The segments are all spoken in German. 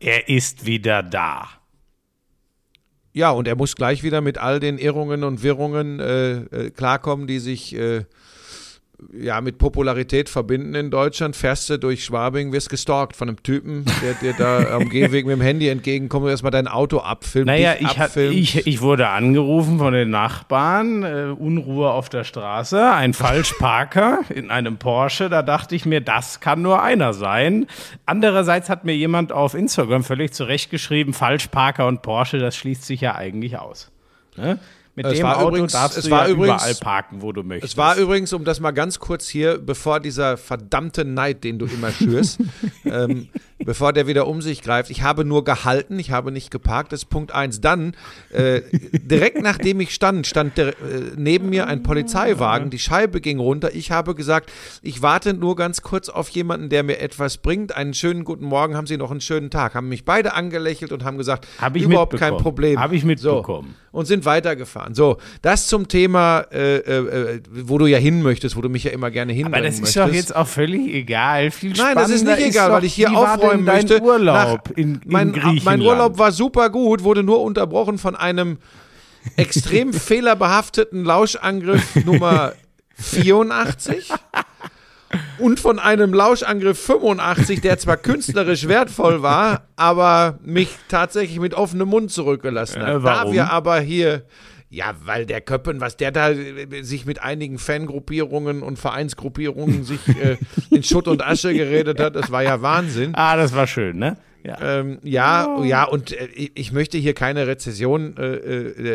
Er ist wieder da. Ja, und er muss gleich wieder mit all den Irrungen und Wirrungen äh, äh, klarkommen, die sich äh, ja, mit Popularität verbinden in Deutschland. Fährst du durch Schwabing, wirst gestalkt von einem Typen, der dir da am Gehweg mit dem Handy entgegenkommt und erstmal dein Auto abfilmt. Naja, ich, hat, abfilmt. ich, ich wurde angerufen von den Nachbarn, äh, Unruhe auf der Straße, ein Falschparker in einem Porsche. Da dachte ich mir, das kann nur einer sein. Andererseits hat mir jemand auf Instagram völlig zurecht geschrieben, Falschparker und Porsche, das schließt sich ja eigentlich aus. Ne? Mit Es dem war Auto übrigens- darfst es du war ja übrigens- überall parken, wo du möchtest. Es war übrigens, um das mal ganz kurz hier, bevor dieser verdammte Neid, den du immer schürst, ähm, bevor der wieder um sich greift, ich habe nur gehalten, ich habe nicht geparkt, das ist Punkt eins. Dann, äh, direkt nachdem ich stand, stand der, äh, neben mir ein Polizeiwagen, die Scheibe ging runter. Ich habe gesagt, ich warte nur ganz kurz auf jemanden, der mir etwas bringt. Einen schönen guten Morgen, haben Sie noch einen schönen Tag. Haben mich beide angelächelt und haben gesagt, Hab überhaupt kein. Problem. Hab ich mitbekommen. So, und sind weitergefahren. So, das zum Thema, äh, äh, wo du ja hin möchtest, wo du mich ja immer gerne hinbringen Aber das ist möchtest. doch jetzt auch völlig egal. Viel Nein, das ist nicht egal, weil ich hier wie denn dein möchte. Urlaub Nach- in, in mein, Griechenland. mein Urlaub war super gut, wurde nur unterbrochen von einem extrem fehlerbehafteten Lauschangriff Nummer 84 und von einem Lauschangriff 85, der zwar künstlerisch wertvoll war, aber mich tatsächlich mit offenem Mund zurückgelassen hat. Äh, da wir aber hier ja, weil der Köppen, was der da äh, sich mit einigen Fangruppierungen und Vereinsgruppierungen sich äh, in Schutt und Asche geredet hat, das war ja Wahnsinn. Ah, das war schön, ne? Ja. Ähm, ja, ja, und äh, ich- möchte hier keine Rezession äh,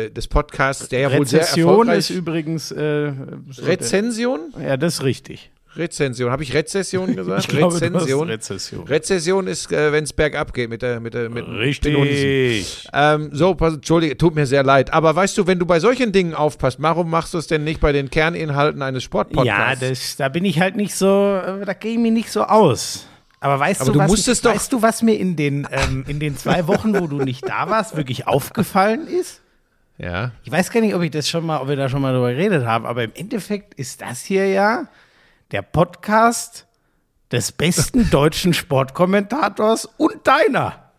äh, des Podcasts, der ja wohl sehr Rezession erfolgreich ist übrigens. Äh, so Rezension? ja, das ist richtig. Rezension. Habe ich Rezession gesagt? Ich glaube, Rezension. Rezession. Rezession ist, äh, wenn es bergab geht mit der mit der mit. Richtig. Ähm, so, pass, Entschuldige, tut mir sehr leid. Aber weißt du, wenn du bei solchen Dingen aufpasst, warum machst du es denn nicht bei den Kerninhalten eines Ja, Sportpodcasts? das, da bin ich halt nicht so, äh, da gehe ich mir nicht so aus. Aber weißt Aber du, du was, musstest doch- weißt du, was mir in den, ähm, in den zwei Wochen, wo du nicht da warst, wirklich aufgefallen ist? ja. Ich weiß gar nicht, ob ich das schon mal, ob wir da schon mal drüber geredet haben, aber im Endeffekt ist das hier ja der Podcast des besten deutschen Sportkommentators und deiner.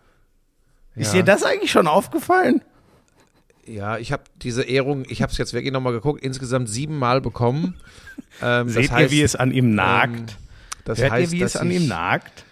Ist Ja. dir das eigentlich schon aufgefallen? Ja, ich habe diese Ehrung, ich habe es jetzt wirklich nochmal geguckt, insgesamt siebenmal bekommen. Ähm, Seht das heißt, ihr, wie es an ihm nagt? ähm, das Hört heißt, ihr, wie es an ich, ihm nagt?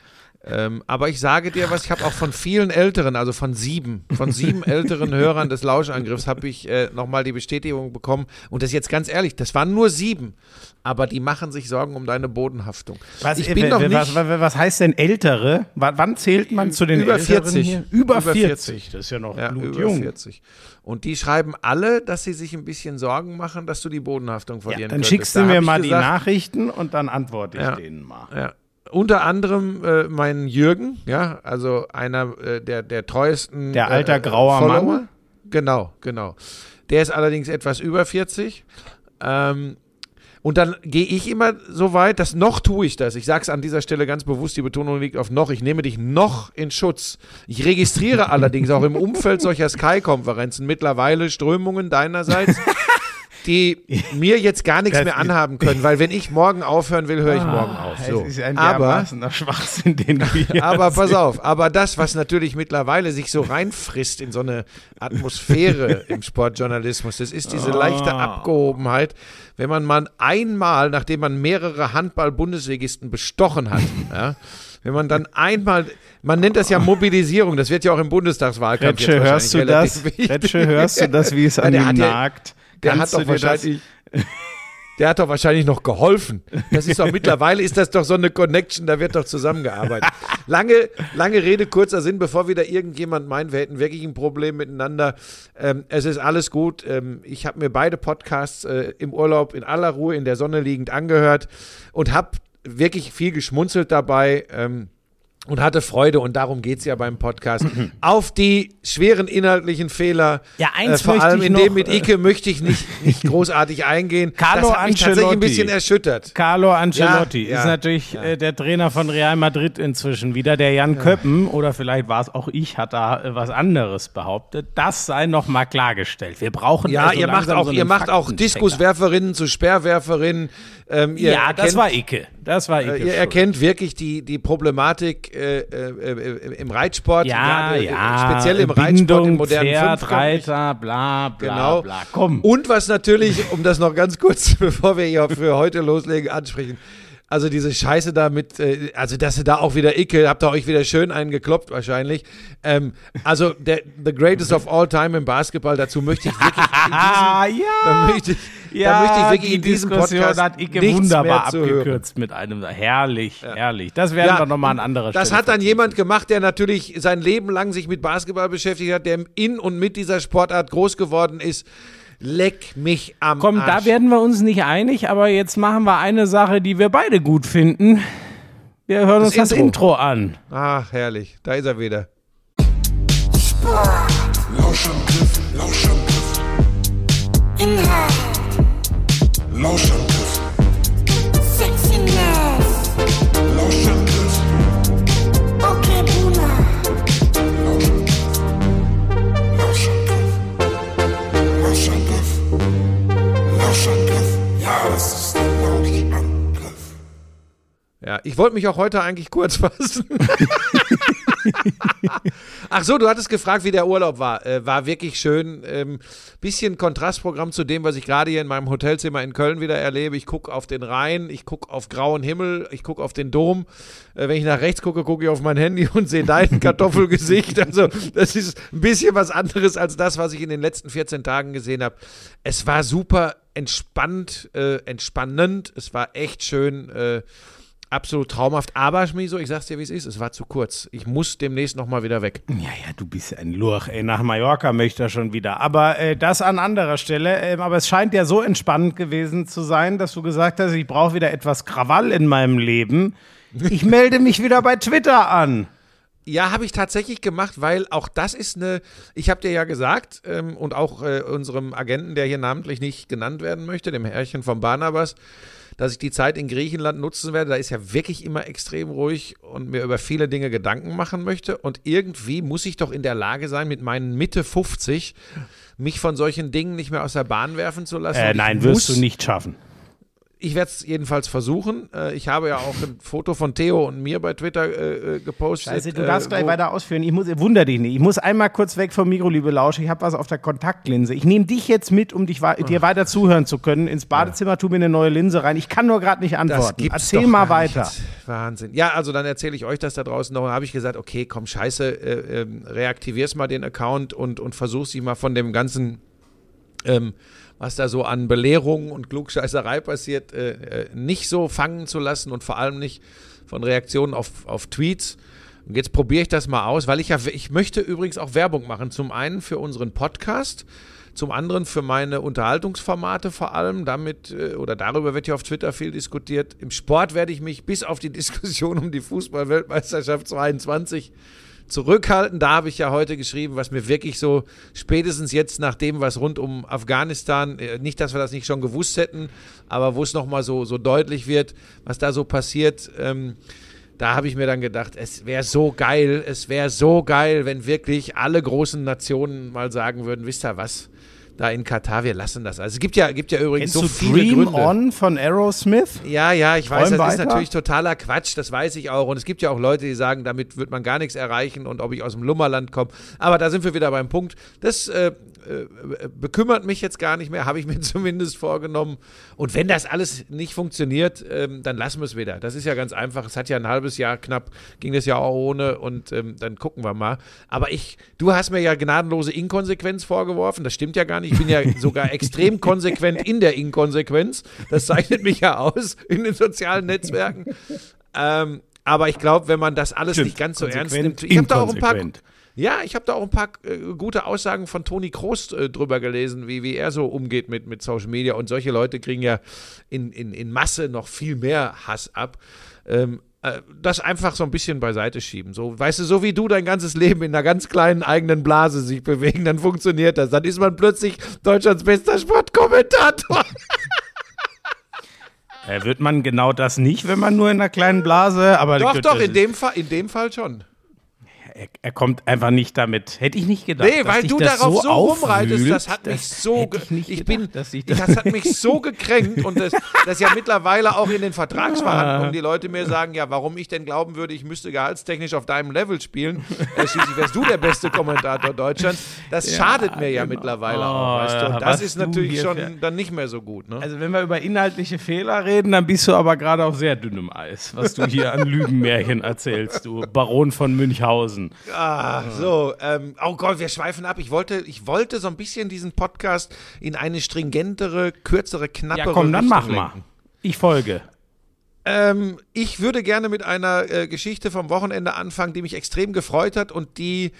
Ähm, aber ich sage dir was, ich habe auch von vielen älteren, also von sieben, von sieben älteren Hörern des Lauschangriffs habe ich äh, nochmal die Bestätigung bekommen. Und das jetzt ganz ehrlich, das waren nur sieben, aber die machen sich Sorgen um deine Bodenhaftung. Was, ich äh, bin w- noch nicht was, was, heißt denn ältere? W wann zählt man zu den Über Älteren 40. Hier? Über, Über 40. Das ist ja noch ja, über blutjung. 40. Und die schreiben alle, dass sie sich ein bisschen Sorgen machen, dass du die Bodenhaftung Ja, verlieren dann könntest. schickst du Da mir mal die gesagt, Nachrichten und dann antworte ich Ja. denen mal. Ja. Unter anderem äh, mein Jürgen, ja, also einer äh, der, der treuesten. Der alter äh, grauer Follower. Mann? Genau, genau. Der ist allerdings etwas über 40. Ähm, und dann gehe ich immer so weit, dass noch tue ich das. Ich sage es an dieser Stelle ganz bewusst, die Betonung liegt auf noch. Ich nehme dich noch in Schutz. Ich registriere allerdings auch im Umfeld solcher Sky-Konferenzen mittlerweile Strömungen deinerseits, die mir jetzt nichts Das mehr anhaben können, weil wenn ich morgen aufhören will, höre ich morgen auf. So. Es ist ein Aber Schwachsinn, den hier aber pass auf, aber das, was natürlich mittlerweile sich so reinfrisst in so eine Atmosphäre im Sportjournalismus, das ist diese leichte Ah. Abgehobenheit, wenn man mal einmal, nachdem man mehrere Handball-Bundesligisten bestochen hat, ja, wenn man dann einmal, man nennt das ja Mobilisierung, das wird ja auch im Bundestagswahlkampf Retsche, jetzt hörst du das? wichtig. Retsche, hörst du das, wie es Ja, an der ihm ja- nagt? Der hat Kannst doch dir das- wahrscheinlich. Der hat doch wahrscheinlich noch geholfen. Das ist doch mittlerweile ist das doch so eine Connection, da wird doch zusammengearbeitet. Lange, lange Rede, kurzer Sinn, bevor wieder irgendjemand meint, wir hätten wirklich ein Problem miteinander. Ähm, es ist alles gut. Ähm, ich habe mir beide Podcasts äh, im Urlaub in aller Ruhe in der Sonne liegend angehört und habe wirklich viel geschmunzelt dabei. Ähm, und hatte Freude, und darum geht es ja beim Podcast, auf die schweren inhaltlichen Fehler. Ja, eins äh, vor möchte allem ich in dem mit äh, Icke möchte ich nicht, nicht großartig eingehen. Carlo das hat mich tatsächlich ein Ancelotti. bisschen erschüttert. Carlo Ancelotti Ja, ja, ist natürlich Äh, der Trainer von Real Madrid inzwischen wieder. Der Jan Köppen, oder vielleicht war es auch ich, hat da äh, was anderes behauptet. Das sei noch mal klargestellt. Wir brauchen Ja, also ihr macht auch, so ihr macht auch. Diskuswerferinnen zu Sperrwerferinnen. Ähm, Ja, das erkennt, war Icke. Das war Icke. äh, ihr erkennt wirklich die, die Problematik äh, äh, im Reitsport, ja, gerade, ja, speziell im Bindung, Reitsport, im modernen Pferd, Fünfkampf. Reiter, bla, bla, Genau. bla. Komm. Und was natürlich, um das noch ganz kurz, bevor wir hier für heute loslegen, ansprechen. Also diese Scheiße da mit, äh, also dass ihr da auch wieder Icke, habt ihr euch wieder schön einen gekloppt wahrscheinlich. Ähm, also der the greatest of all time im Basketball, dazu möchte ich wirklich Ah, ja. da möchte ich, da möchte ich wirklich die in diesem Diskussion Podcast hat Icke wunderbar hören. abgekürzt mit einem. Herrlich, herrlich. Das werden wir nochmal an anderer Stelle. Das hat dann jemand gemacht, der natürlich sein Leben lang sich mit Basketball beschäftigt hat, der in und mit dieser Sportart groß geworden ist. Leck mich am Komm, Arsch. da werden wir uns nicht einig, aber jetzt machen wir eine Sache, die wir beide gut finden. Wir hören uns das Intro. Intro an. Ach, herrlich. Da ist er wieder. Lauschangriff, Lauschangriff, Inhalt, Lauschangriff, Sexiness, Lauschangriff, okay Boomer, Lauschangriff, Lauschangriff, Lauschangriff. Ja, das ist der Lauschangriff. Ja, ich wollte mich auch heute eigentlich kurz fassen. Ach so, du hattest gefragt, wie der Urlaub war. Äh, war wirklich schön. Ähm, bisschen Kontrastprogramm zu dem, was ich gerade hier in meinem Hotelzimmer in Köln wieder erlebe. Ich gucke auf den Rhein, ich gucke auf grauen Himmel, ich gucke auf den Dom. Äh, wenn ich nach rechts gucke, gucke ich auf mein Handy und sehe dein Kartoffelgesicht. Also, das ist ein bisschen was anderes als das, was ich in den letzten 14 Tagen gesehen habe. Es war super entspannt, äh, entspannend. Es war echt schön. Äh, absolut traumhaft. Aber, Schmiso, ich sag's dir, wie es ist, es war zu kurz. Ich muss demnächst nochmal wieder weg. Ja, ja, du bist ein Lurch. Ey, nach Mallorca möchte er schon wieder. Aber äh, das an anderer Stelle. Ähm, aber es scheint ja so entspannend gewesen zu sein, dass du gesagt hast, ich brauche wieder etwas Krawall in meinem Leben. Ich melde mich wieder bei Twitter an. Ja, habe ich tatsächlich gemacht, weil auch das ist eine, ich habe dir ja gesagt ähm, und auch äh, unserem Agenten, der hier namentlich nicht genannt werden möchte, dem Herrchen von Barnabas, dass ich die Zeit in Griechenland nutzen werde. Da ist ja wirklich immer extrem ruhig und mir über viele Dinge Gedanken machen möchte. Und irgendwie muss ich doch in der Lage sein, mit meinen Mitte 50 mich von solchen Dingen nicht mehr aus der Bahn werfen zu lassen. Äh, nein, wirst du nicht schaffen. Ich werde es jedenfalls versuchen. Äh, ich habe ja auch ein Foto von Theo und mir bei Twitter äh, äh, gepostet. Scheiße, du äh, darfst gleich wo- weiter ausführen. Ich muss, wunder dich nicht. Ich muss einmal kurz weg vom Mikro, liebe Lausche. Ich habe was auf der Kontaktlinse. Ich nehme dich jetzt mit, um dich, dir weiter zuhören zu können. Ins Badezimmer tu mir eine neue Linse rein. Ich kann nur gerade nicht antworten. Erzähl mal gar nicht. weiter. Wahnsinn. Ja, also dann erzähle ich euch das da draußen noch. Dann habe ich gesagt, okay, komm, scheiße, äh, ähm, reaktivier's mal den Account und, und versuch sie mal von dem ganzen, ähm, was da so an Belehrungen und Klugscheißerei passiert, äh, äh, nicht so fangen zu lassen und vor allem nicht von Reaktionen auf, auf Tweets. Und jetzt probiere ich das mal aus, weil ich ja, ich möchte übrigens auch Werbung machen. Zum einen für unseren Podcast, zum anderen für meine Unterhaltungsformate vor allem. Damit äh, oder darüber wird ja auf Twitter viel diskutiert. Im Sport werde ich mich bis auf die Diskussion um die Fußball-Weltmeisterschaft 22 zurückhalten. Da habe ich ja heute geschrieben, was mir wirklich so spätestens jetzt nach dem, was rund um Afghanistan, äh, nicht, dass wir das nicht schon gewusst hätten, aber wo es nochmal so, so deutlich wird, was da so passiert, ähm, da habe ich mir dann gedacht, es wäre so geil, es wäre so geil, wenn wirklich alle großen Nationen mal sagen würden, wisst ihr was, da in Katar, wir lassen das. Also es gibt ja, gibt ja übrigens Kennst so du viele Dream Gründe. On von Aerosmith? Ja, ja, ich weiß, Träum das ist weiter. natürlich totaler Quatsch, das weiß ich auch. Und es gibt ja auch Leute, die sagen, damit wird man gar nichts erreichen und ob ich aus dem Lummerland komme. Aber da sind wir wieder beim Punkt. Das äh, äh, bekümmert mich jetzt gar nicht mehr, habe ich mir zumindest vorgenommen. Und wenn das alles nicht funktioniert, ähm, dann lassen wir es wieder. Das ist ja ganz einfach. Es hat ja ein halbes Jahr knapp, ging das ja auch ohne und ähm, dann gucken wir mal. Aber ich, du hast mir ja gnadenlose Inkonsequenz vorgeworfen. Das stimmt ja gar nicht. Ich bin ja sogar extrem konsequent in der Inkonsequenz. Das zeichnet mich ja aus in den sozialen Netzwerken. Ähm, aber ich glaube, wenn man das alles nicht ganz so ernst nimmt, ich habe da auch ein paar. Ja, ich habe da auch ein paar äh, gute Aussagen von Toni Kroos äh, drüber gelesen, wie, wie er so umgeht mit, mit Social Media. Und solche Leute kriegen ja in, in, in Masse noch viel mehr Hass ab. Ähm, äh, das einfach so ein bisschen beiseite schieben. So, weißt du, so wie du dein ganzes Leben in einer ganz kleinen eigenen Blase sich bewegen, dann funktioniert das. Dann ist man plötzlich Deutschlands bester Sportkommentator. Äh, wird man genau das nicht, wenn man nur in einer kleinen Blase, aber doch, doch, in dem, Fall, in dem Fall schon. Er, er kommt einfach nicht damit. Hätte ich nicht gedacht. Nee, weil du darauf so, rumreitest, aufwühlt. das hat mich so, ich, nicht ich gedacht, bin, dass ich das, das, hat mich so gekränkt und das, das ja mittlerweile auch in den Vertragsverhandlungen die Leute mir sagen, ja, warum ich denn glauben würde, ich müsste gehaltstechnisch auf deinem Level spielen. Äh, schließlich wärst du der beste Kommentator Deutschlands. Das schadet mir ja genau. mittlerweile Oh, auch, weißt du. Und das ist natürlich schon für- dann nicht mehr so gut, ne? Also wenn wir über inhaltliche Fehler reden, dann bist du aber gerade auf sehr dünnem Eis, was du hier an Lügenmärchen erzählst, du Baron von Münchhausen. Ah, so, ähm, oh Gott, wir schweifen ab. Ich wollte, ich wollte so ein bisschen diesen Podcast in eine stringentere, kürzere, knappere Ja komm, dann mach mal. Ich folge. Ähm, ich würde gerne mit einer äh, Geschichte vom Wochenende anfangen, die mich extrem gefreut hat und die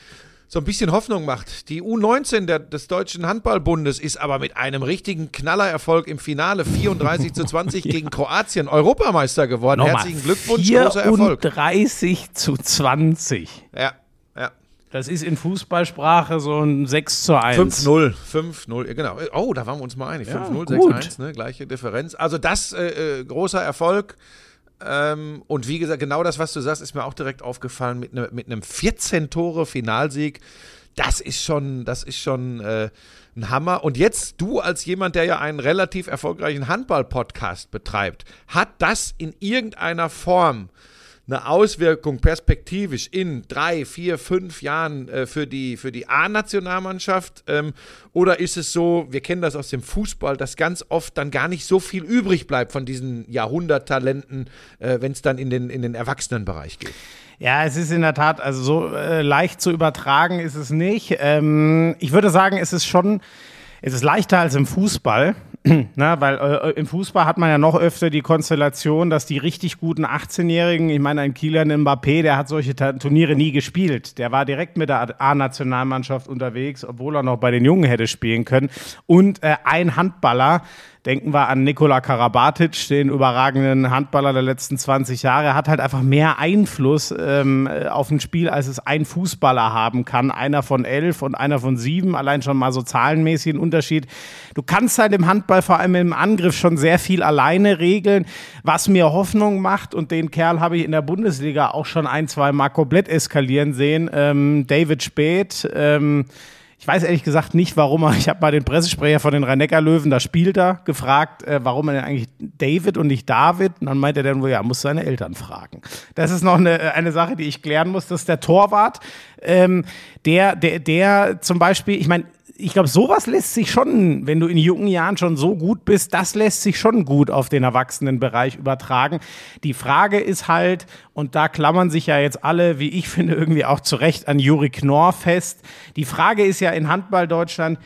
so ein bisschen Hoffnung macht. Die U19 der, des Deutschen Handballbundes ist aber mit einem richtigen Knallererfolg im Finale 34 zu 20 gegen Kroatien Europameister geworden. Nochmal, Herzlichen Glückwunsch, großer Erfolg. 34 zu 20. Ja, ja. Das ist in Fußballsprache so ein 6 zu 1. 5-0, 5-0, genau. Oh, da waren wir uns mal einig. Ja, 5-0, gut. 6-1, ne? gleiche Differenz. Also das, äh, äh, großer Erfolg. Ähm, und wie gesagt, genau das, was du sagst, ist mir auch direkt aufgefallen mit, ne, mit einem 14-Tore-Finalsieg. Das ist schon, das ist schon äh, ein Hammer. Und jetzt du als jemand, der ja einen relativ erfolgreichen Handball-Podcast betreibt, hat das in irgendeiner Form eine Auswirkung perspektivisch in drei, vier, fünf Jahren äh, für die, für die A-Nationalmannschaft? Ähm, oder ist es so, wir kennen das aus dem Fußball, dass ganz oft dann gar nicht so viel übrig bleibt von diesen Jahrhunderttalenten, äh, wenn es dann in den, in den Erwachsenenbereich geht? Ja, es ist in der Tat, also so äh, leicht zu übertragen ist es nicht. Ähm, ich würde sagen, es ist schon, es ist leichter als im Fußball. Na, weil äh, im Fußball hat man ja noch öfter die Konstellation, dass die richtig guten 18-Jährigen, ich meine, ein Kilian Mbappé, der hat solche Turniere nie gespielt. Der war direkt mit der A-Nationalmannschaft unterwegs, obwohl er noch bei den Jungen hätte spielen können. Und äh, ein Handballer, Denken wir an Nikola Karabatic, den überragenden Handballer der letzten 20 Jahre, hat halt einfach mehr Einfluss ähm, auf ein Spiel, als es ein Fußballer haben kann. Einer von elf und einer von sieben, allein schon mal so zahlenmäßig ein Unterschied. Du kannst halt im Handball vor allem im Angriff schon sehr viel alleine regeln, was mir Hoffnung macht. Und den Kerl habe ich in der Bundesliga auch schon ein, zwei Mal komplett eskalieren sehen. Ähm, David Speth, ähm, ich weiß ehrlich gesagt nicht, warum er, ich habe mal den Pressesprecher von den Rhein-Neckar-Löwen, da spielt er, gefragt, äh, warum er denn eigentlich David und nicht David. Und dann meinte er dann wohl, ja, muss seine Eltern fragen. Das ist noch eine, eine Sache, die ich klären muss. Das ist der Torwart, ähm, der, der, der zum Beispiel, ich meine, ich glaube, sowas lässt sich schon, wenn du in jungen Jahren schon so gut bist, das lässt sich schon gut auf den Erwachsenenbereich übertragen. Die Frage ist halt, und da klammern sich ja jetzt alle, wie ich finde, irgendwie auch zu Recht an Juri Knorr fest. Die Frage ist ja in Handball Deutschland,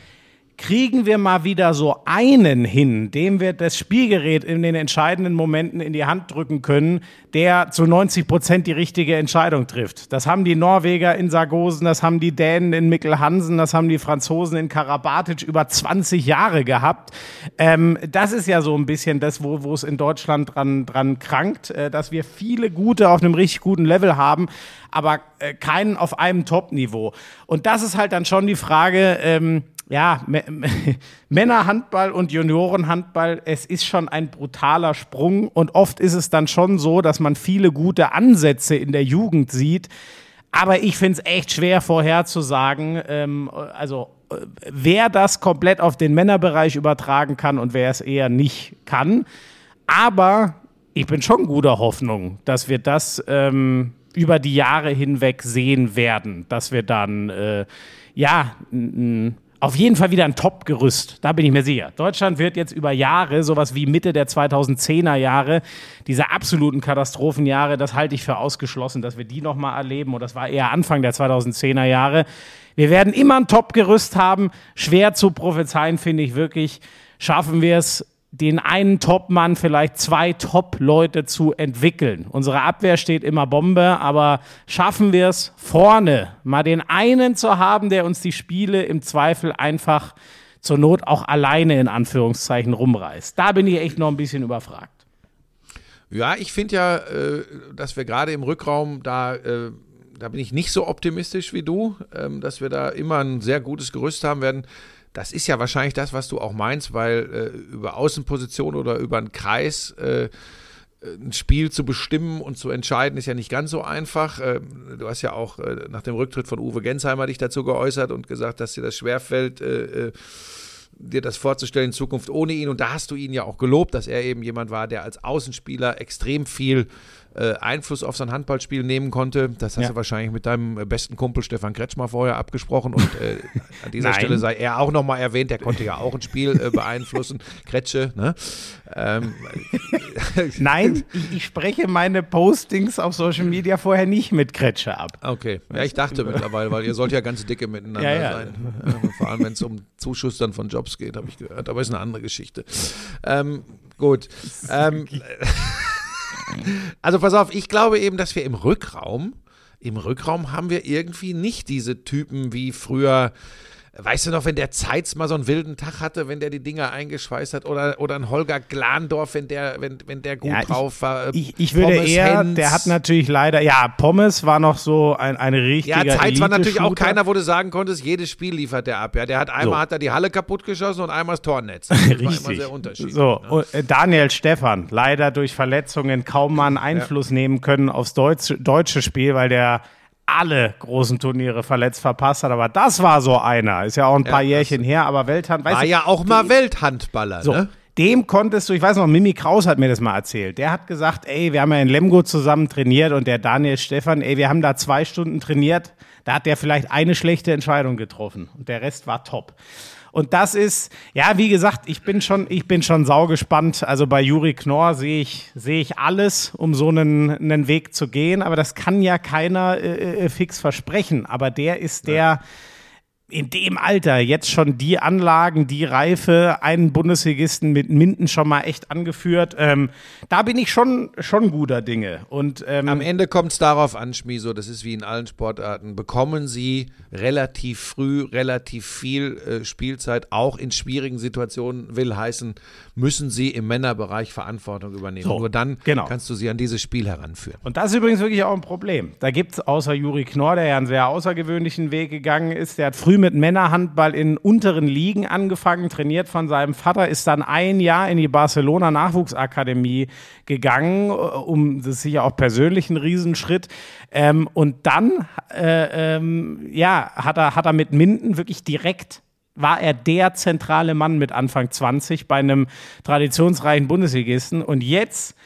kriegen wir mal wieder so einen hin, dem wir das Spielgerät in den entscheidenden Momenten in die Hand drücken können, der zu 90 Prozent die richtige Entscheidung trifft. Das haben die Norweger in Sargosen, das haben die Dänen in Mikkel Hansen, das haben die Franzosen in Karabatic über 20 Jahre gehabt. Ähm, das ist ja so ein bisschen das, wo, wo es in Deutschland dran, dran krankt, äh, dass wir viele gute auf einem richtig guten Level haben, aber äh, keinen auf einem Top-Niveau. Und das ist halt dann schon die Frage, ähm, ja, Männerhandball und Juniorenhandball, es ist schon ein brutaler Sprung und oft ist es dann schon so, dass man viele gute Ansätze in der Jugend sieht. Aber ich finde es echt schwer vorherzusagen, ähm, also äh, wer das komplett auf den Männerbereich übertragen kann und wer es eher nicht kann. Aber ich bin schon guter Hoffnung, dass wir das ähm, über die Jahre hinweg sehen werden, dass wir dann äh, ja n- n- auf jeden Fall wieder ein Top-Gerüst, da bin ich mir sicher. Deutschland wird jetzt über Jahre, sowas wie Mitte der 2010er Jahre, diese absoluten Katastrophenjahre, das halte ich für ausgeschlossen, dass wir die nochmal erleben. Und das war eher Anfang der 2010er Jahre. Wir werden immer ein Top-Gerüst haben. Schwer zu prophezeien, finde ich wirklich. Schaffen wir es, den einen Top-Mann, vielleicht zwei Top-Leute zu entwickeln. Unsere Abwehr steht immer Bombe, aber schaffen wir es vorne, mal den einen zu haben, der uns die Spiele im Zweifel einfach zur Not auch alleine in Anführungszeichen rumreißt. Da bin ich echt noch ein bisschen überfragt. Ja, ich finde ja, äh, dass wir gerade im Rückraum da, äh, da bin ich nicht so optimistisch wie du, ähm, dass wir da immer ein sehr gutes Gerüst haben werden. Das ist ja wahrscheinlich das, was du auch meinst, weil äh, über Außenposition oder über einen Kreis äh, ein Spiel zu bestimmen und zu entscheiden, ist ja nicht ganz so einfach. Äh, Du hast ja auch äh, nach dem Rücktritt von Uwe Gensheimer dich dazu geäußert und gesagt, dass dir das schwerfällt, äh, äh, dir das vorzustellen in Zukunft ohne ihn. Und da hast du ihn ja auch gelobt, dass er eben jemand war, der als Außenspieler extrem viel äh, Einfluss auf sein Handballspiel nehmen konnte. Das hast Ja. du wahrscheinlich mit deinem äh, besten Kumpel Stefan Kretschmer vorher abgesprochen. Und äh, an dieser. Stelle sei er auch nochmal erwähnt, der konnte ja auch ein Spiel äh, beeinflussen. Kretsche, ne? Ähm, Nein, ich, ich spreche meine Postings auf Social Media vorher nicht mit Kretsche ab. Okay, ja, ich dachte mittlerweile, weil ihr sollt ja ganz dicke miteinander Ja, ja. sein. Ja, vor allem, wenn es um Zuschuss dann von Jobs geht, habe ich gehört. Aber ist eine andere Geschichte. Ähm, gut. Ähm, also pass auf, ich glaube eben, dass wir im Rückraum, im Rückraum haben wir irgendwie nicht diese Typen wie früher. Weißt du noch, wenn der Zeitz mal so einen wilden Tag hatte, wenn der die Dinger eingeschweißt hat, oder, oder ein Holger Glandorf, wenn der, wenn, wenn der gut Ja, ich- drauf war. Ich, ich würde Pommes eher, Hens. der hat natürlich leider, ja, Pommes war noch so ein, eine richtige Ja, Zeitz war natürlich auch keiner, wo du sagen konntest, jedes Spiel liefert der ab. Ja, der hat einmal So. hat er die Halle kaputt geschossen und einmal das Tornetz. Das war immer Richtig. sehr unterschiedlich. So, ne? und, äh, Daniel Stephan, leider durch Verletzungen kaum mal einen Einfluss nehmen können aufs deutsche, deutsche Spiel, weil der alle großen Turniere verletzt verpasst hat. Aber das war so einer. Ist ja auch ein paar Jährchen her, aber Welthand, War ja auch mal Welthandballer. so, Ne? dem konntest du, ich weiß noch, Mimi Kraus hat mir das mal erzählt. Der hat gesagt, ey, wir haben ja in Lemgo zusammen trainiert und der Daniel Stephan, ey, wir haben da zwei Stunden trainiert. Da hat der vielleicht eine schlechte Entscheidung getroffen und der Rest war top. Und das ist, ja, wie gesagt, ich bin schon, ich bin schon saugespannt. Also bei Juri Knorr sehe ich, sehe ich alles, um so einen, einen Weg zu gehen. Aber das kann ja keiner äh, äh, fix versprechen. Aber der ist der, in dem Alter jetzt schon die Anlagen, die Reife, einen Bundesligisten mit Minden schon mal echt angeführt. Ähm, da bin ich schon, schon guter Dinge. Und ähm, Am Ende kommt es darauf an, Schmiso, das ist wie in allen Sportarten, bekommen sie relativ früh relativ viel äh, Spielzeit, auch in schwierigen Situationen, will heißen, müssen sie im Männerbereich Verantwortung übernehmen. So, Nur dann genau. kannst du sie an dieses Spiel heranführen. Und das ist übrigens wirklich auch ein Problem. Da gibt es außer Juri Knorr, der ja einen sehr außergewöhnlichen Weg gegangen ist, der hat früh mit Männerhandball in unteren Ligen angefangen, trainiert von seinem Vater, ist dann ein Jahr in die Barcelona Nachwuchsakademie gegangen, äh, um das ist sicher auch persönlich ein Riesenschritt. Ähm, und dann äh, ähm, ja, hat, er, hat er mit Minden wirklich direkt war er der zentrale Mann mit Anfang 20 bei einem traditionsreichen Bundesligisten. Und jetzt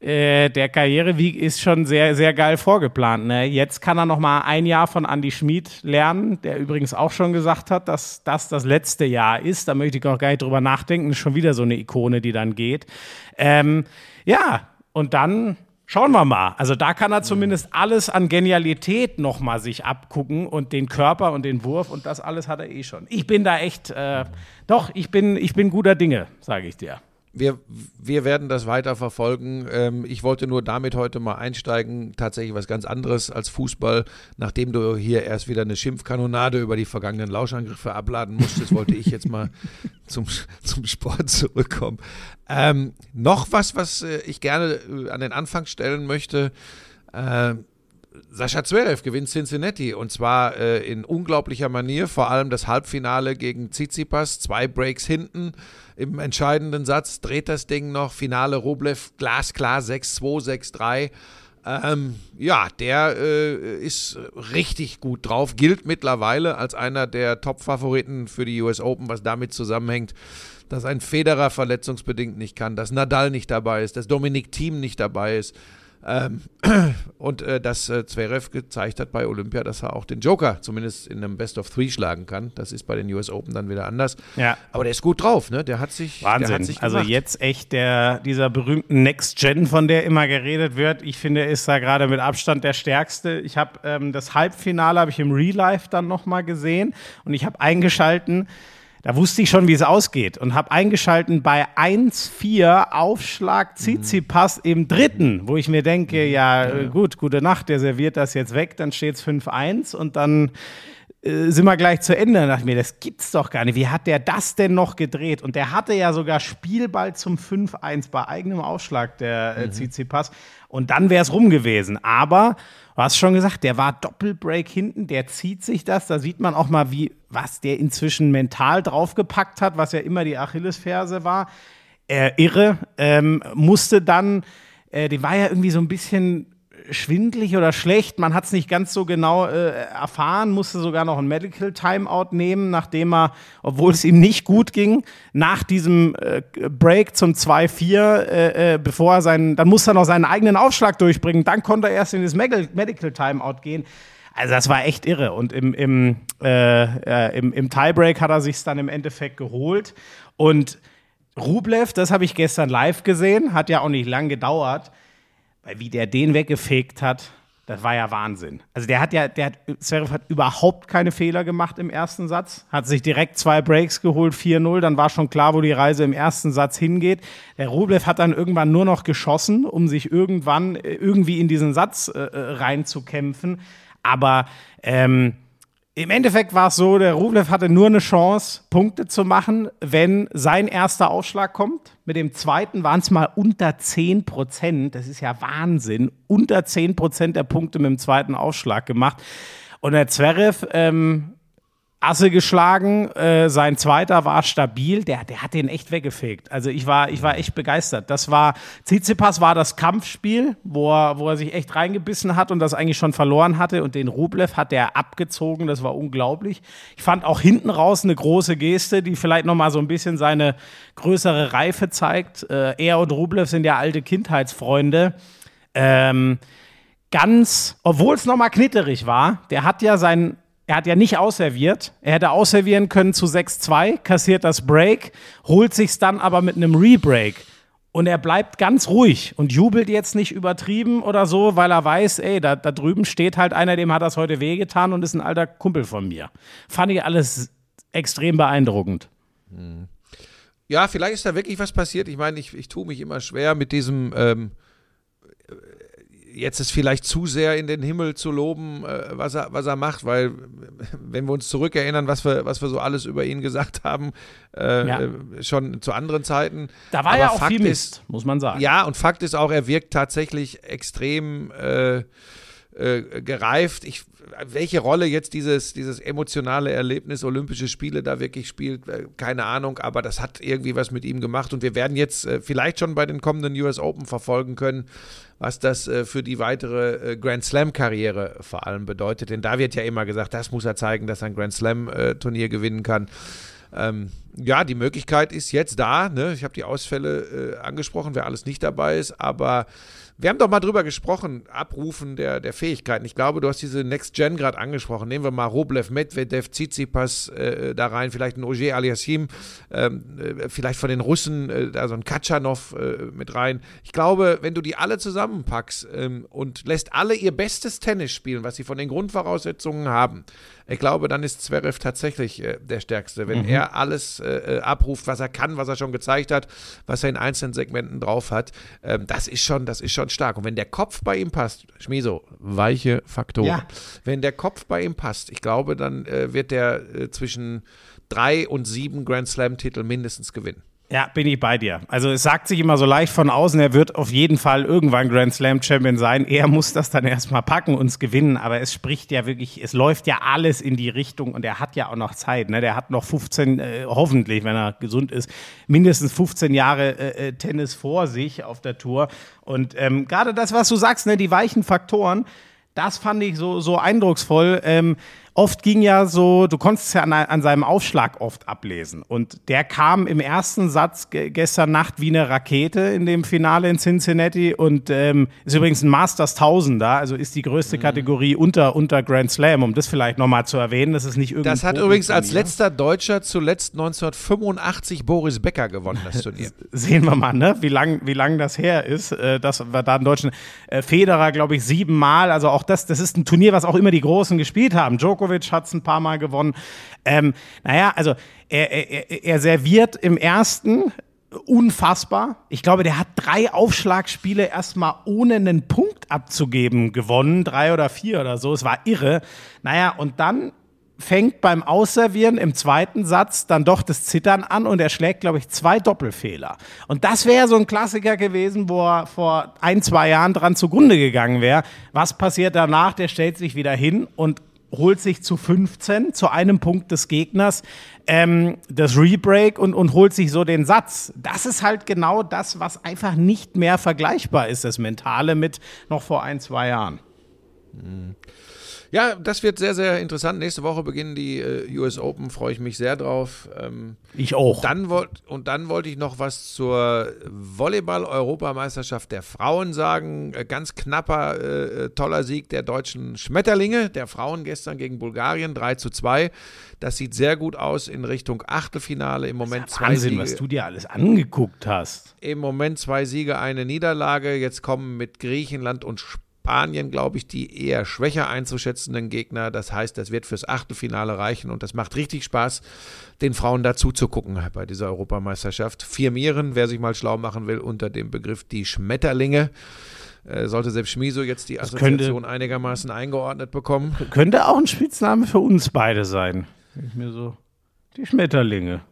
äh, der Karriereweg ist schon sehr, sehr geil vorgeplant. Ne? Jetzt kann er noch mal ein Jahr von Andy Schmid lernen, der übrigens auch schon gesagt hat, dass das das letzte Jahr ist. Da möchte ich auch gar nicht drüber nachdenken. Ist schon wieder so eine Ikone, die dann geht. Ähm, ja, und dann schauen wir mal. Also da kann er zumindest alles an Genialität noch mal sich abgucken und den Körper und den Wurf und das alles hat er eh schon. Ich bin da echt, äh, doch, ich bin, ich bin guter Dinge, sage ich dir. Wir, wir werden das weiter verfolgen. Ähm, ich wollte nur damit heute mal einsteigen. Tatsächlich was ganz anderes als Fußball. Nachdem du hier erst wieder eine Schimpfkanonade über die vergangenen Lauschangriffe abladen musstest, wollte ich jetzt mal zum, zum Sport zurückkommen. Ähm, noch was, was äh, ich gerne äh, an den Anfang stellen möchte. Äh, Sascha Zverev gewinnt Cincinnati und zwar äh, in unglaublicher Manier, vor allem das Halbfinale gegen Tsitsipas, zwei Breaks hinten im entscheidenden Satz, dreht das Ding noch, Finale Rublev, glasklar 6-2, 6-3. Ähm, ja, der äh, ist richtig gut drauf, gilt mittlerweile als einer der Top-Favoriten für die US Open, was damit zusammenhängt, dass ein Federer verletzungsbedingt nicht kann, dass Nadal nicht dabei ist, dass Dominik Thiem nicht dabei ist. Ähm, und äh, dass äh, Zverev gezeigt hat bei Olympia, dass er auch den Joker zumindest in einem Best of Three schlagen kann. Das ist bei den US Open dann wieder anders. Ja. Aber der ist gut drauf, ne? Der hat sich, Der Wahnsinn. hat sich also jetzt echt der, dieser berühmten Next Gen, von der immer geredet wird. Ich finde, er ist da gerade mit Abstand der stärkste. Ich habe ähm, das Halbfinale habe ich im Real Life dann noch mal gesehen und ich habe eingeschalten. Da wusste ich schon, wie es ausgeht und habe eingeschalten bei 1-4 Aufschlag Tsitsipas im dritten, wo ich mir denke, ja, äh, gut, gute Nacht, der serviert das jetzt weg, dann steht es 5-1 und dann äh, sind wir gleich zu Ende. Ich mir, das gibt's doch gar nicht. Wie hat der das denn noch gedreht? Und der hatte ja sogar Spielball zum 5-1 bei eigenem Aufschlag, der äh, Tsitsipas. Und dann wäre es rum gewesen. Aber, du hast schon gesagt, der war Doppelbreak hinten, der zieht sich das. Da sieht man auch mal, wie, was der inzwischen mental draufgepackt hat, was ja immer die Achillesferse war. Äh, irre. Ähm, musste dann äh, die war ja irgendwie so ein bisschen schwindlig oder schlecht. Man hat es nicht ganz so genau äh, erfahren, musste sogar noch ein Medical Timeout nehmen, nachdem er, obwohl es ihm nicht gut ging, nach diesem äh, Break zum 2-4, äh, äh, bevor er seinen, dann musste er noch seinen eigenen Aufschlag durchbringen. Dann konnte er erst in das Medical, Timeout gehen. Also das war echt irre. Und im, im, äh, äh, im, im Tiebreak hat er sich dann im Endeffekt geholt. Und Rublev, das habe ich gestern live gesehen, hat ja auch nicht lang gedauert, weil wie der den weggefegt hat, das war ja Wahnsinn. Also der hat ja, der hat, Zverev hat überhaupt keine Fehler gemacht im ersten Satz, hat sich direkt zwei Breaks geholt, 4-0, dann war schon klar, wo die Reise im ersten Satz hingeht. Der Rublev hat dann irgendwann nur noch geschossen, um sich irgendwann äh, irgendwie in diesen Satz äh, äh reinzukämpfen. Aber ähm, im Endeffekt war es so, der Rublev hatte nur eine Chance, Punkte zu machen, wenn sein erster Aufschlag kommt. Mit dem zweiten waren es mal unter 10 Prozent. Das ist ja Wahnsinn. Unter 10 Prozent der Punkte mit dem zweiten Aufschlag gemacht. Und der Zverev ähm, Asse geschlagen, äh, sein zweiter war stabil, der, der hat den echt weggefegt. Also ich war, ich war echt begeistert. Das war, Tsitsipas war das Kampfspiel, wo er, wo er sich echt reingebissen hat und das eigentlich schon verloren hatte und den Rublev hat der abgezogen, das war unglaublich. Ich fand auch hinten raus eine große Geste, die vielleicht nochmal so ein bisschen seine größere Reife zeigt. Äh, er und Rublev sind ja alte Kindheitsfreunde. Ähm, ganz, obwohl es nochmal knitterig war, der hat ja sein er hat ja nicht ausserviert. Er hätte ausservieren können zu 6-2, kassiert das Break, holt sich's dann aber mit einem Rebreak. Und er bleibt ganz ruhig und jubelt jetzt nicht übertrieben oder so, weil er weiß, ey, da, da drüben steht halt einer, dem hat das heute wehgetan und ist ein alter Kumpel von mir. Fand ich alles extrem beeindruckend. Ja, vielleicht ist da wirklich was passiert. Ich meine, ich, ich tue mich immer schwer mit diesem, ähm, jetzt ist vielleicht zu sehr in den Himmel zu loben, äh, was, er, was er macht, weil wenn wir uns zurückerinnern, was wir, was wir so alles über ihn gesagt haben, äh, Ja. äh, schon zu anderen Zeiten. Da war Aber ja auch Fakt viel ist, Mist, muss man sagen. Ja, und Fakt ist auch, er wirkt tatsächlich extrem äh, äh, gereift. Ich, welche Rolle jetzt dieses, dieses emotionale Erlebnis Olympische Spiele da wirklich spielt, äh, keine Ahnung, aber das hat irgendwie was mit ihm gemacht und wir werden jetzt äh, vielleicht schon bei den kommenden US Open verfolgen können, was das äh, für die weitere Grand Slam-Karriere vor allem bedeutet. Denn da wird ja immer gesagt, das muss er zeigen, dass er ein Grand Slam-Turnier gewinnen kann. Ähm, ja, die Möglichkeit ist jetzt da. Ne? Ich habe die Ausfälle äh, angesprochen, wer alles nicht dabei ist, aber wir haben doch mal drüber gesprochen, Abrufen der, der Fähigkeiten. Ich glaube, du hast diese Next Gen gerade angesprochen. Nehmen wir mal Roblev, Medvedev, Tsitsipas äh, da rein, vielleicht ein Ogier Aliassim, ähm, äh, vielleicht von den Russen, äh, da so ein Katschanov äh, mit rein. Ich glaube, wenn du die alle zusammenpackst ähm, und lässt alle ihr bestes Tennis spielen, was sie von den Grundvoraussetzungen haben, ich glaube, dann ist Zverev tatsächlich äh, der Stärkste. Wenn er alles äh, äh, abruft, was er kann, was er schon gezeigt hat, was er in einzelnen Segmenten drauf hat, ähm, das ist schon, das ist schon stark. Und wenn der Kopf bei ihm passt, Schmieso, weiche Faktoren. Ja. Wenn der Kopf bei ihm passt, ich glaube, dann äh, wird der äh, zwischen drei und sieben Grand Slam-Titel mindestens gewinnen. Ja, bin ich bei dir. Also es sagt sich immer so leicht von außen, er wird auf jeden Fall irgendwann Grand Slam Champion sein. Er muss das dann erstmal packen und es gewinnen, aber es spricht ja wirklich, es läuft ja alles in die Richtung und er hat ja auch noch Zeit. Ne? Der hat noch 15, äh, hoffentlich, wenn er gesund ist, mindestens 15 Jahre äh, äh, Tennis vor sich auf der Tour. Und ähm, gerade das, was du sagst, ne, die weichen Faktoren, das fand ich so, so eindrucksvoll. Ähm, oft ging ja so, du konntest es ja an, an seinem Aufschlag oft ablesen. Und der kam im ersten Satz ge gestern Nacht wie eine Rakete in dem Finale in Cincinnati und ähm, ist übrigens ein Masters Tausender, also ist die größte Mhm. Kategorie unter, unter Grand Slam, um das vielleicht nochmal zu erwähnen. Das ist nicht irgendein Das hat übrigens als letzter Deutscher zuletzt 1985 Boris Becker gewonnen, das Turnier. sehen wir mal, ne? wie lang, wie lang das her ist, äh, dass wir da einen deutschen äh, Federer, glaube ich, siebenmal. Also auch das, das ist ein Turnier, was auch immer die Großen gespielt haben. Djokovic hat es ein paar Mal gewonnen. Ähm, naja, also er, er, er serviert im ersten unfassbar. Ich glaube, der hat drei Aufschlagspiele erstmal ohne einen Punkt abzugeben gewonnen, drei oder vier oder so. Es war irre. Naja, und dann fängt beim Ausservieren im zweiten Satz dann doch das Zittern an und er schlägt, glaube ich, zwei Doppelfehler. Und das wäre so ein Klassiker gewesen, wo er vor ein, zwei Jahren dran zugrunde gegangen wäre. Was passiert danach? Der stellt sich wieder hin und holt sich zu 15, zu einem Punkt des Gegners, ähm, das Rebreak und, und holt sich so den Satz. Das ist halt genau das, was einfach nicht mehr vergleichbar ist, das Mentale mit noch vor ein, zwei Jahren. Ja, das wird sehr, sehr interessant. Nächste Woche beginnen die äh, US Open, freue ich mich sehr drauf. Ähm, Ich auch. Dann wollt, und dann wollte ich noch was zur Volleyball-Europameisterschaft der Frauen sagen. Äh, Ganz knapper, äh, toller Sieg der deutschen Schmetterlinge, der Frauen gestern gegen Bulgarien, 3 zu 2. Das sieht sehr gut aus in Richtung Achtelfinale. Im Moment zwei Wahnsinn, Siege. was du dir alles angeguckt hast. Im Moment zwei Siege, eine Niederlage. Jetzt kommen mit Griechenland und Spanien, glaube ich, die eher schwächer einzuschätzenden Gegner. Das heißt, das wird fürs Achtelfinale reichen und das macht richtig Spaß, den Frauen dazu zu gucken bei dieser Europameisterschaft. Firmieren, wer sich mal schlau machen will, unter dem Begriff die Schmetterlinge. Äh, Sollte selbst Schmiso jetzt die könnte- Assoziation einigermaßen eingeordnet bekommen. Könnte auch ein Spitzname für uns beide sein. Ich mir so, die Schmetterlinge.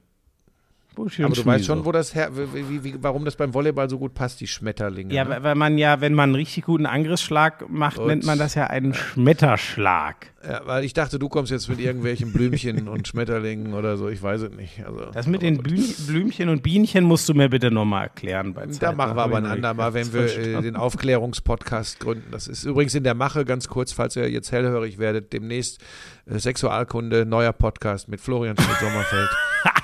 Buschi Aber du weißt schon, wo das her, wie, wie, wie, warum das beim Volleyball so gut passt, die Schmetterlinge. Ja, ne? weil man ja, wenn man einen richtig guten Angriffsschlag macht, Und- nennt man das ja einen Schmetterschlag. ja, weil ich dachte, du kommst jetzt mit irgendwelchen Blümchen und Schmetterlingen oder so, ich weiß es nicht. Also, Das mit den. Blüm- Blümchen und Bienchen musst du mir bitte nochmal erklären. Bei Da machen wir aber ein andermal, wenn wir äh, den Aufklärungspodcast gründen. Das ist übrigens in der Mache, ganz kurz, falls ihr jetzt hellhörig werdet, demnächst äh, Sexualkunde, neuer Podcast mit Florian Schmidt-Sommerfeld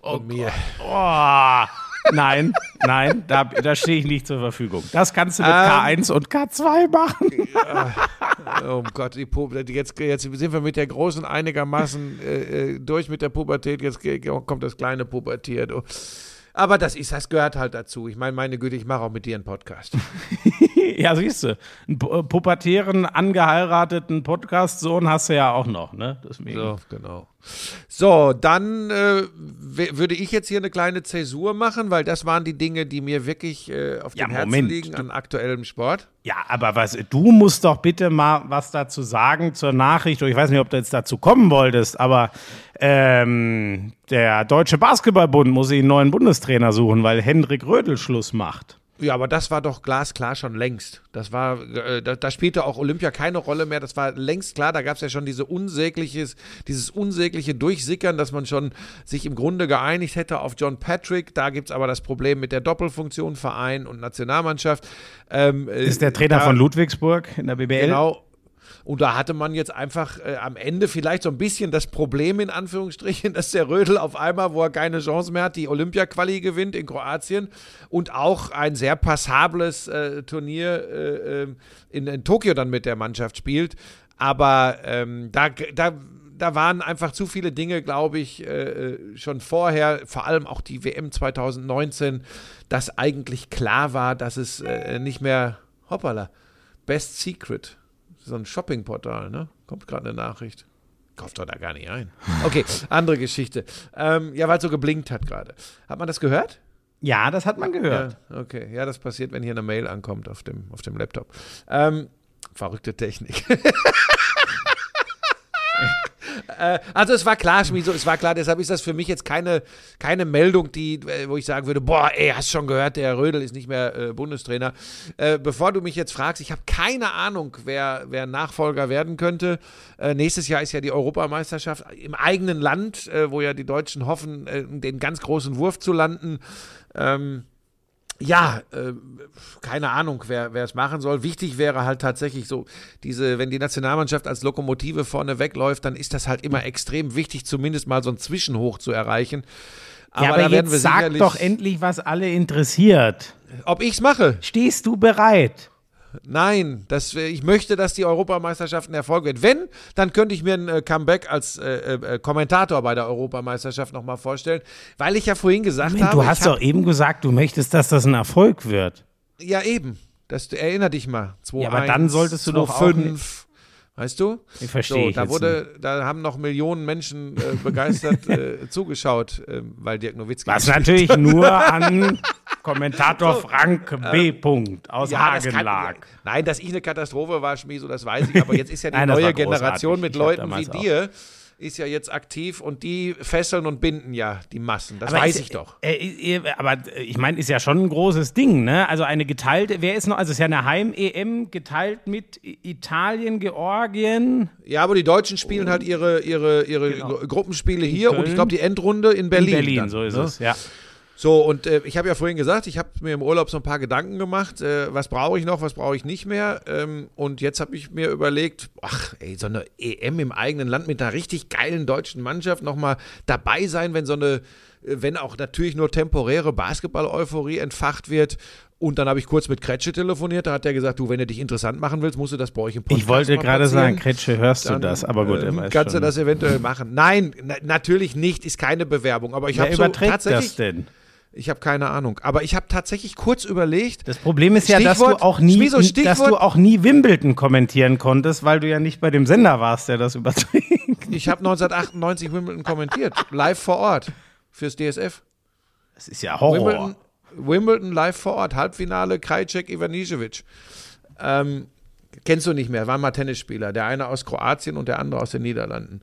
und mir. Oh, nein, nein, da, da stehe ich nicht zur Verfügung. Das kannst du mit Ähm. K1 und K2 machen. Oh Gott, die Pu jetzt, jetzt sind wir mit der großen einigermaßen äh, äh, durch mit der Pubertät, jetzt kommt das kleine Pubertier. Du. Aber das ist, das gehört halt dazu. Ich meine, meine Güte, ich mache auch mit dir einen Podcast. Ja, siehst du, einen äh, pubertären, angeheirateten Podcast-Sohn hast du ja auch noch, ne? Deswegen. So, genau. So, dann äh, würde ich jetzt hier eine kleine Zäsur machen, weil das waren die Dinge, die mir wirklich äh, auf Ja, dem Herzen Moment. liegen an aktuellem Sport. Ja, aber was, du musst doch bitte mal was dazu sagen zur Nachricht. Ich weiß nicht, ob du jetzt dazu kommen wolltest, aber ähm, der Deutsche Basketballbund muss sich einen neuen Bundestrainer suchen, weil Hendrik Rödel Schluss macht. Ja, aber das war doch glasklar schon längst. Das war, äh, da, da spielte auch Olympia keine Rolle mehr. Das war längst klar. Da gab es ja schon diese unsägliches, dieses unsägliche Durchsickern, dass man schon sich im Grunde geeinigt hätte auf John Patrick. Da gibt es aber das Problem mit der Doppelfunktion Verein und Nationalmannschaft. Ähm, äh, Ist der Trainer da- von Ludwigsburg in der BBL? Genau. Und da hatte man jetzt einfach äh, am Ende vielleicht so ein bisschen das Problem in Anführungsstrichen, dass der Rödel auf einmal, wo er keine Chance mehr hat, die Olympia-Quali gewinnt in Kroatien und auch ein sehr passables äh, Turnier äh, ähm, in, in Tokio dann mit der Mannschaft spielt. Aber ähm, da, da, da waren einfach zu viele Dinge, glaube ich, äh, äh, schon vorher, vor allem auch die WM 2019, dass eigentlich klar war, dass es äh, nicht mehr, hoppala, Best Secret, so ein Shoppingportal, ne? Kommt gerade eine Nachricht. Kauft doch da gar nicht ein. Okay, andere Geschichte. Ähm, ja, weil es so geblinkt hat gerade. Hat man das gehört? Ja, das hat man gehört. Ja, okay. Ja, das passiert, wenn hier eine Mail ankommt auf dem, auf dem Laptop. Ähm, verrückte Technik. Äh, Also es war klar, Schmieso, es war klar, deshalb ist das für mich jetzt keine, keine Meldung, die, äh, wo ich sagen würde, boah, ey, hast schon gehört, der Rödel ist nicht mehr äh, Bundestrainer. Äh, bevor du mich jetzt fragst, ich habe keine Ahnung, wer, wer Nachfolger werden könnte. Äh, nächstes Jahr ist ja die Europameisterschaft im eigenen Land, wo ja die Deutschen hoffen, den ganz großen Wurf zu landen. Ähm, ja, äh, keine Ahnung, wer, wer es machen soll. Wichtig wäre halt tatsächlich so, diese, wenn die Nationalmannschaft als Lokomotive vorne wegläuft, dann ist das halt immer extrem wichtig, zumindest mal so ein Zwischenhoch zu erreichen. ja, aber da werden jetzt sag doch endlich, was alle interessiert. Ob ich's mache? Stehst du bereit? Nein, das, äh, ich möchte, dass die Europameisterschaft ein Erfolg wird. Wenn, dann könnte ich mir ein äh, Comeback als äh, äh, Kommentator bei der Europameisterschaft nochmal vorstellen, weil ich ja vorhin gesagt Moment, habe, du hast hab- doch eben gesagt, du möchtest, dass das ein Erfolg wird. Ja, eben. Das, erinner dich mal. 2, Ja, aber dann solltest du doch auch 5. Weißt du? Ich verstehe So, da wurde, da haben noch Millionen Menschen äh, begeistert äh, zugeschaut, ähm, weil Dirk Nowitzki. Was natürlich nur an Kommentator Frank B. Punkt aus Ja, Hagen kann, lag. Nein, dass ich eine Katastrophe war, Schmieso, das weiß ich. Aber jetzt ist ja die Nein, neue Generation mit Leuten wie auch- dir, ist ja jetzt aktiv und die fesseln und binden ja die Massen. Das Aber weiß ist- ich doch. Äh, aber äh, ich meine, ist ja schon ein großes Ding, ne? Also eine geteilte, wer ist noch, also es ist ja eine Heim-EM geteilt mit Italien, Georgien. Ja, aber die Deutschen spielen halt ihre, ihre, ihre Gru- Gruppenspiele hier und ich glaube die Endrunde in Berlin. In Berlin, dann, so ist ne? es, ja. So, und äh, ich habe ja vorhin gesagt, ich habe mir im Urlaub so ein paar Gedanken gemacht, äh, was brauche ich noch, was brauche ich nicht mehr. Ähm, und jetzt habe ich mir überlegt, ach, ey, so eine EM im eigenen Land mit einer richtig geilen deutschen Mannschaft nochmal dabei sein, wenn so eine, äh, wenn auch natürlich nur temporäre Basketball-Euphorie entfacht wird. Und dann habe ich kurz mit Kretsche telefoniert, da hat er gesagt, du, wenn du dich interessant machen willst, musst du das bei euch im Podcast Ich wollte gerade sagen, Kretsche, hörst du Dann, das? Aber gut, er ähm, weiß kannst schon. du das eventuell machen? Nein, na, natürlich nicht, ist keine Bewerbung. Aber ich habe so überträgt tatsächlich, das denn? Ich habe keine Ahnung. Aber ich habe tatsächlich kurz überlegt. Das Problem ist ja, dass du auch nie, Schmieso, dass du auch nie Wimbledon kommentieren konntest, weil du ja nicht bei dem Sender warst, der das überträgt. Ich habe 1998 Wimbledon kommentiert, live vor Ort fürs DSF. Das ist ja Horror. Wimbledon, Wimbledon live vor Ort, Halbfinale Krajcek Ivanisevic. Ähm, kennst du nicht mehr, waren mal Tennisspieler. Der eine aus Kroatien und der andere aus den Niederlanden.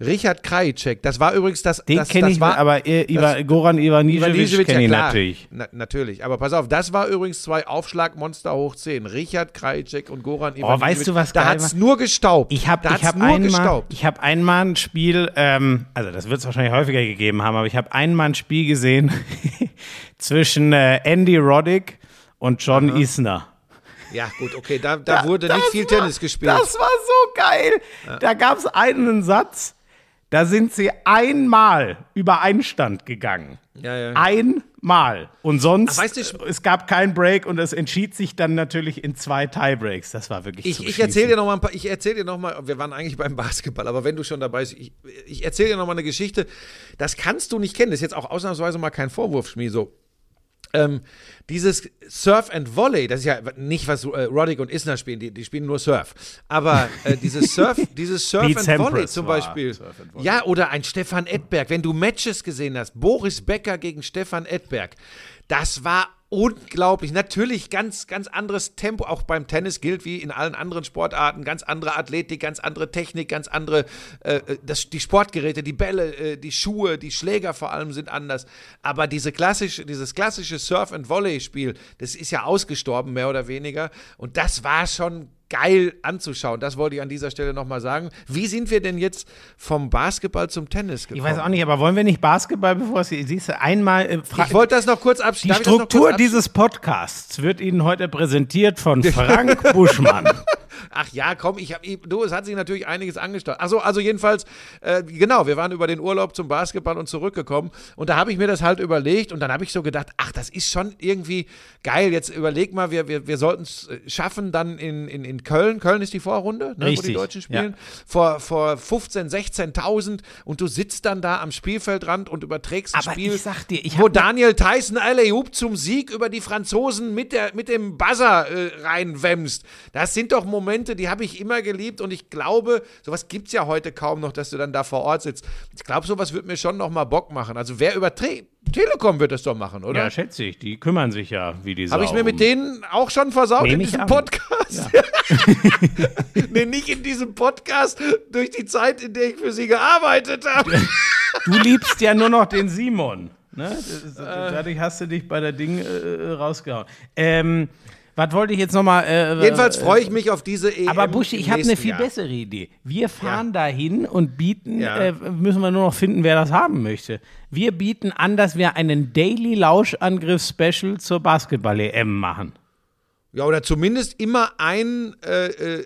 Richard Krajicek, das war übrigens das. Den das, kenne das ich, war, aber äh, Iva, Goran Ivanisevic kenne ja ich klar. natürlich. Na, natürlich, aber pass auf, das war übrigens zwei Aufschlagmonster hoch 10. Richard Krajicek und Goran Ivanisevic. Oh, weißt du, was Da hat's war? nur gestaubt. Ich habe da ich hab einmal, gestaubt. ich hab einmal ein Spiel, ähm, also das wird es wahrscheinlich häufiger gegeben haben, aber ich habe einmal ein Spiel gesehen zwischen äh, Andy Roddick und John Isner. Ja, gut, okay, da, da wurde nicht viel war, Tennis gespielt. Das war so geil. Da gab es einen Satz, da sind sie einmal über Einstand gegangen. Ja, ja. Einmal. Und sonst, weißt du, es gab keinen Break und es entschied sich dann natürlich in zwei Tiebreaks. Das war wirklich Ich, ich erzähle dir noch mal ein paar, ich erzähle dir noch mal, wir waren eigentlich beim Basketball, aber wenn du schon dabei bist, ich, ich erzähle dir noch mal eine Geschichte, das kannst du nicht kennen, das ist jetzt auch ausnahmsweise mal kein Vorwurf, Schmi, so. Ähm, dieses Surf and Volley, das ist ja nicht, was äh, Roddick und Isner spielen, die, die spielen nur Surf. Aber äh, dieses Surf, dieses Surf and Volley zum Beispiel. Surf and Volley. Ja, oder ein Stefan Edberg, wenn du Matches gesehen hast, Boris Becker gegen Stefan Edberg, das war unglaublich. Natürlich ganz, ganz anderes Tempo. Auch beim Tennis gilt wie in allen anderen Sportarten. Ganz andere Athletik, ganz andere Technik, ganz andere, äh, das, die Sportgeräte, die Bälle, äh, die Schuhe, die Schläger vor allem sind anders. Aber diese klassische, dieses klassische Surf-and-Volley-Spiel, das ist ja ausgestorben, mehr oder weniger. Und das war schon geil anzuschauen. Das wollte ich an dieser Stelle nochmal sagen. Wie sind wir denn jetzt vom Basketball zum Tennis Ich gekommen? weiß auch nicht, aber wollen wir nicht Basketball, bevor es siehst du, einmal äh, Ich wollte das noch kurz Die abschließen. Ich kurz Struktur absch- dieses Podcasts wird Ihnen heute präsentiert von Frank Buschmann. Ach ja, komm, ich hab, ich- du, es hat sich natürlich einiges angestaut. Achso, also jedenfalls, äh, genau, wir waren über den Urlaub zum Basketball und zurückgekommen und da habe ich mir das halt überlegt und dann habe ich so gedacht, ach, das ist schon irgendwie geil. Jetzt überleg mal, wir, wir, wir sollten es schaffen dann in, in, in Köln. Köln ist die Vorrunde, ne, wo die Deutschen spielen. ja. Vor, vor 15.000, 16.000 und du sitzt dann da am Spielfeldrand und überträgst ein Aber Spiel, ich sag dir, ich wo hab- Daniel Tyson Alley-Oop zum Sieg über die Franzosen mit, der, mit dem Buzzer äh, reinwämst. Das sind doch Momente, die habe ich immer geliebt und ich glaube, sowas gibt es ja heute kaum noch, dass du dann da vor Ort sitzt. Ich glaube, sowas wird mir schon noch mal Bock machen. Also wer überträgt, Telekom wird das doch machen, oder? Ja, schätze ich. Die kümmern sich ja, wie die Habe ich mir mit denen auch schon versaut Nehm in diesem an. Podcast? nee, nicht in diesem Podcast, durch die Zeit, in der ich für sie gearbeitet habe. Du liebst ja nur noch den Simon. Ne? Äh. dadurch hast du dich bei der Ding äh, rausgehauen. Ähm, was wollte ich jetzt nochmal. Äh, Jedenfalls äh, freue ich mich auf diese EM. Aber Buschi, ich habe eine viel Jahr. bessere Idee. Wir fahren dahin und bieten, Ja. äh, müssen wir nur noch finden, wer das haben möchte. Wir bieten an, dass wir einen Daily Lauschangriff Special zur Basketball-EM machen. Ja, oder zumindest immer ein äh, äh,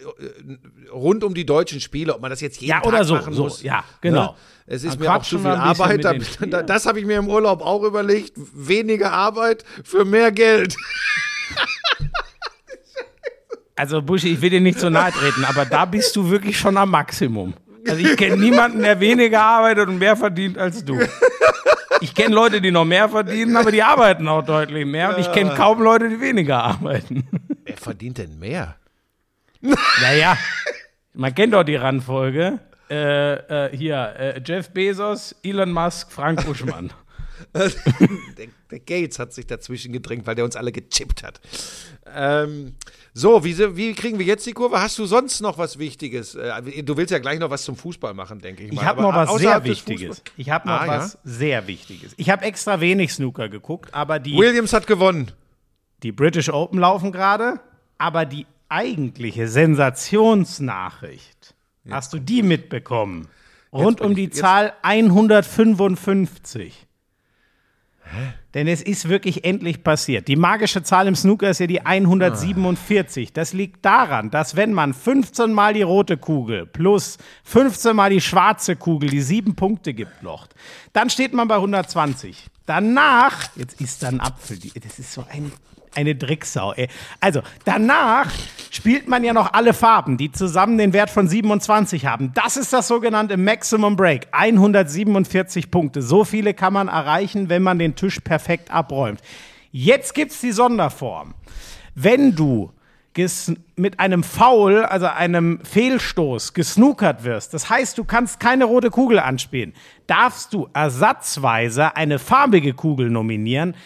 rund um die deutschen Spiele, ob man das jetzt jeden Ja, Tag oder so, machen so, muss. ja, genau. Ne? Es ist Dann mir auch zu viel Arbeit. Da, das habe ich mir im Urlaub auch überlegt. Weniger Arbeit für mehr Geld. Also Buschi, ich will dir nicht so nahe treten, aber da bist du wirklich schon am Maximum. Also ich kenne niemanden, der weniger arbeitet und mehr verdient als du. Ich kenne Leute, die noch mehr verdienen, aber die arbeiten auch deutlich mehr. Und ich kenne kaum Leute, die weniger arbeiten. Wer verdient denn mehr? Naja, man kennt doch die Randfolge. Äh, äh, hier, äh, Jeff Bezos, Elon Musk, Frank Buschmann. der, Gates hat sich dazwischen gedrängt, weil der uns alle gechippt hat. Ähm, so, wie, wie kriegen wir jetzt die Kurve? Hast du sonst noch was Wichtiges? Äh, Du willst ja gleich noch was zum Fußball machen, denke ich mal. Ich habe noch was außerhalb sehr Wichtiges. Ich habe noch Ah, ja? was sehr Wichtiges. Ich habe extra wenig Snooker geguckt, aber die, Williams hat gewonnen. die British Open laufen gerade, aber die eigentliche Sensationsnachricht, hast du die mitbekommen? Rund um die jetzt- Zahl 155. Denn es ist wirklich endlich passiert. Die magische Zahl im Snooker ist ja die 147. Das liegt daran, dass wenn man 15 mal die rote Kugel plus 15 mal die schwarze Kugel die sieben Punkte gibt noch, dann steht man bei 120. Danach, jetzt ist da ein Apfel, das ist so ein, eine Drecksau, ey. Also, danach spielt man ja noch alle Farben, die zusammen den Wert von 27 haben. Das ist das sogenannte Maximum Break. 147 Punkte. So viele kann man erreichen, wenn man den Tisch perfekt abräumt. Jetzt gibt's die Sonderform. Wenn du mit einem Foul, also einem Fehlstoß, gesnookert wirst, das heißt, du kannst keine rote Kugel anspielen, darfst du ersatzweise eine farbige Kugel nominieren,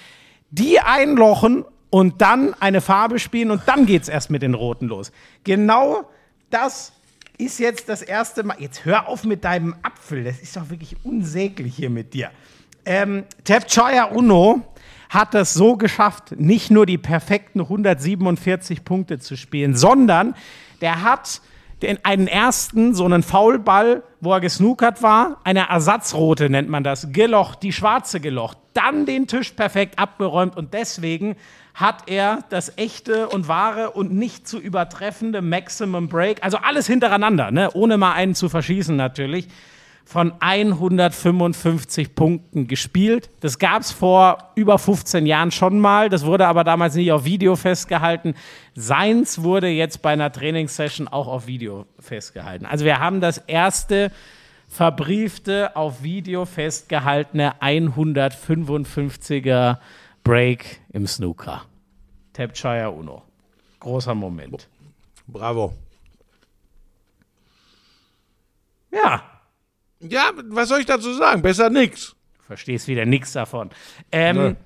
die einlochen und dann eine Farbe spielen und dann geht's erst mit den roten los. Genau das ist jetzt das erste Mal. Jetzt hör auf mit deinem Apfel, das ist doch wirklich unsäglich hier mit dir. Ähm, Tepchoya Uno hat es so geschafft, nicht nur die perfekten 147 Punkte zu spielen, sondern der hat den, einen ersten, so einen Foulball, wo er gesnookert war, eine Ersatzrote nennt man das, gelocht, die schwarze gelocht, dann den Tisch perfekt abgeräumt und deswegen hat er das echte und wahre und nicht zu übertreffende Maximum Break, also alles hintereinander, ne, ohne mal einen zu verschießen natürlich, von 155 Punkten gespielt. Das gab es vor über 15 Jahren schon mal. Das wurde aber damals nicht auf Video festgehalten. Seins wurde jetzt bei einer Trainingssession auch auf Video festgehalten. Also wir haben das erste verbriefte, auf Video festgehaltene 155er Break im Snooker. Tapshire Uno. Großer Moment. Bravo. Ja, Ja, was soll ich dazu sagen? Besser nix. verstehst wieder nichts davon. Ähm,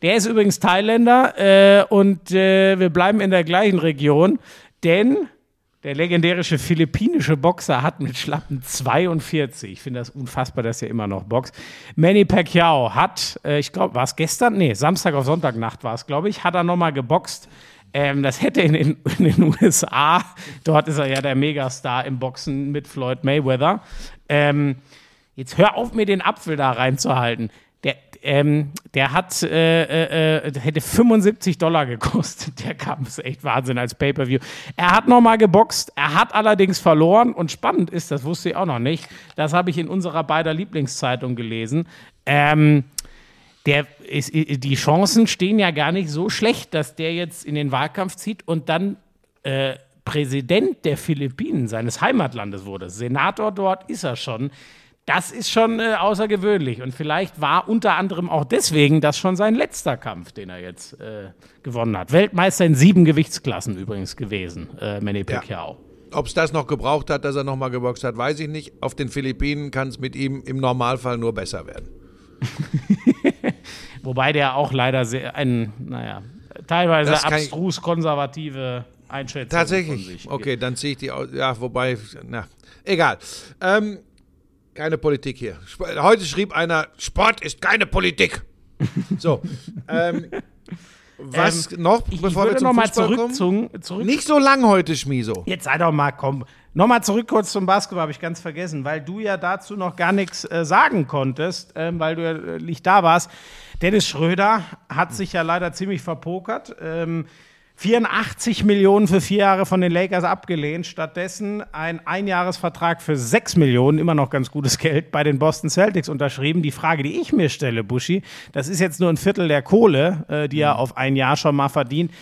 Der ist übrigens Thailänder äh, und äh, wir bleiben in der gleichen Region, denn der legendärische philippinische Boxer hat mit schlappen 42, ich finde das unfassbar, dass er immer noch boxt, Manny Pacquiao hat, äh, ich glaube, war es gestern? Nee, Samstag auf Sonntagnacht war es, glaube ich, hat er nochmal geboxt. Ähm, das hätte in den, in den USA, dort ist er ja der Megastar im Boxen mit Floyd Mayweather. Ähm, jetzt hör auf, mir den Apfel da reinzuhalten. Der, ähm, der hat, äh, äh, äh, hätte 75 Dollar gekostet. Der Kampf ist echt Wahnsinn als Pay-Per-View. Er hat nochmal geboxt, er hat allerdings verloren und spannend ist, das wusste ich auch noch nicht, das habe ich in unserer beider Lieblingszeitung gelesen. Ähm, der ist, die Chancen stehen ja gar nicht so schlecht, dass der jetzt in den Wahlkampf zieht und dann äh, Präsident der Philippinen, seines Heimatlandes wurde. Senator dort ist er schon. Das ist schon äh, außergewöhnlich. Und vielleicht war unter anderem auch deswegen das schon sein letzter Kampf, den er jetzt äh, gewonnen hat. Weltmeister in sieben Gewichtsklassen übrigens gewesen, äh, Manny Pacquiao. Ob es das noch gebraucht hat, dass er nochmal geboxt hat, weiß ich nicht. Auf den Philippinen kann es mit ihm im Normalfall nur besser werden. Wobei der auch leider sehr, ein, naja, teilweise abstrus konservative Einschätzung Tatsächlich. Okay, dann ziehe ich die aus. Ja, wobei, na, egal. Ähm, keine Politik hier. Heute schrieb einer, Sport ist keine Politik. So. ähm, was noch, Ähm, Ich, ich bevor wir würde zum nochmal Fußball zurück, zum, zurück Nicht so lang heute, Schmiso. Jetzt sei doch mal, komm. Nochmal zurück kurz zum Basketball, habe ich ganz vergessen, weil du ja dazu noch gar nichts äh, sagen konntest, ähm, weil du ja äh, nicht da warst. Dennis Schröder hat sich ja leider ziemlich verpokert. Ähm, 84 Millionen für vier Jahre von den Lakers abgelehnt. Stattdessen ein Einjahresvertrag für 6 Millionen, immer noch ganz gutes Geld, bei den Boston Celtics unterschrieben. Die Frage, die ich mir stelle, Buschi, das ist jetzt nur ein Viertel der Kohle, äh, die er auf ein Jahr schon mal verdient.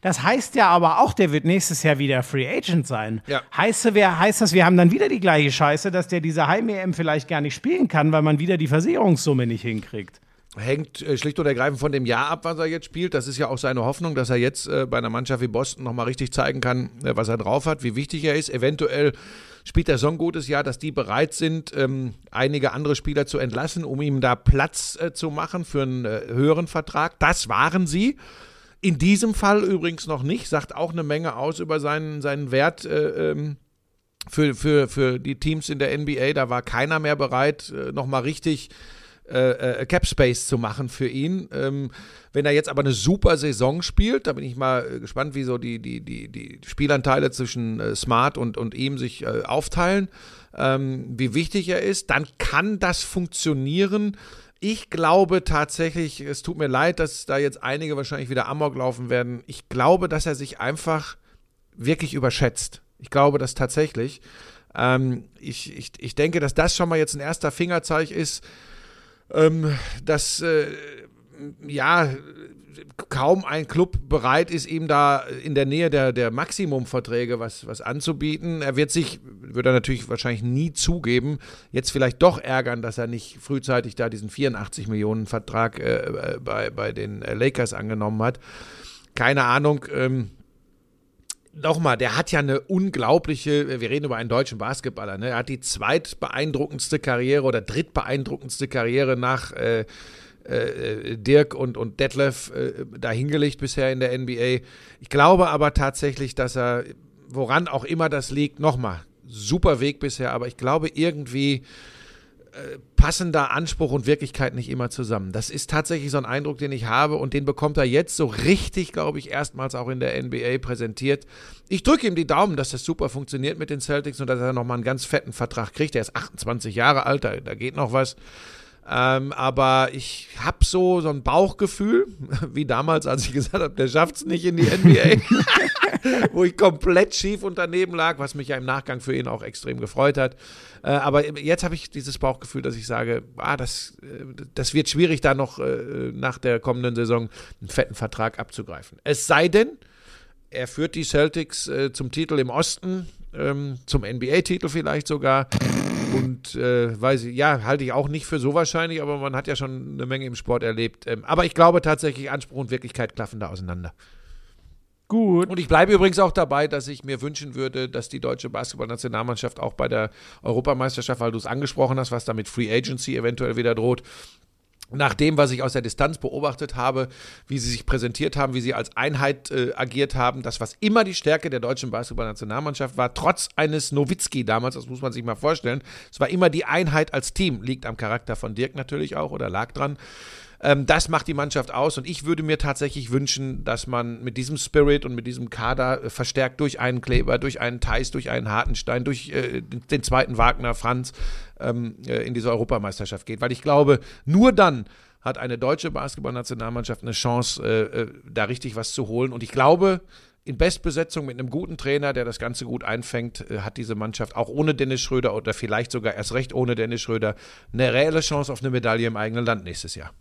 Das heißt ja aber auch, der wird nächstes Jahr wieder Free Agent sein. Ja. Heißt, wer, heißt das, wir haben dann wieder die gleiche Scheiße, dass der diese Heim-EM vielleicht gar nicht spielen kann, weil man wieder die Versicherungssumme nicht hinkriegt. Hängt äh, schlicht und ergreifend von dem Jahr ab, was er jetzt spielt. Das ist ja auch seine Hoffnung, dass er jetzt äh, bei einer Mannschaft wie Boston nochmal richtig zeigen kann, äh, was er drauf hat, wie wichtig er ist. Eventuell spielt er so ein gutes Jahr, dass die bereit sind, ähm, einige andere Spieler zu entlassen, um ihm da Platz zu machen für einen höheren Vertrag. Das waren sie. In diesem Fall übrigens noch nicht, sagt auch eine Menge aus über seinen, seinen Wert äh, ähm, für, für, für die Teams in der NBA. Da war keiner mehr bereit, nochmal richtig äh, äh, Cap Space zu machen für ihn. Ähm, wenn er jetzt aber eine super Saison spielt, da bin ich mal äh, gespannt, wie so die, die, die, die Spielanteile zwischen äh, Smart und, und ihm sich äh, aufteilen, ähm, wie wichtig er ist, dann kann das funktionieren. Ich glaube tatsächlich, es tut mir leid, dass da jetzt einige wahrscheinlich wieder Amok laufen werden. Ich glaube, dass er sich einfach wirklich überschätzt. Ich glaube das tatsächlich. Ähm, ich, ich, ich denke, dass das schon mal jetzt ein erster Fingerzeig ist, ähm, dass äh, ja kaum ein Club bereit ist, ihm da in der Nähe der, der Maximumverträge was, was anzubieten. Er wird sich, wird er natürlich wahrscheinlich nie zugeben, jetzt vielleicht doch ärgern, dass er nicht frühzeitig da diesen 84 Millionen Vertrag äh, bei, bei den Lakers angenommen hat. Keine Ahnung. Ähm, nochmal, der hat ja eine unglaubliche, wir reden über einen deutschen Basketballer, ne? er hat die zweitbeeindruckendste Karriere oder drittbeeindruckendste Karriere nach äh, äh, Dirk und, und Detlef äh, dahingelegt bisher in der NBA. Ich glaube aber tatsächlich, dass er, woran auch immer das liegt, nochmal, super Weg bisher, aber ich glaube irgendwie äh, passen da Anspruch und Wirklichkeit nicht immer zusammen. Das ist tatsächlich so ein Eindruck, den ich habe und den bekommt er jetzt so richtig, glaube ich, erstmals auch in der NBA präsentiert. Ich drücke ihm die Daumen, dass das super funktioniert mit den Celtics und dass er nochmal einen ganz fetten Vertrag kriegt. Er ist 28 Jahre alt, da, da geht noch was. Ähm, aber ich habe so, so ein Bauchgefühl, wie damals, als ich gesagt habe, der schafft es nicht in die NBA, wo ich komplett schief daneben lag, was mich ja im Nachgang für ihn auch extrem gefreut hat. Äh, aber jetzt habe ich dieses Bauchgefühl, dass ich sage, ah, das, äh, das wird schwierig, da noch äh, nach der kommenden Saison einen fetten Vertrag abzugreifen. Es sei denn, er führt die Celtics äh, zum Titel im Osten, ähm, zum NBA-Titel vielleicht sogar. Und äh, weiß ich, ja, halte ich auch nicht für so wahrscheinlich, aber man hat ja schon eine Menge im Sport erlebt. Ähm, aber ich glaube tatsächlich, Anspruch und Wirklichkeit klaffen da auseinander. Gut. Und ich bleibe übrigens auch dabei, dass ich mir wünschen würde, dass die deutsche Basketballnationalmannschaft auch bei der Europameisterschaft, weil du es angesprochen hast, was da mit Free Agency eventuell wieder droht, nach dem, was ich aus der Distanz beobachtet habe, wie sie sich präsentiert haben, wie sie als Einheit äh, agiert haben, das, was immer die Stärke der deutschen Basketballnationalmannschaft war, trotz eines Nowitzki damals, das muss man sich mal vorstellen, es war immer die Einheit als Team, liegt am Charakter von Dirk natürlich auch oder lag dran. Ähm, das macht die Mannschaft aus und ich würde mir tatsächlich wünschen, dass man mit diesem Spirit und mit diesem Kader äh, verstärkt durch einen Kleber, durch einen Theis, durch einen Hartenstein, durch äh, den zweiten Wagner, Franz ähm, äh, in diese Europameisterschaft geht. Weil ich glaube, nur dann hat eine deutsche Basketballnationalmannschaft eine Chance, äh, äh, da richtig was zu holen. Und ich glaube, in Bestbesetzung mit einem guten Trainer, der das Ganze gut einfängt, äh, hat diese Mannschaft auch ohne Dennis Schröder oder vielleicht sogar erst recht ohne Dennis Schröder eine reelle Chance auf eine Medaille im eigenen Land nächstes Jahr.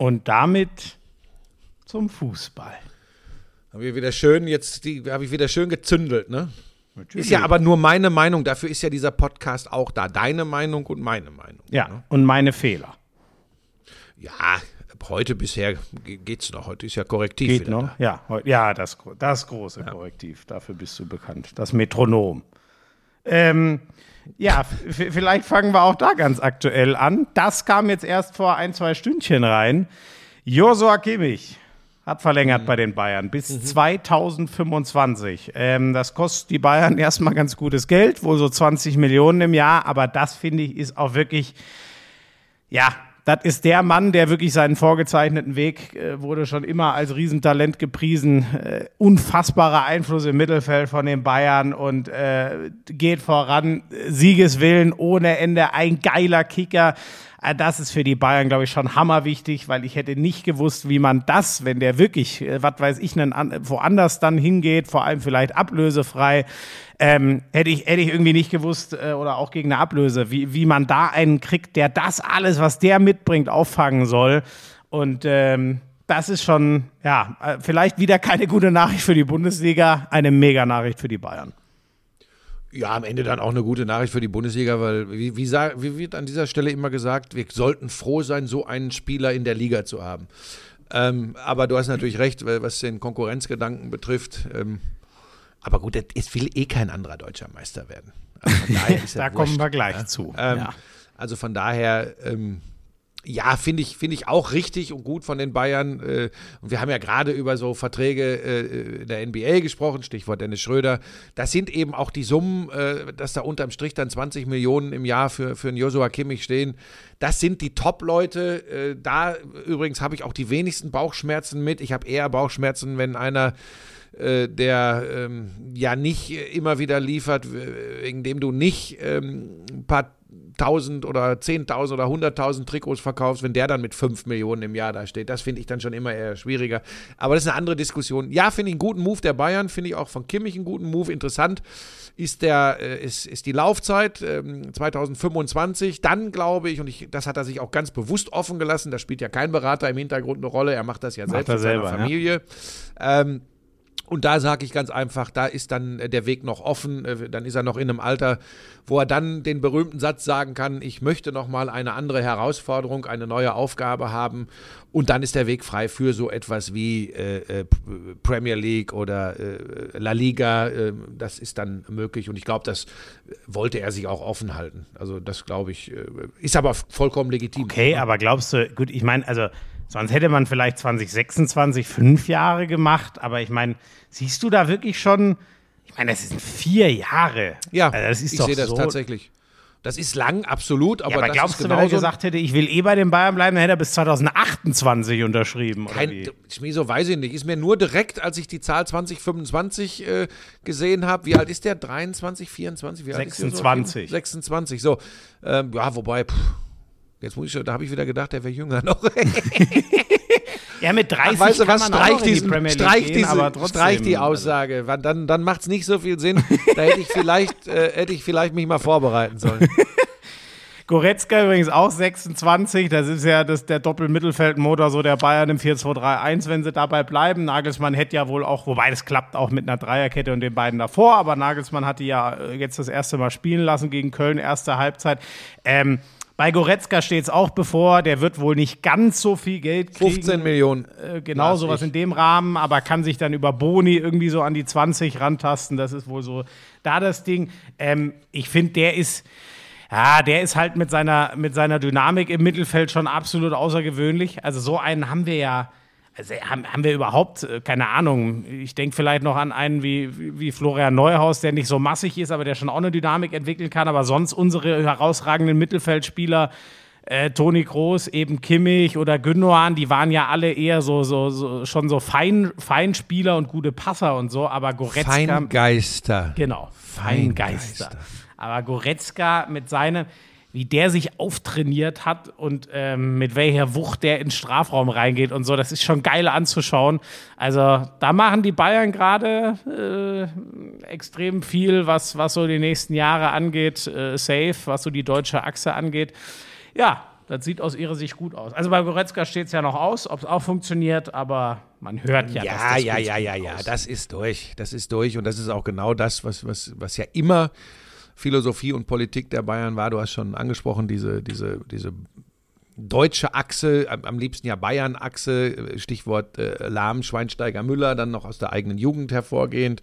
Und damit zum Fußball. Habe ich wieder schön, jetzt habe ich wieder schön gezündelt, ne? Natürlich. Ist ja aber nur meine Meinung, dafür ist ja dieser Podcast auch da. Deine Meinung und meine Meinung. Ja, ne? und meine Fehler. Ja, heute bisher geht's noch. Heute ist ja korrektiv. Geht noch? Da. Ja, ja das, das große ja. Korrektiv. Dafür bist du bekannt. Das Metronom. Ähm, ja, vielleicht fangen wir auch da ganz aktuell an. Das kam jetzt erst vor ein, zwei Stündchen rein. Josua Kimmich hat verlängert mhm. bei den Bayern bis mhm. 2025. Ähm, das kostet die Bayern erstmal ganz gutes Geld, wohl so 20 Millionen im Jahr, aber das finde ich ist auch wirklich, ja, das ist der Mann, der wirklich seinen vorgezeichneten Weg äh, wurde schon immer als Riesentalent gepriesen. Äh, unfassbarer Einfluss im Mittelfeld von den Bayern und äh, geht voran. Siegeswillen ohne Ende. Ein geiler Kicker. Äh, das ist für die Bayern, glaube ich, schon hammerwichtig, weil ich hätte nicht gewusst, wie man das, wenn der wirklich, äh, was weiß ich, woanders dann hingeht, vor allem vielleicht ablösefrei, ähm, hätte, ich, hätte ich irgendwie nicht gewusst äh, oder auch gegen eine Ablöse, wie, wie man da einen kriegt, der das alles, was der mitbringt, auffangen soll. Und ähm, das ist schon, ja, äh, vielleicht wieder keine gute Nachricht für die Bundesliga, eine Mega-Nachricht für die Bayern. Ja, am Ende dann auch eine gute Nachricht für die Bundesliga, weil, wie, wie, wie, wird an dieser Stelle immer gesagt, wir sollten froh sein, so einen Spieler in der Liga zu haben. Ähm, aber du hast natürlich recht, was den Konkurrenzgedanken betrifft. Ähm, Aber gut, es will eh kein anderer deutscher Meister werden. Also ja Da kommen wurscht. wir gleich zu. Ähm, ja. Also von daher, ähm, ja, finde ich, finde ich auch richtig und gut von den Bayern. Äh, und wir haben ja gerade über so Verträge äh, der NBA gesprochen, Stichwort Dennis Schröder. Das sind eben auch die Summen, äh, dass da unterm Strich dann 20 Millionen im Jahr für, für einen Joshua Kimmich stehen. Das sind die Top-Leute. Da übrigens habe ich auch die wenigsten Bauchschmerzen mit. Ich habe eher Bauchschmerzen, wenn einer äh, der ähm, ja nicht immer wieder liefert, wegen dem du nicht ähm, ein paar tausend oder zehntausend oder hunderttausend Trikots verkaufst, wenn der dann mit fünf Millionen im Jahr da steht. Das finde ich dann schon immer eher schwieriger. Aber das ist eine andere Diskussion. Ja, finde ich einen guten Move der Bayern, finde ich auch von Kimmich einen guten Move. Interessant ist, der, äh, ist, ist die Laufzeit ähm, 2025. Dann glaube ich, und ich, das hat er sich auch ganz bewusst offen gelassen, da spielt ja kein Berater im Hintergrund eine Rolle, er macht das ja selbst er mit seiner selber, ja. Familie. Ähm, und da sage ich ganz einfach, da ist dann äh, der Weg noch offen. Äh, Dann ist er noch in einem Alter, wo er dann den berühmten Satz sagen kann: Ich möchte noch mal eine andere Herausforderung, eine neue Aufgabe haben. Und dann ist der Weg frei für so etwas wie äh, äh, Premier League oder äh, La Liga. Äh, das ist dann möglich. Und ich glaube, das wollte er sich auch offen halten. Also das glaube ich, ist aber vollkommen legitim. Okay, aber glaubst du, gut, ich meine, also sonst hätte man vielleicht 2026 fünf Jahre gemacht, aber ich meine, siehst du da wirklich schon, ich meine, das sind vier Jahre. Ja, also das ist ich sehe das so, tatsächlich. Das ist lang, absolut, aber, Ja, aber das glaubst ist du, wenn er gesagt hätte, ich will eh bei den Bayern bleiben, dann hätte er bis 2028 unterschrieben? Oder Kein, wie? Schmieso weiß ich nicht. Ist mir nur direkt, als ich die Zahl 2025 äh, gesehen habe. Wie alt ist der? 23, 24? Wie alt Ist 26. der so? 26, so. Ähm, ja, wobei, pff, jetzt muss ich da habe ich wieder gedacht, der wäre jünger noch. Ja, mit 30 Ach, weißt du kann was? man auch Streich, noch in die diesen, Premier League streich, gehen, diese, aber trotzdem. streich die Aussage. Dann, dann macht es nicht so viel Sinn. Da hätte ich vielleicht, äh, hätte ich vielleicht mich mal vorbereiten sollen. Goretzka übrigens auch 26. Das ist ja das, der Doppelmittelfeldmotor so der Bayern im 4-2-3-1, wenn sie dabei bleiben. Nagelsmann hätte ja wohl auch, wobei das klappt auch mit einer Dreierkette und den beiden davor, aber Nagelsmann hat die ja äh, jetzt das erste Mal spielen lassen gegen Köln, erste Halbzeit. Ähm, bei Goretzka steht es auch bevor, der wird wohl nicht ganz so viel Geld kriegen. 15 Millionen. Äh, genau, sowas ich. in dem Rahmen, aber kann sich dann über Boni irgendwie so an die 20 rantasten. Das ist wohl so da das Ding. Ähm, ich finde, der ist. Ja, der ist halt mit seiner, mit seiner Dynamik im Mittelfeld schon absolut außergewöhnlich. Also so einen haben wir ja, also haben, haben wir überhaupt, äh, keine Ahnung. Ich denke vielleicht noch an einen wie, wie wie Florian Neuhaus, der nicht so massig ist, aber der schon auch eine Dynamik entwickeln kann. Aber sonst unsere herausragenden Mittelfeldspieler, äh, Toni Kroos, eben Kimmich oder Gündogan, die waren ja alle eher so, so, so schon so Fein, Feinspieler und gute Passer und so. Aber Goretzka, Feingeister. Genau, Feingeister. Feingeister. Aber Goretzka mit seinem, wie der sich auftrainiert hat und ähm, mit welcher Wucht der ins Strafraum reingeht und so, das ist schon geil anzuschauen. Also da machen die Bayern gerade äh, extrem viel, was, was so die nächsten Jahre angeht, äh, safe, was so die deutsche Achse angeht. Ja, das sieht aus ihrer Sicht gut aus. Also bei Goretzka steht es ja noch aus, ob es auch funktioniert, aber man hört ja, dass Ja, das ja, ja, ja, ja, aus. das ist durch. Das ist durch und das ist auch genau das, was, was, was ja immer Philosophie und Politik der Bayern war. Du hast schon angesprochen, diese, diese, diese deutsche Achse, am, liebsten ja Bayern-Achse, Stichwort äh, Lahm, Schweinsteiger, Müller, dann noch aus der eigenen Jugend hervorgehend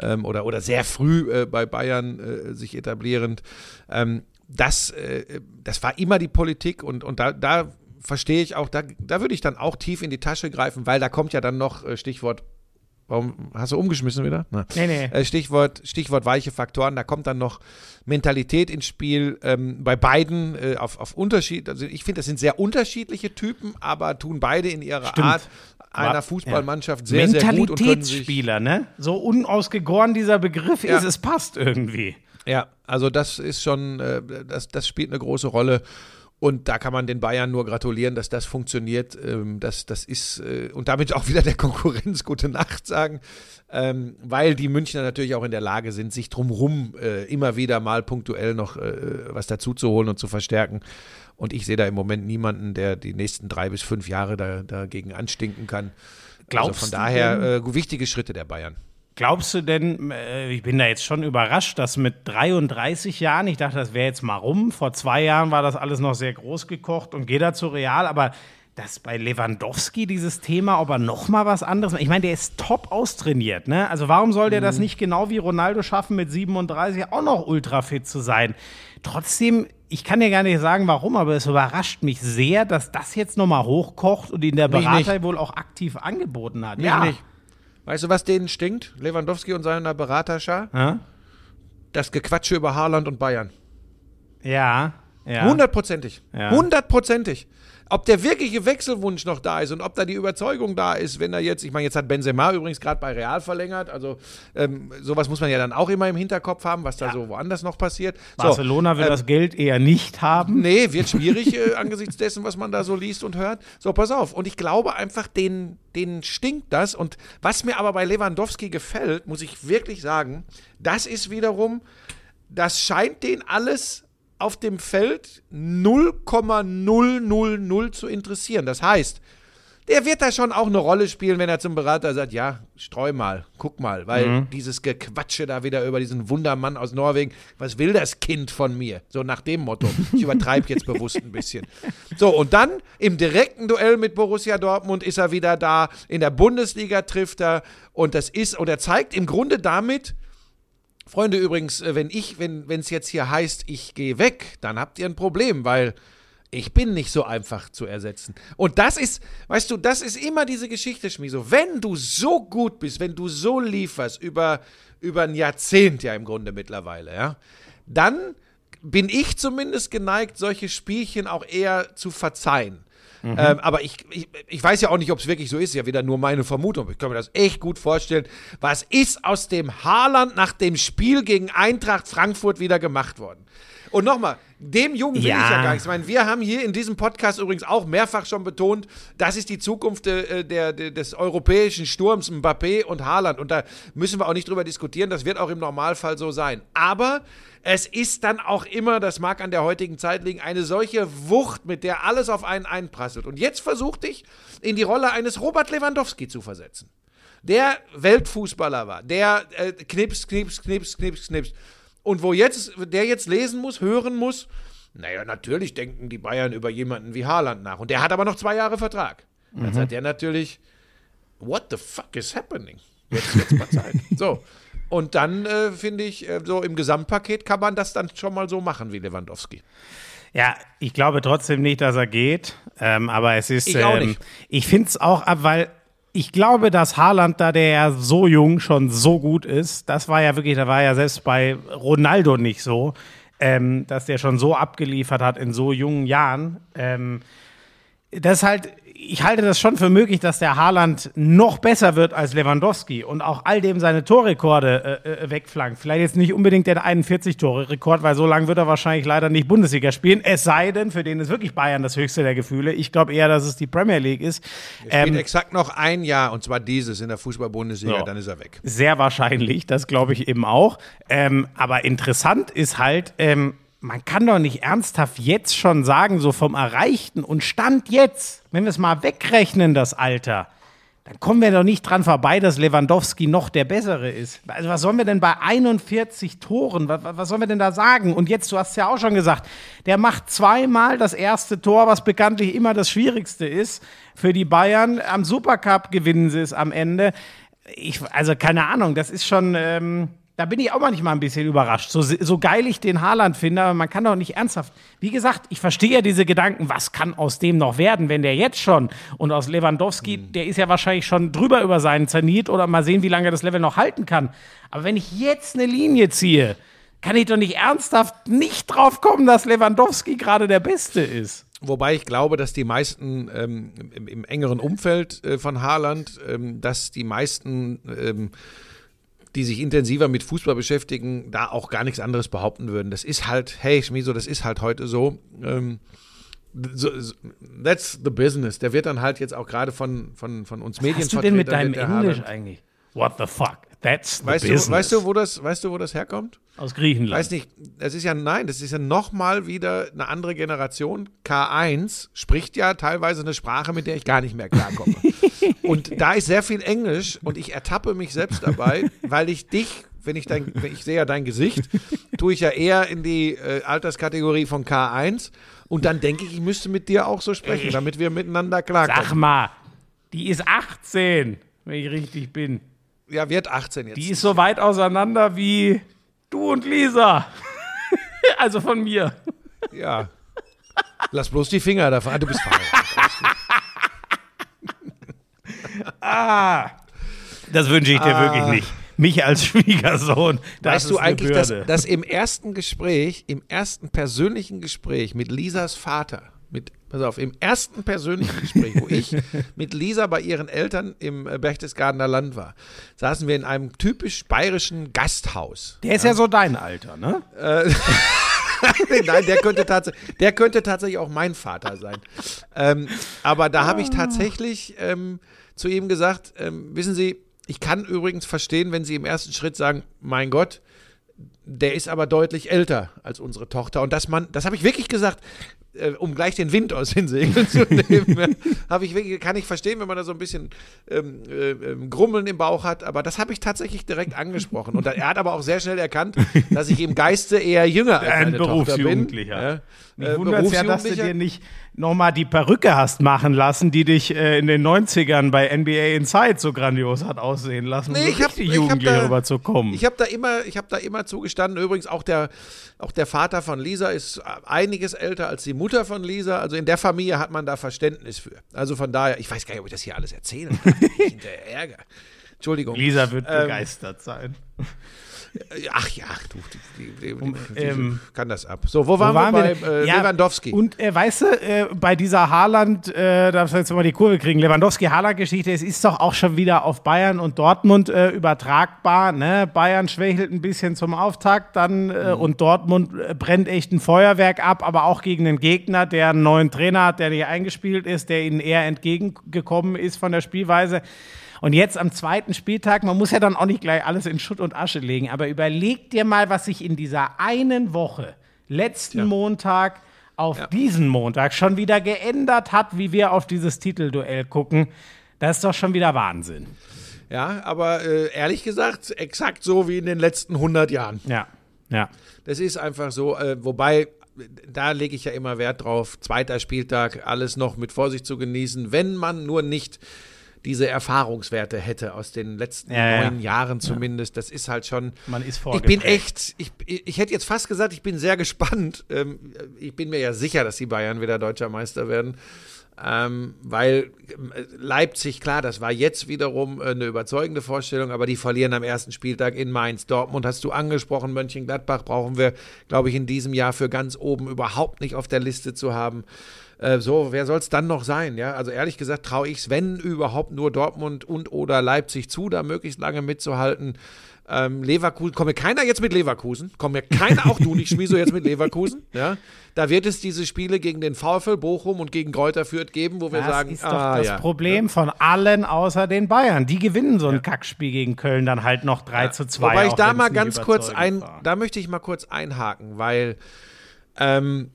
ähm, oder, oder sehr früh äh, bei Bayern äh, sich etablierend. Ähm, das, äh, das war immer die Politik und, und da, da verstehe ich auch, da, da würde ich dann auch tief in die Tasche greifen, weil da kommt ja dann noch äh, Stichwort Warum hast du umgeschmissen wieder? Na. Nee, nee. Äh, Stichwort, Stichwort weiche Faktoren, da kommt dann noch Mentalität ins Spiel. Ähm, bei beiden äh, auf, auf Unterschied, also ich finde, das sind sehr unterschiedliche Typen, aber tun beide in ihrer Stimmt. Art einer Fußballmannschaft sehr, sehr gut und können sich. Mentalitätsspieler, ne? So unausgegoren dieser Begriff Ja. ist, es passt irgendwie. Ja, also das ist schon, äh, das, das spielt eine große Rolle. Und da kann man den Bayern nur gratulieren, dass das funktioniert. Ähm, das, das ist, äh, und damit auch wieder der Konkurrenz gute Nacht sagen, ähm, weil die Münchner natürlich auch in der Lage sind, sich drumrum äh, immer wieder mal punktuell noch äh, was dazu zu holen und zu verstärken. Und ich sehe da im Moment niemanden, der die nächsten drei bis fünf Jahre da, dagegen anstinken kann. Glaubst also von daher äh, wichtige Schritte der Bayern. Glaubst du denn, äh, ich bin da jetzt schon überrascht, dass mit 33 Jahren, ich dachte, das wäre jetzt mal rum, vor zwei Jahren war das alles noch sehr groß gekocht und geht da zu Real, aber dass bei Lewandowski dieses Thema, ob er noch mal was anderes macht. Ich meine, der ist top austrainiert, ne? Also warum soll der Mhm. das nicht genau wie Ronaldo schaffen, mit 37 auch noch ultra fit zu sein? Trotzdem, ich kann dir gar nicht sagen, warum, aber es überrascht mich sehr, dass das jetzt noch mal hochkocht und ihn der Berater wohl auch aktiv angeboten hat. Mich nicht. Weißt du, was denen stinkt? Lewandowski und seiner Beraterschar? Ja, Das Gequatsche über Haaland und Bayern. ja. Hundertprozentig. Ja. Hundertprozentig. Ob der wirkliche Wechselwunsch noch da ist und ob da die Überzeugung da ist, wenn er jetzt, ich meine, jetzt hat Benzema übrigens gerade bei Real verlängert, also ähm, sowas muss man ja dann auch immer im Hinterkopf haben, was da so woanders noch passiert. So, Barcelona will ähm, das Geld eher nicht haben. Nee, wird schwierig äh, angesichts dessen, was man da so liest und hört. So, pass auf. Und ich glaube einfach, denen, denen stinkt das. Und was mir aber bei Lewandowski gefällt, muss ich wirklich sagen, das ist wiederum, das scheint den alles auf dem Feld 0,000 zu interessieren. Das heißt, der wird da schon auch eine Rolle spielen, wenn er zum Berater sagt, ja, streu mal, guck mal, weil dieses Gequatsche da wieder über diesen Wundermann aus Norwegen, was will das Kind von mir? So nach dem Motto. Ich übertreibe jetzt bewusst ein bisschen. So, und dann im direkten Duell mit Borussia Dortmund ist er wieder da, in der Bundesliga trifft er und das ist, und er zeigt im Grunde damit, Freunde, übrigens, äh, wenn ich, wenn es jetzt hier heißt, ich gehe weg, dann habt ihr ein Problem, weil ich bin nicht so einfach zu ersetzen. Und das ist, weißt du, das ist immer diese Geschichte, Schmiso. Wenn du so gut bist, wenn du so lieferst über, über ein Jahrzehnt ja im Grunde mittlerweile, ja, dann bin ich zumindest geneigt, solche Spielchen auch eher zu verzeihen. Ähm, aber ich, ich, ich weiß ja auch nicht, ob es wirklich so ist, ja wieder nur meine Vermutung. Ich kann mir das echt gut vorstellen. Was ist aus dem Haaland nach dem Spiel gegen Eintracht Frankfurt wieder gemacht worden? Und nochmal, dem Jungen will Ja. ich ja gar nichts. Ich meine, wir haben hier in diesem Podcast übrigens auch mehrfach schon betont, das ist die Zukunft äh, der, der, des europäischen Sturms, Mbappé und Haaland. Und da müssen wir auch nicht drüber diskutieren, das wird auch im Normalfall so sein. Aber es ist dann auch immer, das mag an der heutigen Zeit liegen, eine solche Wucht, mit der alles auf einen einprasselt. Und jetzt versuch dich in die Rolle eines Robert Lewandowski zu versetzen der Weltfußballer war, der äh, knips, knips, knips, knips, knips. Und wo jetzt, der jetzt lesen muss, hören muss, naja, natürlich denken die Bayern über jemanden wie Haaland nach. Und der hat aber noch zwei Jahre Vertrag. Dann sagt der natürlich, what the fuck is happening? Jetzt wird's mal Zeit. so. Und dann äh, finde ich, äh, so im Gesamtpaket kann man das dann schon mal so machen wie Lewandowski. Ja, ich glaube trotzdem nicht, dass er geht. Ähm, aber es ist. Ich ähm. Ich finde es auch ab, weil ich glaube, dass Haaland, da der ja so jung schon so gut ist, das war ja wirklich, da war ja selbst bei Ronaldo nicht so, ähm, dass der schon so abgeliefert hat in so jungen Jahren. Ähm, das ist halt, ich halte das schon für möglich, dass der Haaland noch besser wird als Lewandowski und auch all dem seine Torrekorde äh, äh, wegflankt. Vielleicht jetzt nicht unbedingt der 41-Tore-Rekord, weil so lange wird er wahrscheinlich leider nicht Bundesliga spielen. Es sei denn, für den ist wirklich Bayern das höchste der Gefühle. Ich glaube eher, dass es die Premier League ist. Er spielt Ähm, exakt noch ein Jahr, und zwar dieses in der Fußball-Bundesliga, Ja. dann ist er weg. sehr wahrscheinlich, das glaube ich eben auch. Ähm, aber interessant ist halt, ähm, man kann doch nicht ernsthaft jetzt schon sagen, so vom Erreichten und Stand jetzt, wenn wir es mal wegrechnen, das Alter, dann kommen wir doch nicht dran vorbei, dass Lewandowski noch der Bessere ist. Also was sollen wir denn bei 41 Toren, was, was sollen wir denn da sagen? Und jetzt, du hast ja auch schon gesagt, der macht zweimal das erste Tor, was bekanntlich immer das Schwierigste ist für die Bayern. Am Supercup gewinnen sie es am Ende. Ich, also keine Ahnung, das ist schon, ähm, da bin ich auch manchmal ein bisschen überrascht. So, so geil ich den Haaland finde, aber man kann doch nicht ernsthaft. Wie gesagt, ich verstehe ja diese Gedanken, was kann aus dem noch werden, wenn der jetzt schon und aus Lewandowski, der ist ja wahrscheinlich schon drüber über seinen Zenit oder mal sehen, wie lange er das Level noch halten kann. Aber wenn ich jetzt eine Linie ziehe, kann ich doch nicht ernsthaft nicht drauf kommen, dass Lewandowski gerade der Beste ist. Wobei ich glaube, dass die meisten ähm, im, im engeren Umfeld äh, von Haaland, ähm, dass die meisten, ähm, die sich intensiver mit Fußball beschäftigen, da auch gar nichts anderes behaupten würden. Das ist halt, hey Schmiso, das ist halt heute so. Ähm, so, that's the business. Der wird dann halt jetzt auch gerade von, von, von uns Medien Was hast du denn mit deinem Englisch eigentlich? What the fuck? That's the Weißt business. du, weißt, du, wo das, weißt du, wo das herkommt? Aus Griechenland. Weiß nicht, das ist ja, nein, das ist ja nochmal wieder eine andere Generation. K1 spricht ja teilweise eine Sprache, mit der ich gar nicht mehr klarkomme. und da ist sehr viel Englisch und ich ertappe mich selbst dabei, weil ich dich, wenn ich dein, wenn ich sehe ja dein Gesicht, tue ich ja eher in die äh, Alterskategorie von K1 und dann denke ich, ich müsste mit dir auch so sprechen, damit wir miteinander Sag klarkommen. mal, die ist 18, wenn ich richtig bin. Ja, wird 18 jetzt. Die ist so weit auseinander wie du und Lisa. also von mir. ja. Lass bloß die Finger davon. Ah, du bist verheiratet. Das wünsche ich dir wirklich nicht. Mich als Schwiegersohn. Das Weißt ist du eigentlich, dass, dass im ersten Gespräch, im ersten persönlichen Gespräch mit Lisas Vater, mit, pass auf, im ersten persönlichen Gespräch, wo ich mit Lisa bei ihren Eltern im äh, Berchtesgadener Land war, saßen wir in einem typisch bayerischen Gasthaus. Der ist ja so dein Alter, ne? Nein, der könnte, der könnte tatsächlich auch mein Vater sein. Ähm, aber da habe ich tatsächlich ähm, zu ihm gesagt, ähm, wissen Sie, ich kann übrigens verstehen, wenn Sie im ersten Schritt sagen, mein Gott, der ist aber deutlich älter als unsere Tochter. Und dass man, das habe ich wirklich gesagt, äh, um gleich den Wind aus den Segeln zu nehmen, habe ich wirklich, kann ich verstehen, wenn man da so ein bisschen ähm, äh, ähm, Grummeln im Bauch hat, aber das habe ich tatsächlich direkt angesprochen. Und er hat aber auch sehr schnell erkannt, dass ich im Geiste eher jünger als Ein meine bin. Berufsjugendlicher. Ja, Mich äh, ja, dass du Berufsjugendlicher. dir nicht nochmal die Perücke hast machen lassen, die dich äh, in den 90ern bei NBA Inside so grandios hat aussehen lassen, um Nee, so ich hab- richtig ich hab jugendlich da- rüberzukommen. Ich habe da immer, ich habe da immer zugestanden. Übrigens auch der, auch der Vater von Lisa ist einiges älter als die Mutter von Lisa. Also in der Familie hat man da Verständnis für. Also von daher, ich weiß gar nicht, ob ich das hier alles erzählen kann. Ich hinterher Ärger. Entschuldigung. Lisa wird Ähm, begeistert sein. Ach ja, du, die, die, die, ähm, kann das ab. So, wo waren, Wo waren wir wir bei äh, Ja, Lewandowski? Und äh, weißt du, äh, bei dieser Haaland, äh, da wir jetzt mal die Kurve kriegen, Lewandowski-Haaland-Geschichte, es ist doch auch schon wieder auf Bayern und Dortmund äh, übertragbar. Ne? Bayern schwächelt ein bisschen zum Auftakt dann äh, Mhm. und Dortmund äh, brennt echt ein Feuerwerk ab, aber auch gegen einen Gegner, der einen neuen Trainer hat, der nicht eingespielt ist, der ihnen eher entgegengekommen ist von der Spielweise. Und jetzt am zweiten Spieltag, man muss ja dann auch nicht gleich alles in Schutt und Asche legen, aber überleg dir mal, was sich in dieser einen Woche, letzten Montag auf diesen Montag schon wieder geändert hat, wie wir auf dieses Titelduell gucken. Das ist doch schon wieder Wahnsinn. ja, aber äh, ehrlich gesagt, exakt so wie in den letzten 100 Jahren. Ja, ja. Das ist einfach so, äh, wobei, da lege ich ja immer Wert drauf, zweiter Spieltag, alles noch mit Vorsicht zu genießen, wenn man nur nicht diese Erfahrungswerte hätte aus den letzten Ja, ja. neun Jahren zumindest. Das ist halt schon. Man ist Ich vorgeprägt. bin echt, ich, ich hätte jetzt fast gesagt, ich bin sehr gespannt. Ähm, ich bin mir ja sicher, dass die Bayern wieder deutscher Meister werden. Ähm, weil äh, Leipzig, klar, das war jetzt wiederum äh, eine überzeugende Vorstellung, aber die verlieren am ersten Spieltag in Mainz. Dortmund hast du angesprochen, Mönchengladbach brauchen wir, glaube ich, in diesem Jahr für ganz oben überhaupt nicht auf der Liste zu haben. Äh, so, wer soll es dann noch sein? Ja, also ehrlich gesagt traue ich es, wenn überhaupt nur Dortmund und oder Leipzig zu, da möglichst lange mitzuhalten. Ähm, Leverkusen, kommt mir keiner jetzt mit Leverkusen, kommt mir keiner, auch du nicht, Schmieso, jetzt mit Leverkusen. Ja, da wird es diese Spiele gegen den VfL Bochum und gegen Greuther Fürth geben, wo wir Das sagen, ist doch ah, das ja. Problem von allen außer den Bayern. Die gewinnen so ein Kackspiel gegen Köln dann halt noch 3 zu 2. Wobei ich da mal ganz kurz ein, war. da möchte ich mal kurz einhaken, weil ähm,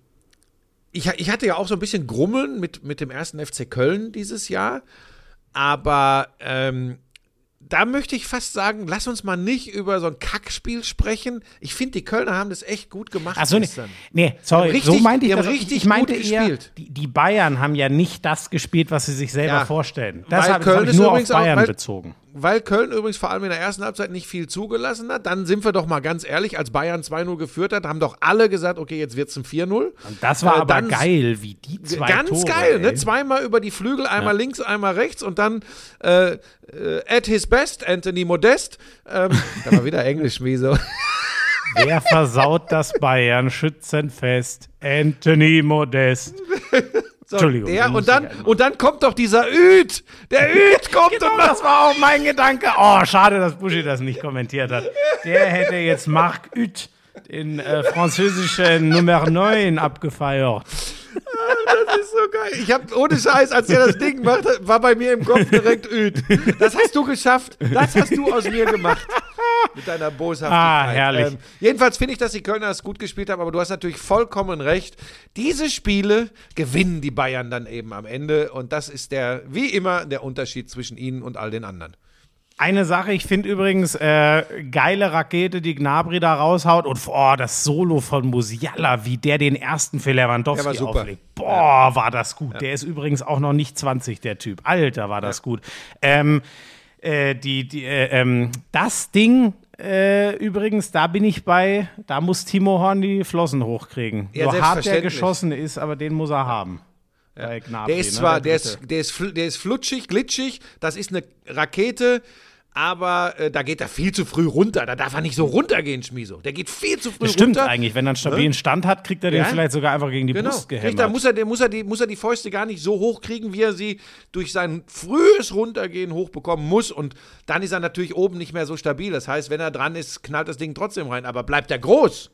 ich, ich hatte ja auch so ein bisschen Grummeln mit, mit dem ersten FC Köln dieses Jahr, aber ähm, da möchte ich fast sagen, lass uns mal nicht über so ein Kackspiel sprechen. Ich finde, die Kölner haben das echt gut gemacht Ach so, nee, gestern. nee, sorry, richtig- so meinte ich das. richtig ich meinte gut eher, gespielt. die, die Bayern haben ja nicht das gespielt, was sie sich selber Ja, vorstellen. Das habe Köln hab ich ist nur auf auch- Bayern weil- bezogen. Weil Köln übrigens vor allem in der ersten Halbzeit nicht viel zugelassen hat. Dann sind wir doch mal ganz ehrlich, als Bayern 2-0 geführt hat, haben doch alle gesagt, okay, jetzt wird es ein 4-0. Das war Äh, aber geil, wie die zwei Ganz Tore, geil, ne? Zweimal über die Flügel, einmal links, einmal rechts und dann äh, äh, at his best, Anthony Modest. Ähm, da war wieder Englisch, Miso. Wer versaut das Bayern Schützenfest? Anthony Modest. Entschuldigung. Der, und, dann, und dann kommt doch dieser Üd. Der Üd kommt Genau, und macht das war auch mein Gedanke. Oh, schade, dass Buschi das nicht kommentiert hat. Der hätte jetzt Marc Uth, den äh, französischen Nummer 9, abgefeiert. Das ist so geil. Ich habe ohne Scheiß, als er das Ding macht, war bei mir im Kopf direkt Üd. Das hast du geschafft. Das hast du aus mir gemacht. Mit deiner Boshaftigkeit. Ah, herrlich. Ähm, jedenfalls finde ich, dass die Kölner es gut gespielt haben, aber du hast natürlich vollkommen recht. Diese Spiele gewinnen die Bayern dann eben am Ende und das ist der, wie immer, der Unterschied zwischen ihnen und all den anderen. Eine Sache, ich finde übrigens äh, geile Rakete, die Gnabry da raushaut und oh, das Solo von Musiala, wie der den ersten für Der war Lewandowski super. auflegt. Boah, war das gut. Der ist übrigens auch noch nicht 20, der Typ. Alter, war das gut. Ähm, äh, die, die, äh, ähm, das Ding äh, übrigens, da bin ich bei, da muss Timo Horn die Flossen hochkriegen. Ja, so hart der geschossen ist, aber den muss er haben. Bei Gnabry, Der ist ne, zwar, der Dritte. ist, der, ist, der ist flutschig, glitschig, das ist eine Rakete, aber äh, da geht er viel zu früh runter. Da darf er nicht so runtergehen, Schmiso. Der geht viel zu früh Das stimmt runter. eigentlich. Wenn er einen stabilen Stand hat, kriegt er den Ja. vielleicht sogar einfach gegen die Genau. Brust gehämmert. da muss er, der muss, er die, muss er die Fäuste gar nicht so hoch kriegen, wie er sie durch sein frühes Runtergehen hochbekommen muss. Und dann ist er natürlich oben nicht mehr so stabil. Das heißt, wenn er dran ist, knallt das Ding trotzdem rein. Aber bleibt er groß,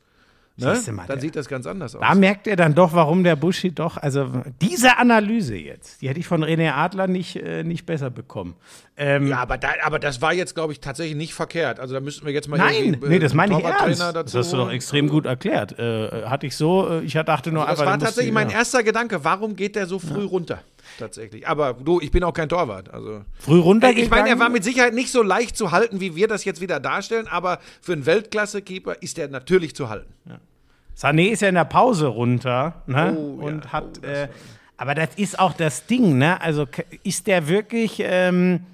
ne? Siehst du mal, dann sieht das ganz anders aus. Da merkt er dann doch, warum der Buschi doch, also diese Analyse jetzt, die hätte ich von René Adler nicht, äh, nicht besser bekommen. Ähm, Ja, aber, da, aber das war jetzt, glaube ich, tatsächlich nicht verkehrt. Also da müssten wir jetzt mal Nein, äh, nee, das meine ich ernst. Das hast du doch extrem gut erklärt. Äh, hatte ich so, äh, ich dachte nur Das einfach. war du musst tatsächlich mein ja. erster Gedanke. Warum geht der so früh runter? Tatsächlich. Aber du, ich bin auch kein Torwart. Also. Früh runtergegangen. Ich meine, er war mit Sicherheit nicht so leicht zu halten, wie wir das jetzt wieder darstellen, aber für einen Weltklasse-Keeper ist er natürlich zu halten. Sané ist ja in der Pause runter ne? Oh, ja. und hat. Oh, äh, aber das ist auch das Ding, ne? Also ist der wirklich. Ähm,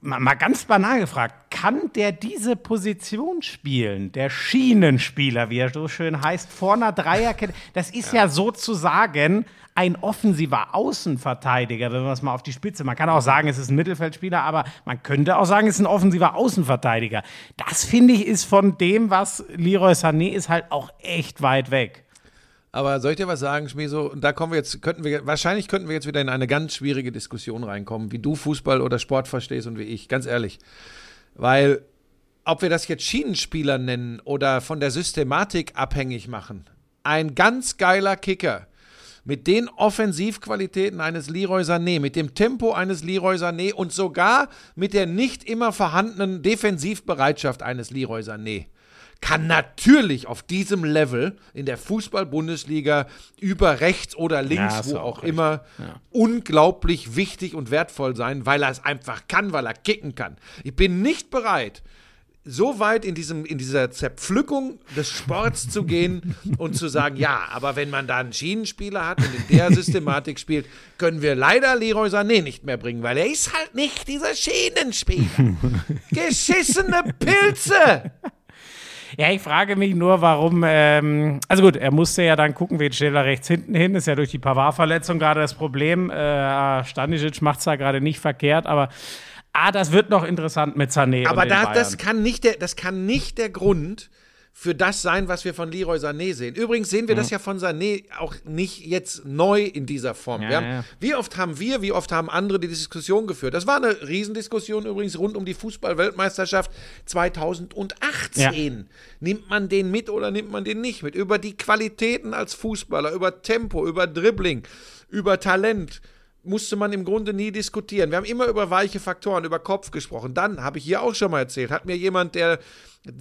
mal, ganz banal gefragt, kann der diese Position spielen? Der Schienenspieler, wie er so schön heißt, vor einer Dreierkette. Das ist ja, sozusagen ein offensiver Außenverteidiger, wenn man es mal auf die Spitze. Man kann auch sagen, es ist ein Mittelfeldspieler, aber man könnte auch sagen, es ist ein offensiver Außenverteidiger. Das finde ich ist von dem, was Leroy Sané ist, halt auch echt weit weg. Aber soll ich dir was sagen, Schmieso? Und da kommen wir jetzt, könnten wir, wahrscheinlich könnten wir jetzt wieder in eine ganz schwierige Diskussion reinkommen, wie du Fußball oder Sport verstehst und wie ich, ganz ehrlich. Weil, ob wir das jetzt Schienenspieler nennen oder von der Systematik abhängig machen, ein ganz geiler Kicker mit den Offensivqualitäten eines Leroy Sané, mit dem Tempo eines Leroy Sané und sogar mit der nicht immer vorhandenen Defensivbereitschaft eines Leroy Sané kann natürlich auf diesem Level in der Fußball-Bundesliga über rechts oder links, hast wo auch auch immer, unglaublich wichtig und wertvoll sein, weil er es einfach kann, weil er kicken kann. Ich bin nicht bereit, so weit in, diesem, in dieser Zerpflückung des Sports zu gehen und zu sagen, ja, aber wenn man da einen Schienenspieler hat und in der Systematik spielt, können wir leider Leroy Sané nicht mehr bringen, weil er ist halt nicht dieser Schienenspieler. Geschissene Pilze! Ja, ich frage mich nur, warum. Ähm, also gut, er musste ja dann gucken, wen stellt er rechts hinten hin. Ist ja durch die Pavard-Verletzung gerade das Problem. Äh, Stanisic macht es da gerade nicht verkehrt, aber ah, das wird noch interessant mit Sané. Aber da, das, kann nicht der, das kann nicht der Grund für das sein, was wir von Leroy Sané sehen. Übrigens sehen wir das ja von Sané auch nicht jetzt neu in dieser Form. Ja, haben, ja. Wie oft haben wir, wie oft haben andere die Diskussion geführt? Das war eine Riesendiskussion übrigens rund um die Fußball-Weltmeisterschaft 2018. Nimmt man den mit oder nimmt man den nicht mit? Über die Qualitäten als Fußballer, über Tempo, über Dribbling, über Talent musste man im Grunde nie diskutieren. Wir haben immer über weiche Faktoren, über Kopf gesprochen. Dann habe ich hier auch schon mal erzählt, hat mir jemand, der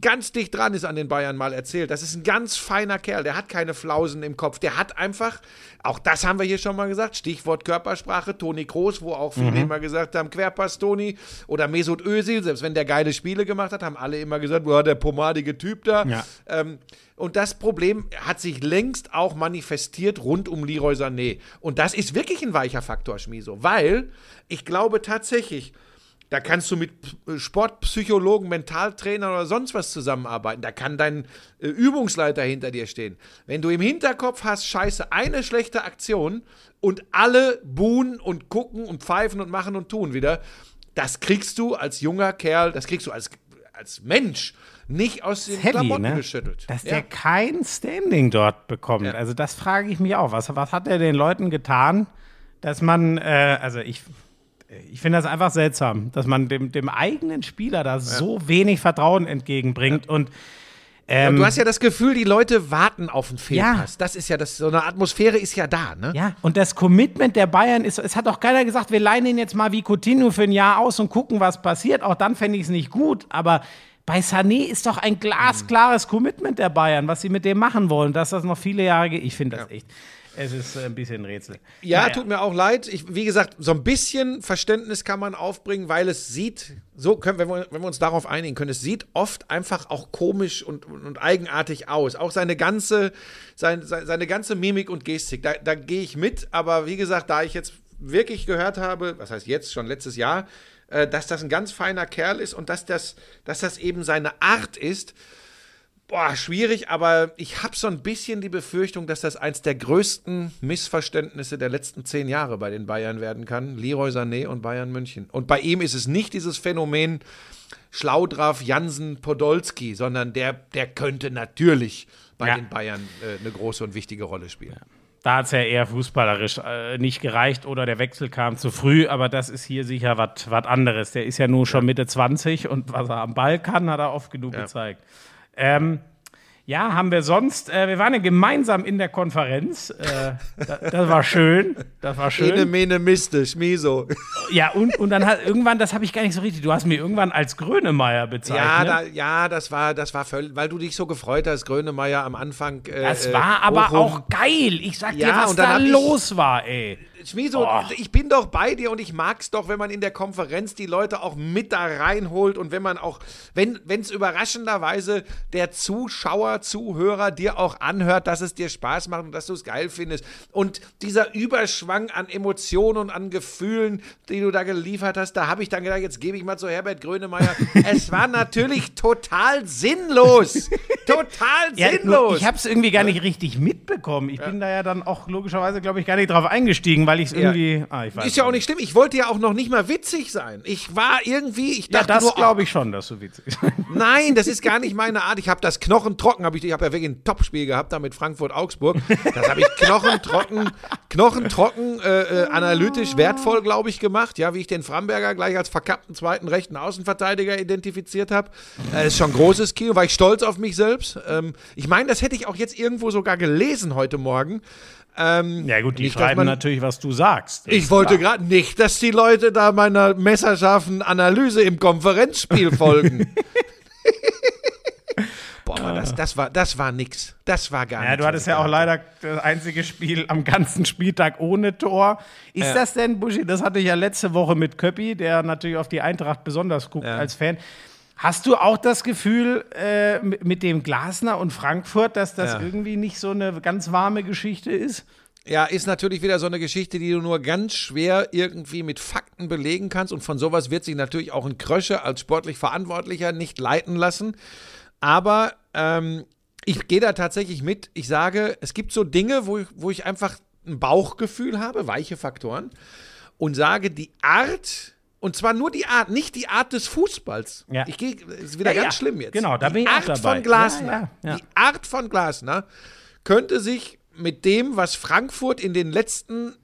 ganz dicht dran ist an den Bayern, mal erzählt. Das ist ein ganz feiner Kerl, der hat keine Flausen im Kopf. Der hat einfach, auch das haben wir hier schon mal gesagt, Stichwort Körpersprache, Toni Kroos, wo auch viele immer gesagt haben, Querpass Toni oder Mesut Özil, selbst wenn der geile Spiele gemacht hat, haben alle immer gesagt, boah, der pomadige Typ da. Ja. Ähm, und das Problem hat sich längst auch manifestiert rund um Leroy Sané. Und das ist wirklich ein weicher Faktor, Schmiso, weil ich glaube tatsächlich, da kannst du mit Sportpsychologen, Mentaltrainern oder sonst was zusammenarbeiten. Da kann dein äh, Übungsleiter hinter dir stehen. Wenn du im Hinterkopf hast, scheiße, eine schlechte Aktion und alle buhen und gucken und pfeifen und machen und tun wieder, das kriegst du als junger Kerl, das kriegst du als, als Mensch nicht aus den Heavy, Klamotten ne? geschüttelt. Dass Ja. der kein Standing dort bekommt. Ja. Also das frage ich mich auch. Was, was hat er den Leuten getan, dass man, äh, also ich, ich finde das einfach seltsam, dass man dem, dem eigenen Spieler da so wenig Vertrauen entgegenbringt und ähm, Du hast ja das Gefühl, die Leute warten auf einen Ja. Fehlpass. Das ist ja das, so eine Atmosphäre ist ja da, ne? Ja, und das Commitment der Bayern ist, es hat auch keiner gesagt, wir leihen ihn jetzt mal wie Coutinho für ein Jahr aus und gucken, was passiert. Auch dann fände ich es nicht gut. Aber bei Sané ist doch ein glasklares Commitment der Bayern, was sie mit dem machen wollen, dass das noch viele Jahre geht. Ich finde das echt. Es ist ein bisschen ein Rätsel. Ja, Naja. tut mir auch leid. Ich, wie gesagt, so ein bisschen Verständnis kann man aufbringen, weil es sieht, so können, wenn wir, wenn wir uns darauf einigen können, es sieht oft einfach auch komisch und, und, und eigenartig aus. Auch seine ganze, sein, sein, seine ganze Mimik und Gestik, da, da gehe ich mit. Aber wie gesagt, da ich jetzt wirklich gehört habe, was heißt jetzt, schon letztes Jahr, äh, dass das ein ganz feiner Kerl ist und dass das, dass das eben seine Art ist, Boah, schwierig, aber ich habe so ein bisschen die Befürchtung, dass das eins der größten Missverständnisse der letzten zehn Jahre bei den Bayern werden kann. Leroy Sané und Bayern München. Und bei ihm ist es nicht dieses Phänomen Schlaudraff, Jansen, Podolski, sondern der, der könnte natürlich bei Ja. den Bayern äh, eine große und wichtige Rolle spielen. Da hat es ja eher fußballerisch äh, nicht gereicht oder der Wechsel kam zu früh, aber das ist hier sicher was anderes. Der ist ja nur schon Mitte 20 und was er am Ball kann, hat er oft genug gezeigt. Ähm, ja, haben wir sonst, äh, wir waren ja gemeinsam in der Konferenz. Äh, da, das war schön. Das war schön. Ene, mene, miste, Schmiso. Ja, und, und dann hat irgendwann, das habe ich gar nicht so richtig, du hast mir irgendwann als Grönemeyer bezeichnet. Ja, da, ja, das war, das war völlig, weil du dich so gefreut hast, Grönemeyer am Anfang. Äh, das war aber Bochum. auch geil. Ich sag dir, Ja, was und dann da hab ich- los war, ey. Schmieso, Oh. ich bin doch bei dir und ich mag's doch, wenn man in der Konferenz die Leute auch mit da reinholt und wenn man auch, wenn es überraschenderweise der Zuschauer, Zuhörer dir auch anhört, dass es dir Spaß macht und dass du es geil findest. Und dieser Überschwang an Emotionen und an Gefühlen, die du da geliefert hast, da habe ich dann gedacht, jetzt gebe ich mal zu Herbert Grönemeyer. es war natürlich total sinnlos. total Ja, sinnlos. ich habe es irgendwie gar nicht richtig mitbekommen. Ich bin da ja dann auch logischerweise, glaube ich, gar nicht drauf eingestiegen, weil ich es irgendwie. Ah, ich weiß Ist ja auch nicht schlimm. Ich wollte ja auch noch nicht mal witzig sein. Ich war irgendwie, ich Ja, dachte das nur, glaube ich schon, dass du witzig bist. Nein, das ist gar nicht meine Art. Ich habe das knochentrocken, hab ich, ich habe ja wirklich ein Topspiel gehabt da mit Frankfurt-Augsburg. Das habe ich knochentrocken, knochentrocken, äh, äh, analytisch wertvoll, glaube ich, gemacht. Ja, wie ich den Framberger gleich als verkappten zweiten rechten Außenverteidiger identifiziert habe. Äh, ist schon ein großes Kino, war ich stolz auf mich selbst. Ähm, ich meine, das hätte ich auch jetzt irgendwo sogar gelesen heute Morgen. Ähm, Ja, gut, die Nicht, schreiben man- natürlich, was du sagst. Ich wollte gerade nicht, dass die Leute da meiner messerscharfen Analyse im Konferenzspiel folgen. Boah, das, das, war, das war nix. Das war gar Ja, nichts. du hattest ja auch leider das einzige Spiel am ganzen Spieltag ohne Tor. Ist das denn, Buschi, das hatte ich ja letzte Woche mit Köppi, der natürlich auf die Eintracht besonders guckt als Fan. Hast du auch das Gefühl äh, mit dem Glasner und Frankfurt, dass das Ja. irgendwie nicht so eine ganz warme Geschichte ist? Ja, ist natürlich wieder so eine Geschichte, die du nur ganz schwer irgendwie mit Fakten belegen kannst. Und von sowas wird sich natürlich auch ein Krösche als sportlich Verantwortlicher nicht leiten lassen. Aber ähm, ich gehe da tatsächlich mit. Ich sage, es gibt so Dinge, wo ich, wo ich einfach ein Bauchgefühl habe, weiche Faktoren, und sage, die Art, und zwar nur die Art, nicht die Art des Fußballs. Ja. Ich gehe, ist wieder Ja, ganz ja. schlimm jetzt. Genau, da die bin ich auch Art dabei. von Glasner, die Art von Glasner könnte sich mit dem, was Frankfurt in den letzten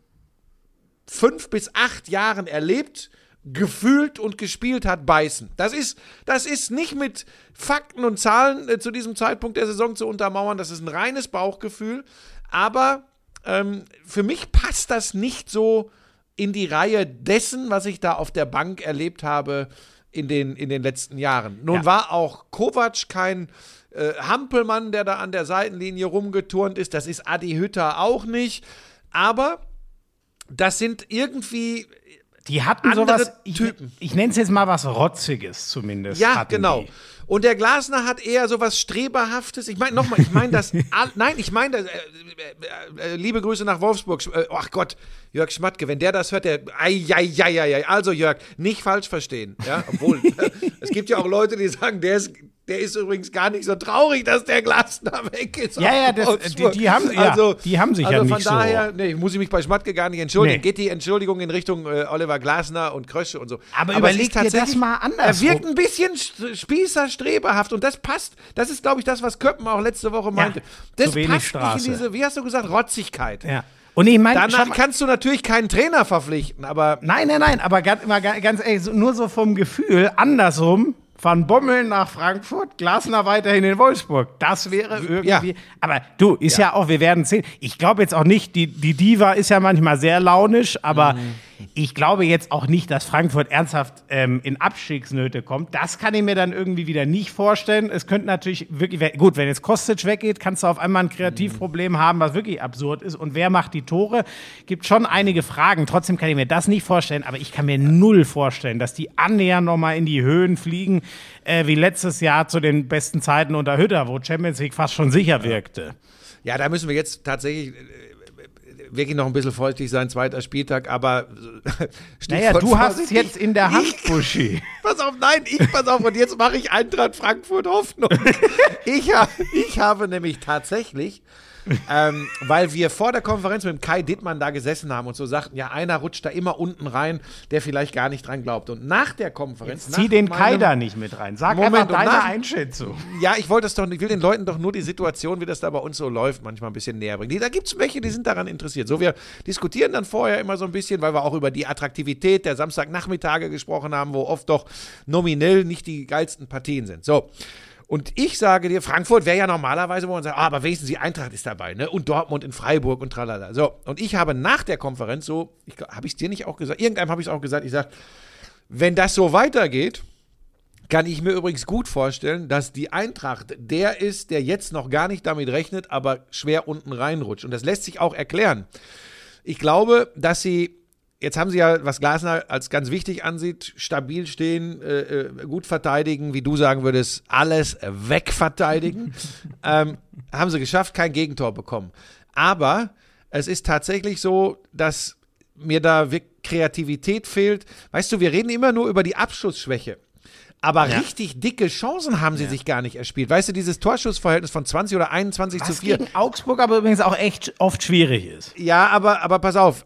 fünf bis acht Jahren erlebt, gefühlt und gespielt hat, beißen. Das ist, das ist nicht mit Fakten und Zahlen äh, zu diesem Zeitpunkt der Saison zu untermauern. Das ist ein reines Bauchgefühl. Aber ähm, für mich passt das nicht so in die Reihe dessen, was ich da auf der Bank erlebt habe in den, in den letzten Jahren. Nun Ja. war auch Kovac kein äh, Hampelmann, der da an der Seitenlinie rumgeturnt ist. Das ist Adi Hütter auch nicht. Aber das sind irgendwie Die hatten sowas, ich, Typen. ich nenne es jetzt mal was Rotziges zumindest. Ja, genau. Die. Und der Glasner hat eher so was Streberhaftes. Ich meine, nochmal, ich meine das. Nein, ich meine das. Äh, äh, äh, liebe Grüße nach Wolfsburg. Äh, ach Gott, Jörg Schmatke, wenn der das hört, der. Ei, ei, ei, ei, ei. Also, Jörg, nicht falsch verstehen. Ja, obwohl, es gibt ja auch Leute, die sagen, der ist. Der ist übrigens gar nicht so traurig, dass der Glasner weg ist. Ja, ja, das- die- die haben- ja, die haben sich ja also von nicht so- daher, nee, muss ich mich bei Schmatke gar nicht entschuldigen. Nee. Geht die Entschuldigung in Richtung äh, Oliver Glasner und Krösche und so. Aber es überleg dir das mal Er andersrum. wirkt ein bisschen st- Spießer, streberhaft und das passt. Das ist, glaube ich, das, was Köppen auch letzte Woche meinte. das zu wenig passt Straße. nicht in diese, wie hast du gesagt, Rotzigkeit. Ja. Und ich meine, Danach kannst du natürlich keinen Trainer verpflichten, aber Nein, nein, nein, aber ganz, ganz ehrlich, nur so vom Gefühl, andersrum, Van Bommel nach Frankfurt, Glasner weiterhin in Wolfsburg. Das wäre irgendwie. Aber du, ist ja, auch, wir werden sehen. Ich glaube jetzt auch nicht, die, die Diva ist ja manchmal sehr launisch, aber ich glaube jetzt auch nicht, dass Frankfurt ernsthaft ähm, in Abstiegsnöte kommt. Das kann ich mir dann irgendwie wieder nicht vorstellen. Es könnte natürlich wirklich, gut, wenn jetzt Kostic weggeht, kannst du auf einmal ein Kreativproblem haben, was wirklich absurd ist. Und wer macht die Tore? Gibt schon einige Fragen. Trotzdem kann ich mir das nicht vorstellen, aber ich kann mir null vorstellen, dass die annähernd nochmal in die Höhen fliegen, äh, wie letztes Jahr zu den besten Zeiten unter Hütter, wo Champions League fast schon sicher wirkte. Ja, da müssen wir jetzt tatsächlich äh, wirklich noch ein bisschen vorsichtig sein, zweiter Spieltag, aber Naja, du hast es jetzt in der Hand, Buschi. Pass auf, nein, ich pass auf und jetzt mache ich Eintracht Frankfurt Hoffnung. Ich, ich habe nämlich tatsächlich, ähm, weil wir vor der Konferenz mit dem Kai Dittmann da gesessen haben und so sagten, ja, einer rutscht da immer unten rein, der vielleicht gar nicht dran glaubt. Und nach der Konferenz, Zieh nach den Kai da nicht mit rein. Sag Moment, einfach deine nach- Einschätzung. Ja, ich wollte es doch, ich will den Leuten doch nur die Situation, wie das da bei uns so läuft, manchmal ein bisschen näher bringen. Die- Da gibt es welche, die sind daran interessiert. So, wir diskutieren dann vorher immer so ein bisschen, weil wir auch über die Attraktivität der Samstagnachmittage gesprochen haben, wo oft doch nominell nicht die geilsten Partien sind. So. Und ich sage dir, Frankfurt wäre ja normalerweise, wo man sagt, ah, aber wenigstens die Eintracht ist dabei, ne? Und Dortmund in Freiburg und tralala. So. Und ich habe nach der Konferenz so, ich, habe ich es dir nicht auch gesagt, irgendeinem habe ich es auch gesagt, ich sage, wenn das so weitergeht, kann ich mir übrigens gut vorstellen, dass die Eintracht der ist, der jetzt noch gar nicht damit rechnet, aber schwer unten reinrutscht. Und das lässt sich auch erklären. Ich glaube, dass sie, jetzt haben sie ja, was Glasner als ganz wichtig ansieht, stabil stehen, äh, äh, gut verteidigen, wie du sagen würdest, alles wegverteidigen. ähm, haben sie geschafft, kein Gegentor bekommen. Aber es ist tatsächlich so, dass mir da Kreativität fehlt. Weißt du, wir reden immer nur über die Abschussschwäche. Aber richtig dicke Chancen haben sie sich gar nicht erspielt. Weißt du, dieses Torschussverhältnis von 20 oder 21 zu Was 4. gegen Augsburg aber übrigens auch echt oft schwierig ist. Ja, aber, aber pass auf.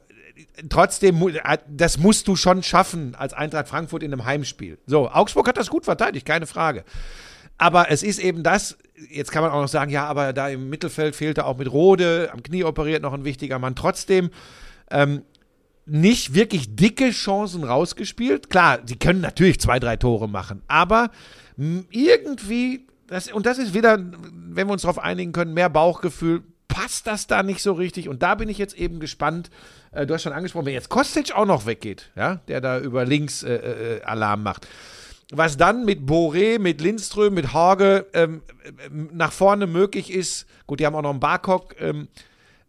Trotzdem, äh, das musst du schon schaffen als Eintracht Frankfurt in einem Heimspiel. So, Augsburg hat das gut verteidigt, keine Frage. Aber es ist eben das, jetzt kann man auch noch sagen, ja, aber da im Mittelfeld fehlte auch mit Rode, am Knie operiert noch ein wichtiger Mann. Trotzdem, ähm, nicht wirklich dicke Chancen rausgespielt. Klar, sie können natürlich zwei, drei Tore machen, aber irgendwie, das, und das ist wieder, wenn wir uns darauf einigen können, mehr Bauchgefühl, passt das da nicht so richtig. Und da bin ich jetzt eben gespannt. Äh, du hast schon angesprochen, wenn jetzt Kostic auch noch weggeht, ja, der da über links äh, äh, Alarm macht. Was dann mit Boré, mit Lindström, mit Horge ähm, ähm, nach vorne möglich ist, gut, die haben auch noch einen Barcock, ähm,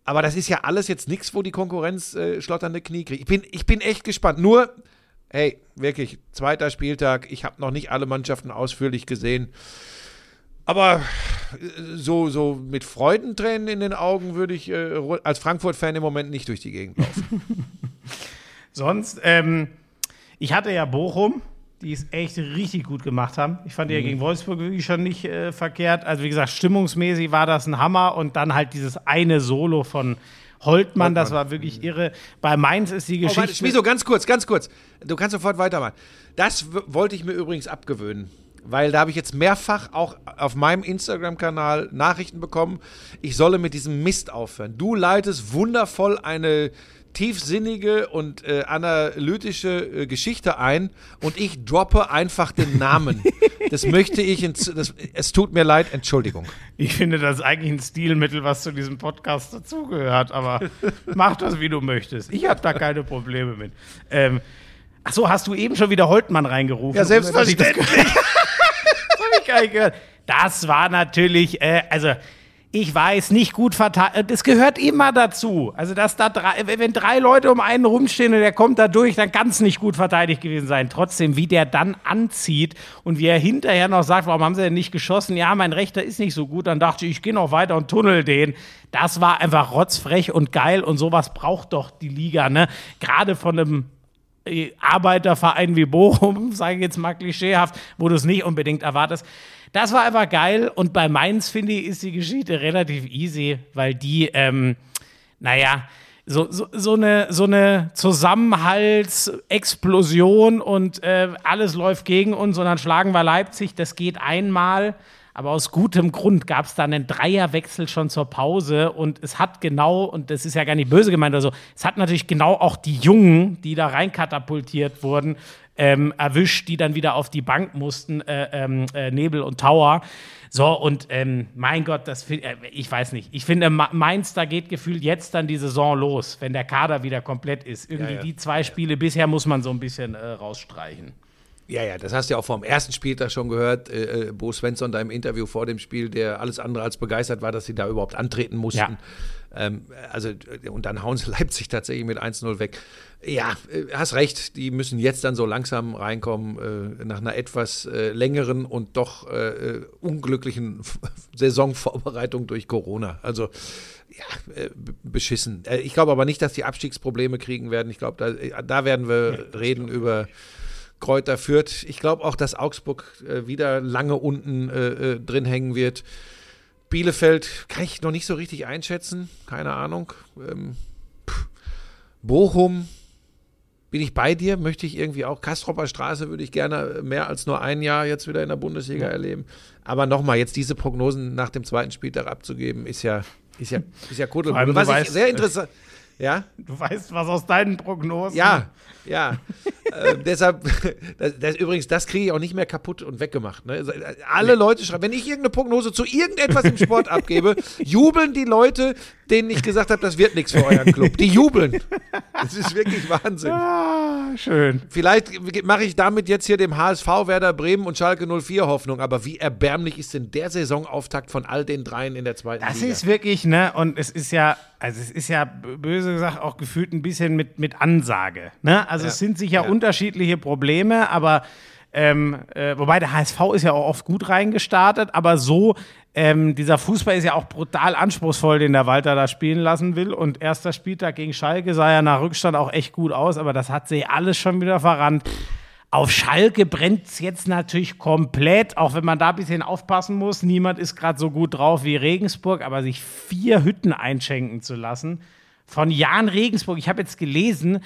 aber das ist ja alles jetzt nichts, wo die Konkurrenz äh, schlotternde Knie kriegt. Ich bin, ich bin echt gespannt. Nur, hey, wirklich, zweiter Spieltag. Ich habe noch nicht alle Mannschaften ausführlich gesehen. Aber äh, so, so mit Freudentränen in den Augen würde ich äh, als Frankfurt-Fan im Moment nicht durch die Gegend laufen. Sonst, ähm, ich hatte ja Bochum, die es echt richtig gut gemacht haben. Ich fand die ja gegen Wolfsburg wirklich schon nicht äh, verkehrt. Also wie gesagt, stimmungsmäßig war das ein Hammer und dann halt dieses eine Solo von Holtmann, das war wirklich irre. Bei Mainz ist die Oh, Geschichte. warte, Schmieso, ganz kurz, ganz kurz. Du kannst sofort weitermachen. Das wollte ich mir übrigens abgewöhnen. Weil da habe ich jetzt mehrfach auch auf meinem Instagram-Kanal Nachrichten bekommen, ich solle mit diesem Mist aufhören. Du leitest wundervoll eine tiefsinnige und äh, analytische äh, Geschichte ein und ich droppe einfach den Namen. Das möchte ich, ins, das, es tut mir leid, Entschuldigung. Ich finde das ist eigentlich ein Stilmittel, was zu diesem Podcast dazugehört, aber mach das, wie du möchtest. Ich habe da keine Probleme mit. Ähm, ach so, hast du eben schon wieder Holtmann reingerufen? Ja, selbstverständlich. Gar nicht gehört. Das war natürlich, äh, also ich weiß, nicht gut verteidigt. Das gehört immer dazu. Also, dass da drei, wenn drei Leute um einen rumstehen und der kommt da durch, dann kann es nicht gut verteidigt gewesen sein. Trotzdem, wie der dann anzieht und wie er hinterher noch sagt, warum haben sie denn nicht geschossen? Ja, mein Rechter ist nicht so gut. Dann dachte ich, ich gehe noch weiter und tunnel den. Das war einfach rotzfrech und geil und sowas braucht doch die Liga, ne? Gerade von einem äh, Arbeiterverein wie Bochum, sage ich jetzt mal klischeehaft, wo du es nicht unbedingt erwartest. Das war einfach geil und bei Mainz, finde ich, ist die Geschichte relativ easy, weil die, ähm, naja, so, so, so eine, so eine Zusammenhaltsexplosion und äh, alles läuft gegen uns und dann schlagen wir Leipzig, das geht einmal. Aber aus gutem Grund gab es da einen Dreierwechsel schon zur Pause und es hat genau, und das ist ja gar nicht böse gemeint oder so, es hat natürlich genau auch die Jungen, die da reinkatapultiert wurden, ähm, erwischt, die dann wieder auf die Bank mussten, äh, ähm, äh, Nebel und Tower. So, und ähm, mein Gott, das find, äh, ich weiß nicht. Ich finde, Ma- Mainz, da geht gefühlt jetzt dann die Saison los, wenn der Kader wieder komplett ist. Irgendwie Ja, ja. die zwei Spiele bisher muss man so ein bisschen äh, rausstreichen. Ja, ja, das hast du ja auch vom ersten Spieltag schon gehört. Äh, äh, Bo Svensson da im Interview vor dem Spiel, der alles andere als begeistert war, dass sie da überhaupt antreten mussten. Ja. Ähm, also, und dann hauen sie Leipzig tatsächlich mit 1-0 weg. Ja, äh, hast recht, die müssen jetzt dann so langsam reinkommen, äh, nach einer etwas äh, längeren und doch äh, äh, unglücklichen Saisonvorbereitung durch Corona. Also, ja, beschissen. Ich glaube aber nicht, dass die Abstiegsprobleme kriegen werden. Ich glaube, da, da werden wir reden über Kräuter Fürth. Ich glaube auch, dass Augsburg äh, wieder lange unten äh, äh, drin hängen wird. Bielefeld kann ich noch nicht so richtig einschätzen. Keine Ahnung. Ähm. Bochum bin ich bei dir, möchte ich irgendwie auch. Kastropper Straße würde ich gerne mehr als nur ein Jahr jetzt wieder in der Bundesliga erleben. Aber nochmal, jetzt diese Prognosen nach dem zweiten Spieltag abzugeben, ist ja, ist ja, ist ja Kuddelmuddel. Was ich weißt, sehr äh, interessant. Ja? Du weißt, was aus deinen Prognosen. Ja, ja. äh, deshalb, das, das, übrigens, das kriege ich auch nicht mehr kaputt und weggemacht. Ne? Also, äh, Alle Leute schreiben, wenn ich irgendeine Prognose zu irgendetwas im Sport abgebe, jubeln die Leute, denen ich gesagt habe, das wird nichts für euren Club. Die jubeln. Das ist wirklich Wahnsinn. Ah, schön. Vielleicht mache ich damit jetzt hier dem HSV, Werder Bremen und Schalke 04 Hoffnung, aber wie erbärmlich ist denn der Saisonauftakt von all den dreien in der zweiten Das Liga? ist wirklich, ne, und es ist ja, also es ist ja b- böse gesagt auch gefühlt ein bisschen mit, mit Ansage. Ne? Also es sind sicher unterschiedliche Probleme, aber ähm, äh, wobei der HSV ist ja auch oft gut reingestartet, aber so, ähm, dieser Fußball ist ja auch brutal anspruchsvoll, den der Walter da spielen lassen will. Und erster Spieltag gegen Schalke sah ja nach Rückstand auch echt gut aus, aber das hat sie alles schon wieder verrannt. Auf Schalke brennt es jetzt natürlich komplett, auch wenn man da ein bisschen aufpassen muss. Niemand ist gerade so gut drauf wie Regensburg, aber sich vier Hütten einschenken zu lassen von Jan Regensburg. Ich habe jetzt gelesen,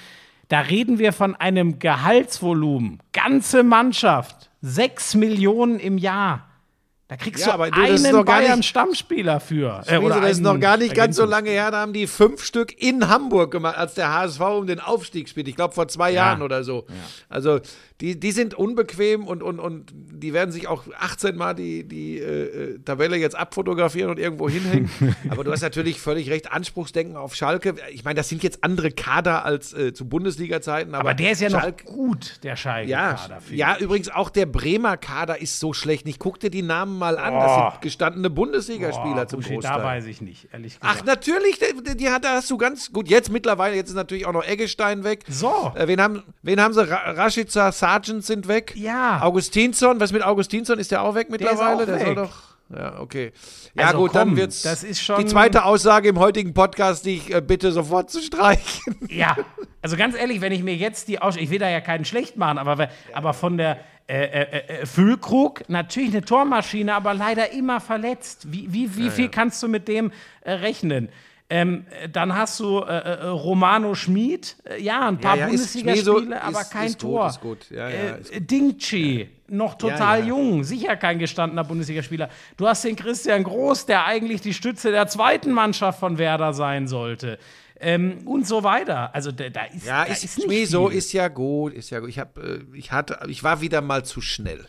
da reden wir von einem Gehaltsvolumen. Ganze Mannschaft, sechs Millionen im Jahr. Da kriegst Ja, du aber du, einen doch gar nicht- Bayern-Stammspieler für. Äh, Schmiese, das ist noch gar nicht ganz so lange her, da haben die fünf Stück in Hamburg gemacht, als der HSV um den Aufstieg spielt. Ich glaube vor zwei Jahren oder so. Also die, die sind unbequem und, und, und die werden sich auch 18 Mal die, die äh, äh, Tabelle jetzt abfotografieren und irgendwo hinhängen. Aber du hast natürlich völlig recht, Anspruchsdenken auf Schalke. Ich meine, das sind jetzt andere Kader als äh, zu Bundesliga-Zeiten. Aber, Aber der ist ja noch Schalke, gut, der Schalke. ja, ja, übrigens auch der Bremer Kader ist so schlecht. Ich guck dir die Namen mal an. Das sind gestandene Bundesligaspieler zum Großteil. da weiß ich nicht, ehrlich gesagt. Ach, natürlich, die, die hat, da hast du ganz gut. Jetzt mittlerweile, jetzt ist natürlich auch noch Eggestein weg. So. Äh, wen, haben, wen haben sie? Ra Rashica Sargent sind weg. Ja. Augustinsson, was mit Augustinsson? Ist der auch weg mittlerweile? auch der soll weg. doch. Ja, okay. Ja, Also gut, komm, dann wird's. das ist schon- Die zweite Aussage im heutigen Podcast, die ich äh, bitte sofort zu streichen. Ja, also ganz ehrlich, wenn ich mir jetzt die Aus ich will da ja keinen schlecht machen, aber, aber von der äh, äh, äh, Füllkrug natürlich eine Tormaschine, aber leider immer verletzt. Wie, wie, wie viel kannst du mit dem äh, rechnen? Ähm, äh, dann hast du äh, äh, Romano Schmid, äh, ja, ein paar ja, ist Bundesligaspiele, aber ist- kein ist gut, Tor. ist gut. Ja, ja, äh, ist Dingchi, noch total ja. jung, sicher kein gestandener Bundesligaspieler. Du hast den Christian Groß, der eigentlich die Stütze der zweiten Mannschaft von Werder sein sollte. Ähm, und so weiter. Also da, da ist, Ja, da ist, ist nicht nee, so viel. ist ja gut, ist ja gut. Ich hab, ich hatte, ich war wieder mal zu schnell.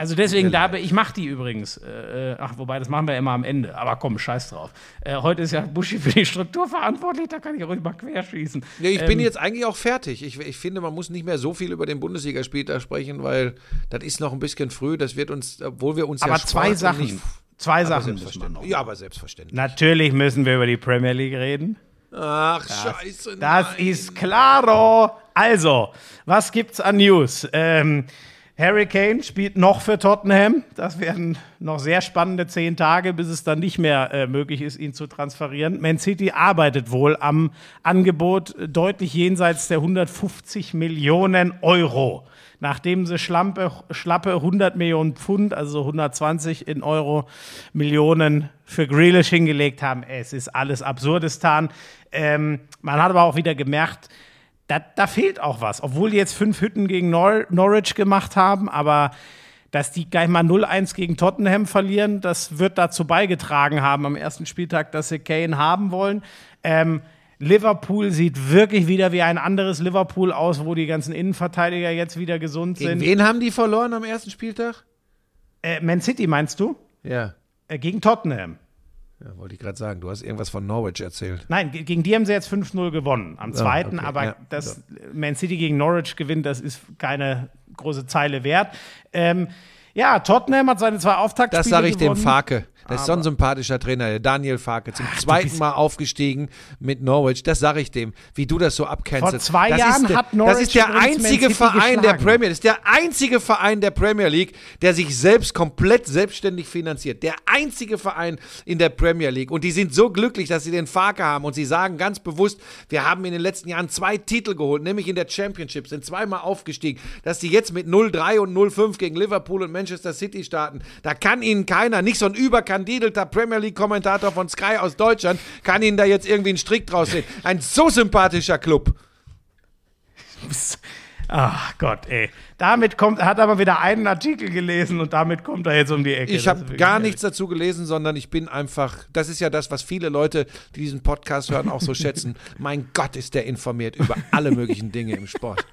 Also deswegen, da, ich mache die übrigens. Äh, ach, wobei, das machen wir immer am Ende. Aber komm, scheiß drauf. Äh, heute ist ja Buschi für die Struktur verantwortlich, da kann ich ruhig mal querschießen. Nee, ich Ähm, bin jetzt eigentlich auch fertig. Ich, ich finde, man muss nicht mehr so viel über den Bundesligaspieltag sprechen, weil das ist noch ein bisschen früh. Das wird uns, obwohl wir uns Aber ja zwei Sachen. Nicht, Zwei Sachen müssen wir noch. Ja, aber selbstverständlich. Natürlich müssen wir über die Premier League reden. Ach, scheiße. Das nein. ist klaro. Also, was gibt's an News? Ähm, Harry Kane spielt noch für Tottenham. Das werden noch sehr spannende zehn Tage, bis es dann nicht mehr äh, möglich ist, ihn zu transferieren. Man City arbeitet wohl am Angebot deutlich jenseits der 150 Millionen Euro. Nachdem sie schlampe, schlappe 100 Millionen Pfund, also 120 in Euro Millionen für Grealish hingelegt haben. Es ist alles Absurdistan. Ähm, man hat aber auch wieder gemerkt, da, da fehlt auch was. Obwohl die jetzt fünf Hütten gegen Nor Norwich gemacht haben, aber dass die gleich mal 0-1 gegen Tottenham verlieren, das wird dazu beigetragen haben am ersten Spieltag, dass sie Kane haben wollen. Ähm, Liverpool sieht wirklich wieder wie ein anderes Liverpool aus, wo die ganzen Innenverteidiger jetzt wieder gesund Gegen sind. wen haben die verloren am ersten Spieltag? Äh, Man City meinst du? Ja. Äh, gegen Tottenham. Ja, wollte ich gerade sagen. Du hast irgendwas von Norwich erzählt. Nein, ge- gegen die haben sie jetzt 5-0 gewonnen am zweiten, okay, aber ja. dass Man City gegen Norwich gewinnt, das ist keine große Zeile wert. Ähm, ja, Tottenham hat seine zwei Auftaktspiele Das sage ich dem gewonnen. Farke. Das ist so ein sympathischer Trainer, der Daniel Farke. Zum zweiten bist- Mal aufgestiegen mit Norwich. Das sage ich dem, wie du das so abkennst. Vor zwei das Jahren ist der, hat Norwich Das ist der einzige Verein der. Premier Das ist der einzige Verein der Premier League, der sich selbst komplett selbstständig finanziert. Der einzige Verein in der Premier League. Und die sind so glücklich, dass sie den Farke haben. Und sie sagen ganz bewusst, wir haben in den letzten Jahren zwei Titel geholt, nämlich in der Championship, sind zweimal aufgestiegen. Dass die jetzt mit 0-3 und 0-5 gegen Liverpool und Manchester City starten, da kann ihnen keiner, nicht so ein überkandidelter Premier League-Kommentator von Sky aus Deutschland, kann ihnen da jetzt irgendwie einen Strick draus sehen. Ein so sympathischer Club. Ach Gott, ey. Damit kommt, er hat aber wieder einen Artikel gelesen und damit kommt er jetzt um die Ecke. Ich habe gar nichts dazu gelesen, sondern ich bin einfach, das ist ja das, was viele Leute, die diesen Podcast hören, auch so schätzen. Mein Gott, ist der informiert über alle möglichen Dinge im Sport.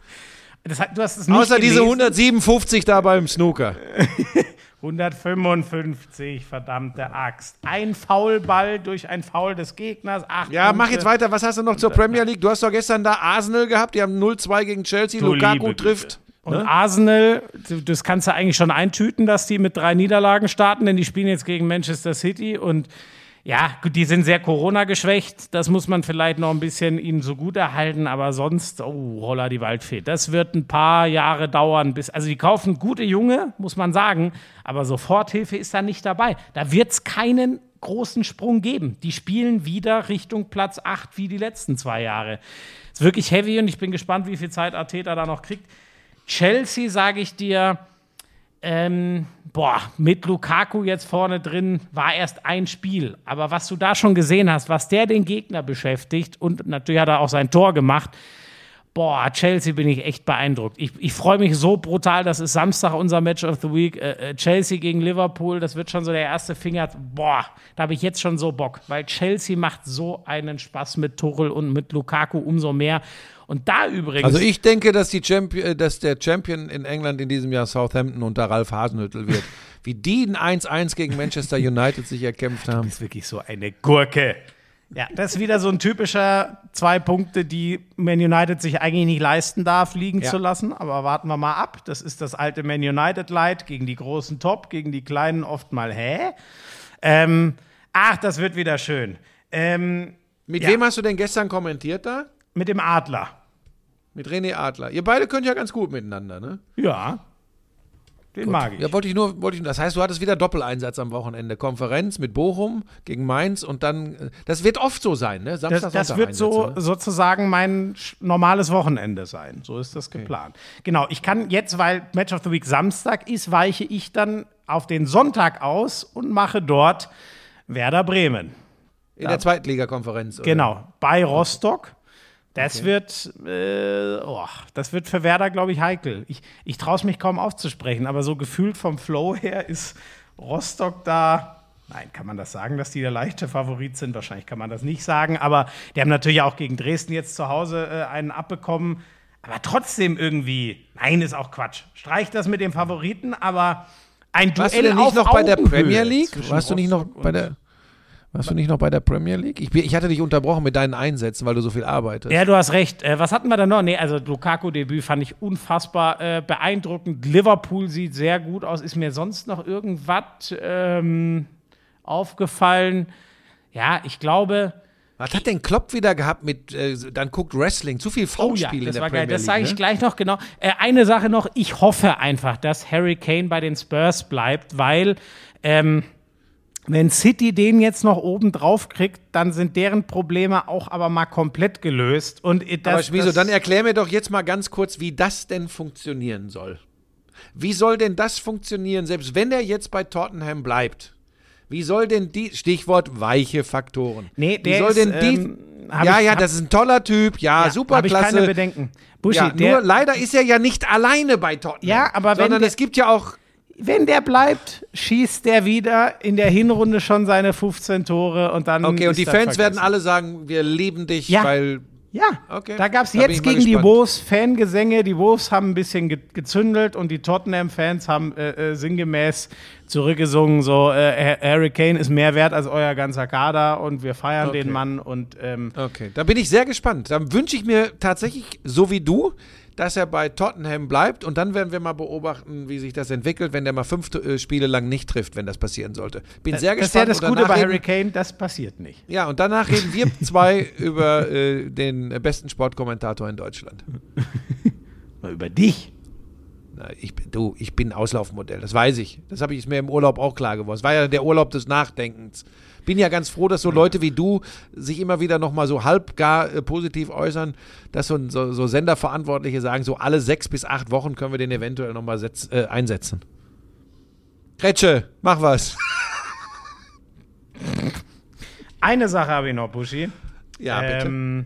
Das du hast es nicht Außer diese gelesen. 157 da beim Snooker. 155, verdammte Axt. Ein Foulball durch ein Foul des Gegners. Acht Ja, mach Punkte. jetzt weiter. Was hast du noch zur Premier League? Du hast doch gestern da Arsenal gehabt, die haben 0-2 gegen Chelsea. Du Lukaku trifft. Und Ne? Arsenal, das kannst du eigentlich schon eintüten, dass die mit drei Niederlagen starten, denn die spielen jetzt gegen Manchester City und ja, gut, die sind sehr Corona-geschwächt. Das muss man vielleicht noch ein bisschen ihnen so gut erhalten, aber sonst, oh, holla die Waldfee. Das wird ein paar Jahre dauern, bis. Also, die kaufen gute Junge, muss man sagen, aber Soforthilfe ist da nicht dabei. Da wird es keinen großen Sprung geben. Die spielen wieder Richtung Platz 8 wie die letzten zwei Jahre. Ist wirklich heavy und ich bin gespannt, wie viel Zeit Arteta da noch kriegt. Chelsea, sage ich dir, ähm, boah, mit Lukaku jetzt vorne drin war erst ein Spiel. Aber was du da schon gesehen hast, was der den Gegner beschäftigt und natürlich hat er auch sein Tor gemacht. Boah, Chelsea bin ich echt beeindruckt. Ich, ich freue mich so brutal. Das ist Samstag unser Match of the Week. Äh, äh, Chelsea gegen Liverpool, das wird schon so der erste Finger. Boah, da habe ich jetzt schon so Bock, weil Chelsea macht so einen Spaß mit Tuchel und mit Lukaku umso mehr. Und da übrigens. Also ich denke, dass, die Champion, äh, dass der Champion in England in diesem Jahr Southampton unter Ralf Hasenhüttl wird. Wie die ein 1-1 gegen Manchester United sich erkämpft haben. ist wirklich so eine Gurke. Ja, das ist wieder so ein typischer zwei Punkte, die Man United sich eigentlich nicht leisten darf, liegen Ja. zu lassen. Aber warten wir mal ab. Das ist das alte Man United Light gegen die großen Top, gegen die kleinen oft mal hä? Ähm, ach, das wird wieder schön. Ähm, Mit Ja. wem hast du denn gestern kommentiert da? Mit dem Adler. Mit René Adler. Ihr beide könnt ja ganz gut miteinander, ne? Ja. Den mag ich. Ja, wollte ich nur, wollte ich, das heißt, du hattest wieder Doppeleinsatz am Wochenende. Konferenz mit Bochum gegen Mainz und dann, äh, das wird oft so sein, ne? Samstag, Das, das Sonntag wird so ne? sozusagen mein normales Wochenende sein. So ist das geplant. Genau, ich kann jetzt, weil Match of the Week Samstag ist, weiche ich dann auf den Sonntag aus und mache dort Werder Bremen. In der Zweitligakonferenz. Genau, bei Rostock. Das wird, äh, oh, das wird für Werder, glaube ich, heikel. Ich, ich traue es mich kaum aufzusprechen, aber so gefühlt vom Flow her ist Rostock da. Nein, kann man das sagen, dass die der leichte Favorit sind? Wahrscheinlich kann man das nicht sagen, aber die haben natürlich auch gegen Dresden jetzt zu Hause äh, einen abbekommen. Aber trotzdem irgendwie, nein, ist auch Quatsch. Streich das mit dem Favoriten, aber ein Duell Warst du denn nicht noch bei der Premier League? Warst du nicht noch bei der, warst du nicht noch bei der Premier League? Ich, ich hatte dich unterbrochen mit deinen Einsätzen, weil du so viel arbeitest. Ja, du hast recht. Äh, was hatten wir da noch? Nee, also Lukaku-Debüt fand ich unfassbar äh, beeindruckend. Liverpool sieht sehr gut aus. Ist mir sonst noch irgendwas ähm, aufgefallen? Ja, ich glaube. Was hat denn Klopp wieder gehabt mit, äh, dann guckt Wrestling, zu viel Oh ja, Foulspiele in das der war Premier geil. Das sage ich ne? gleich noch genau. Äh, eine Sache noch. Ich hoffe einfach, dass Harry Kane bei den Spurs bleibt, weil ähm, wenn City den jetzt noch oben drauf kriegt, dann sind deren Probleme auch aber mal komplett gelöst. Und das, Aber Schmieso, das- dann erklär mir doch jetzt mal ganz kurz, wie das denn funktionieren soll. Wie soll denn das funktionieren, selbst wenn er jetzt bei Tottenham bleibt? Wie soll denn die, Stichwort weiche Faktoren. Nee, wie der soll ist, denn die, ähm, ja, ich- ja, das ist ein toller Typ, ja, Ja, super hab ich klasse. keine Bedenken. Buschi, ja, der, nur leider ist er ja nicht alleine bei Tottenham. Ja, aber wenn Sondern der- es gibt ja auch wenn der bleibt, schießt der wieder in der Hinrunde schon seine 15 Tore und dann. Okay, und die Fans werden vergessen. alle sagen, wir lieben dich, Ja. weil. Ja, Okay, da gab es da jetzt gegen die. Wolves Fangesänge. Die Wolves haben ein bisschen ge gezündelt und die Tottenham-Fans haben äh, äh, sinngemäß zurückgesungen: so, äh, Harry Kane ist mehr wert als euer ganzer Kader und wir feiern Okay. den Mann. Und ähm, Okay, da bin ich sehr gespannt. Dann wünsche ich mir tatsächlich, so wie du, dass er bei Tottenham bleibt und dann werden wir mal beobachten, wie sich das entwickelt, wenn der mal fünf äh, Spiele lang nicht trifft, wenn das passieren sollte. Bin sehr das ist ja gespannt. das Gute bei Harry Kane, das passiert nicht. Ja, und danach reden wir zwei über äh, den besten Sportkommentator in Deutschland. Über dich. Na, ich, bin- du, ich bin Auslaufmodell, das weiß ich. Das habe ich mir im Urlaub auch klar geworden. Es war ja der Urlaub des Nachdenkens. Bin ja ganz froh, dass so Leute wie du sich immer wieder nochmal so halb gar äh, positiv äußern, dass so, so, so Senderverantwortliche sagen, so alle sechs bis acht Wochen können wir den eventuell nochmal äh, einsetzen. Kretsche, mach was. Eine Sache habe ich noch, Buschi. Ja, bitte. Ähm,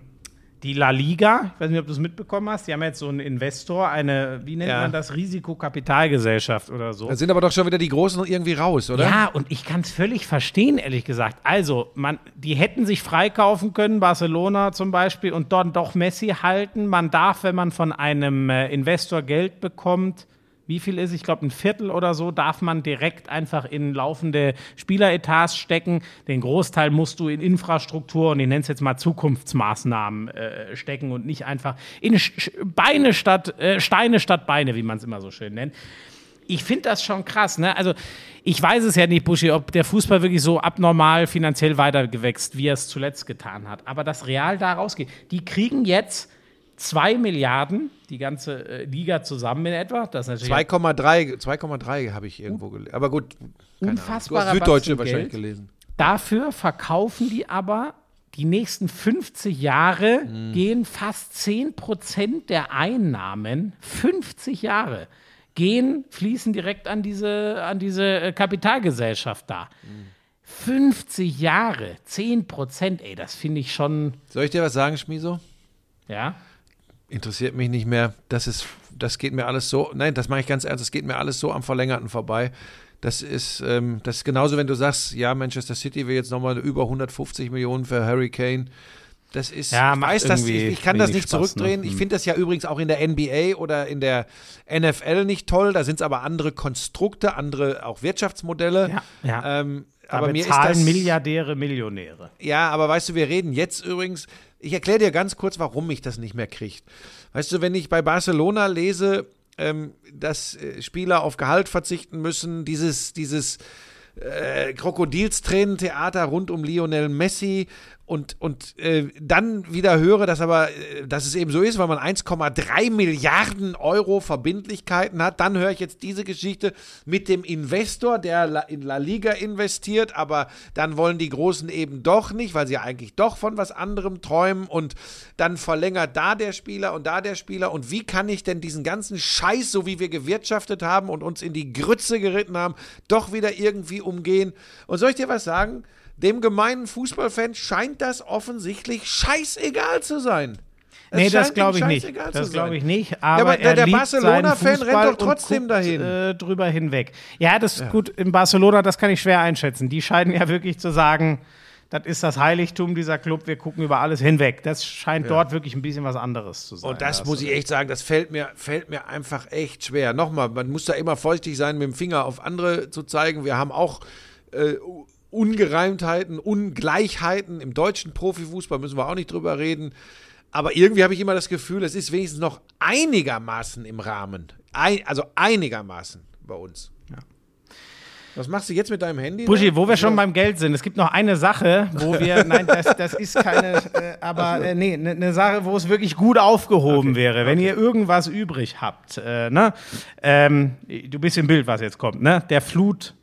die La Liga, ich weiß nicht, ob du es mitbekommen hast, die haben jetzt so einen Investor, eine, wie nennt Ja. man das, Risikokapitalgesellschaft oder so. Da sind aber doch schon wieder die Großen irgendwie raus, oder? Ja, und ich kann es völlig verstehen, ehrlich gesagt. Also, man, die hätten sich freikaufen können, Barcelona zum Beispiel, und dort doch Messi halten. Man darf, wenn man von einem äh, Investor Geld bekommt, wie viel ist, ich glaube, ein Viertel oder so, darf man direkt einfach in laufende Spieleretats stecken. Den Großteil musst du in Infrastruktur und ich nenne es jetzt mal Zukunftsmaßnahmen äh, stecken und nicht einfach in Sch Beine statt äh, Steine statt Beine, wie man es immer so schön nennt ich finde das schon krass. Ne? Also, ich weiß es ja nicht, Buschi, ob der Fußball wirklich so abnormal finanziell weitergewächst, wie er es zuletzt getan hat. Aber das Real da rausgeht. Die kriegen jetzt zwei Milliarden, die ganze äh, Liga zusammen in etwa. Das ist natürlich 2,3 2,3 habe ich irgendwo gelesen. Aber gut, Unfassbarer Süddeutsche Batzen wahrscheinlich Geld. gelesen. Dafür verkaufen die aber die nächsten 50 Jahre gehen fast 10 Prozent der Einnahmen, 50 Jahre, gehen, fließen direkt an diese, an diese äh, Kapitalgesellschaft da. 50 Jahre, 10 Prozent, ey, das finde ich schon, Soll ich dir was sagen, Schmiso? ja. Interessiert mich nicht mehr. Das ist, das geht mir alles so. Nein, das mache ich ganz ernst. Das geht mir alles so am Verlängerten vorbei. Das ist, ähm, das ist genauso, wenn du sagst, ja, Manchester City will jetzt nochmal über 150 Millionen für Harry Kane. Das ist, Ja, ich weiß das, ich, ich kann das nicht Spaß, zurückdrehen. ne? Ich Hm. finde das ja übrigens auch in der NBA oder in der NFL nicht toll. Da sind es aber andere Konstrukte, andere auch Wirtschaftsmodelle. Ja, ja. Ähm, aber mir ist bezahlen das, Milliardäre Millionäre. ja, aber weißt du, wir reden jetzt übrigens. Ich erkläre dir ganz kurz, warum mich das nicht mehr kriegt. Weißt du, wenn ich bei Barcelona lese, ähm, dass äh, Spieler auf Gehalt verzichten müssen, dieses, dieses äh, Krokodilstränentheater rund um Lionel Messi und, und äh, dann wieder höre, dass aber, äh, dass es eben so ist, weil man 1,3 Milliarden Euro Verbindlichkeiten hat, dann höre ich jetzt diese Geschichte mit dem Investor, der La- in La Liga investiert, aber dann wollen die Großen eben doch nicht, weil sie eigentlich doch von was anderem träumen und dann verlängert da der Spieler und da der Spieler und wie kann ich denn diesen ganzen Scheiß, so wie wir gewirtschaftet haben und uns in die Grütze geritten haben, doch wieder irgendwie umgehen? Und soll ich dir was sagen? Dem gemeinen Fußballfan scheint das offensichtlich scheißegal zu sein. Es Nee, das glaube ich nicht. Das glaube ich nicht. Aber, aber der- er der Barcelona-Fan rennt doch trotzdem guckt, dahin. Äh, drüber hinweg. Ja, das ist gut. In Barcelona, das kann ich schwer einschätzen. Die scheinen ja wirklich zu sagen, das ist das Heiligtum dieser Club. Wir gucken über alles hinweg. Das scheint dort wirklich ein bisschen was anderes zu sein. Und das Da muss ich echt sagen, das fällt mir, fällt mir einfach echt schwer. Nochmal, man muss da immer vorsichtig sein, mit dem Finger auf andere zu zeigen. Wir haben auch äh, Ungereimtheiten, Ungleichheiten im deutschen Profifußball, müssen wir auch nicht drüber reden. Aber irgendwie habe ich immer das Gefühl, es ist wenigstens noch einigermaßen im Rahmen. Ein, also einigermaßen bei uns. Was machst du jetzt mit deinem Handy? Buschi, wo wir schon beim Geld sind, es gibt noch eine Sache, wo wir, nein, das, das ist keine, äh, aber äh, nee, eine ne Sache, wo es wirklich gut aufgehoben wäre, wenn ihr irgendwas übrig habt. Äh, ne? ähm, du bist im Bild, was jetzt kommt, ne? Der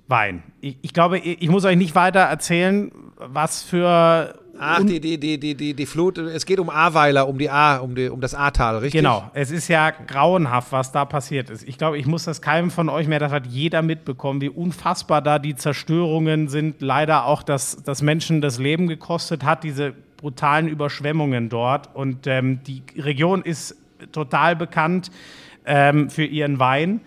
Flutwein. Ich, ich glaube, ich, ich muss euch nicht weiter erzählen, was für Ach, die, die, die, die, die, die Flut, es geht um Ahrweiler, um die A, um, die, um das Ahrtal, richtig? Genau, es ist ja grauenhaft, was da passiert ist. Ich glaube, ich muss das keinem von euch mehr, das hat jeder mitbekommen, wie unfassbar da die Zerstörungen sind. Leider auch, dass, dass Menschen das Leben gekostet hat, diese brutalen Überschwemmungen dort. Und ähm, die Region ist total bekannt ähm, für ihren Wein.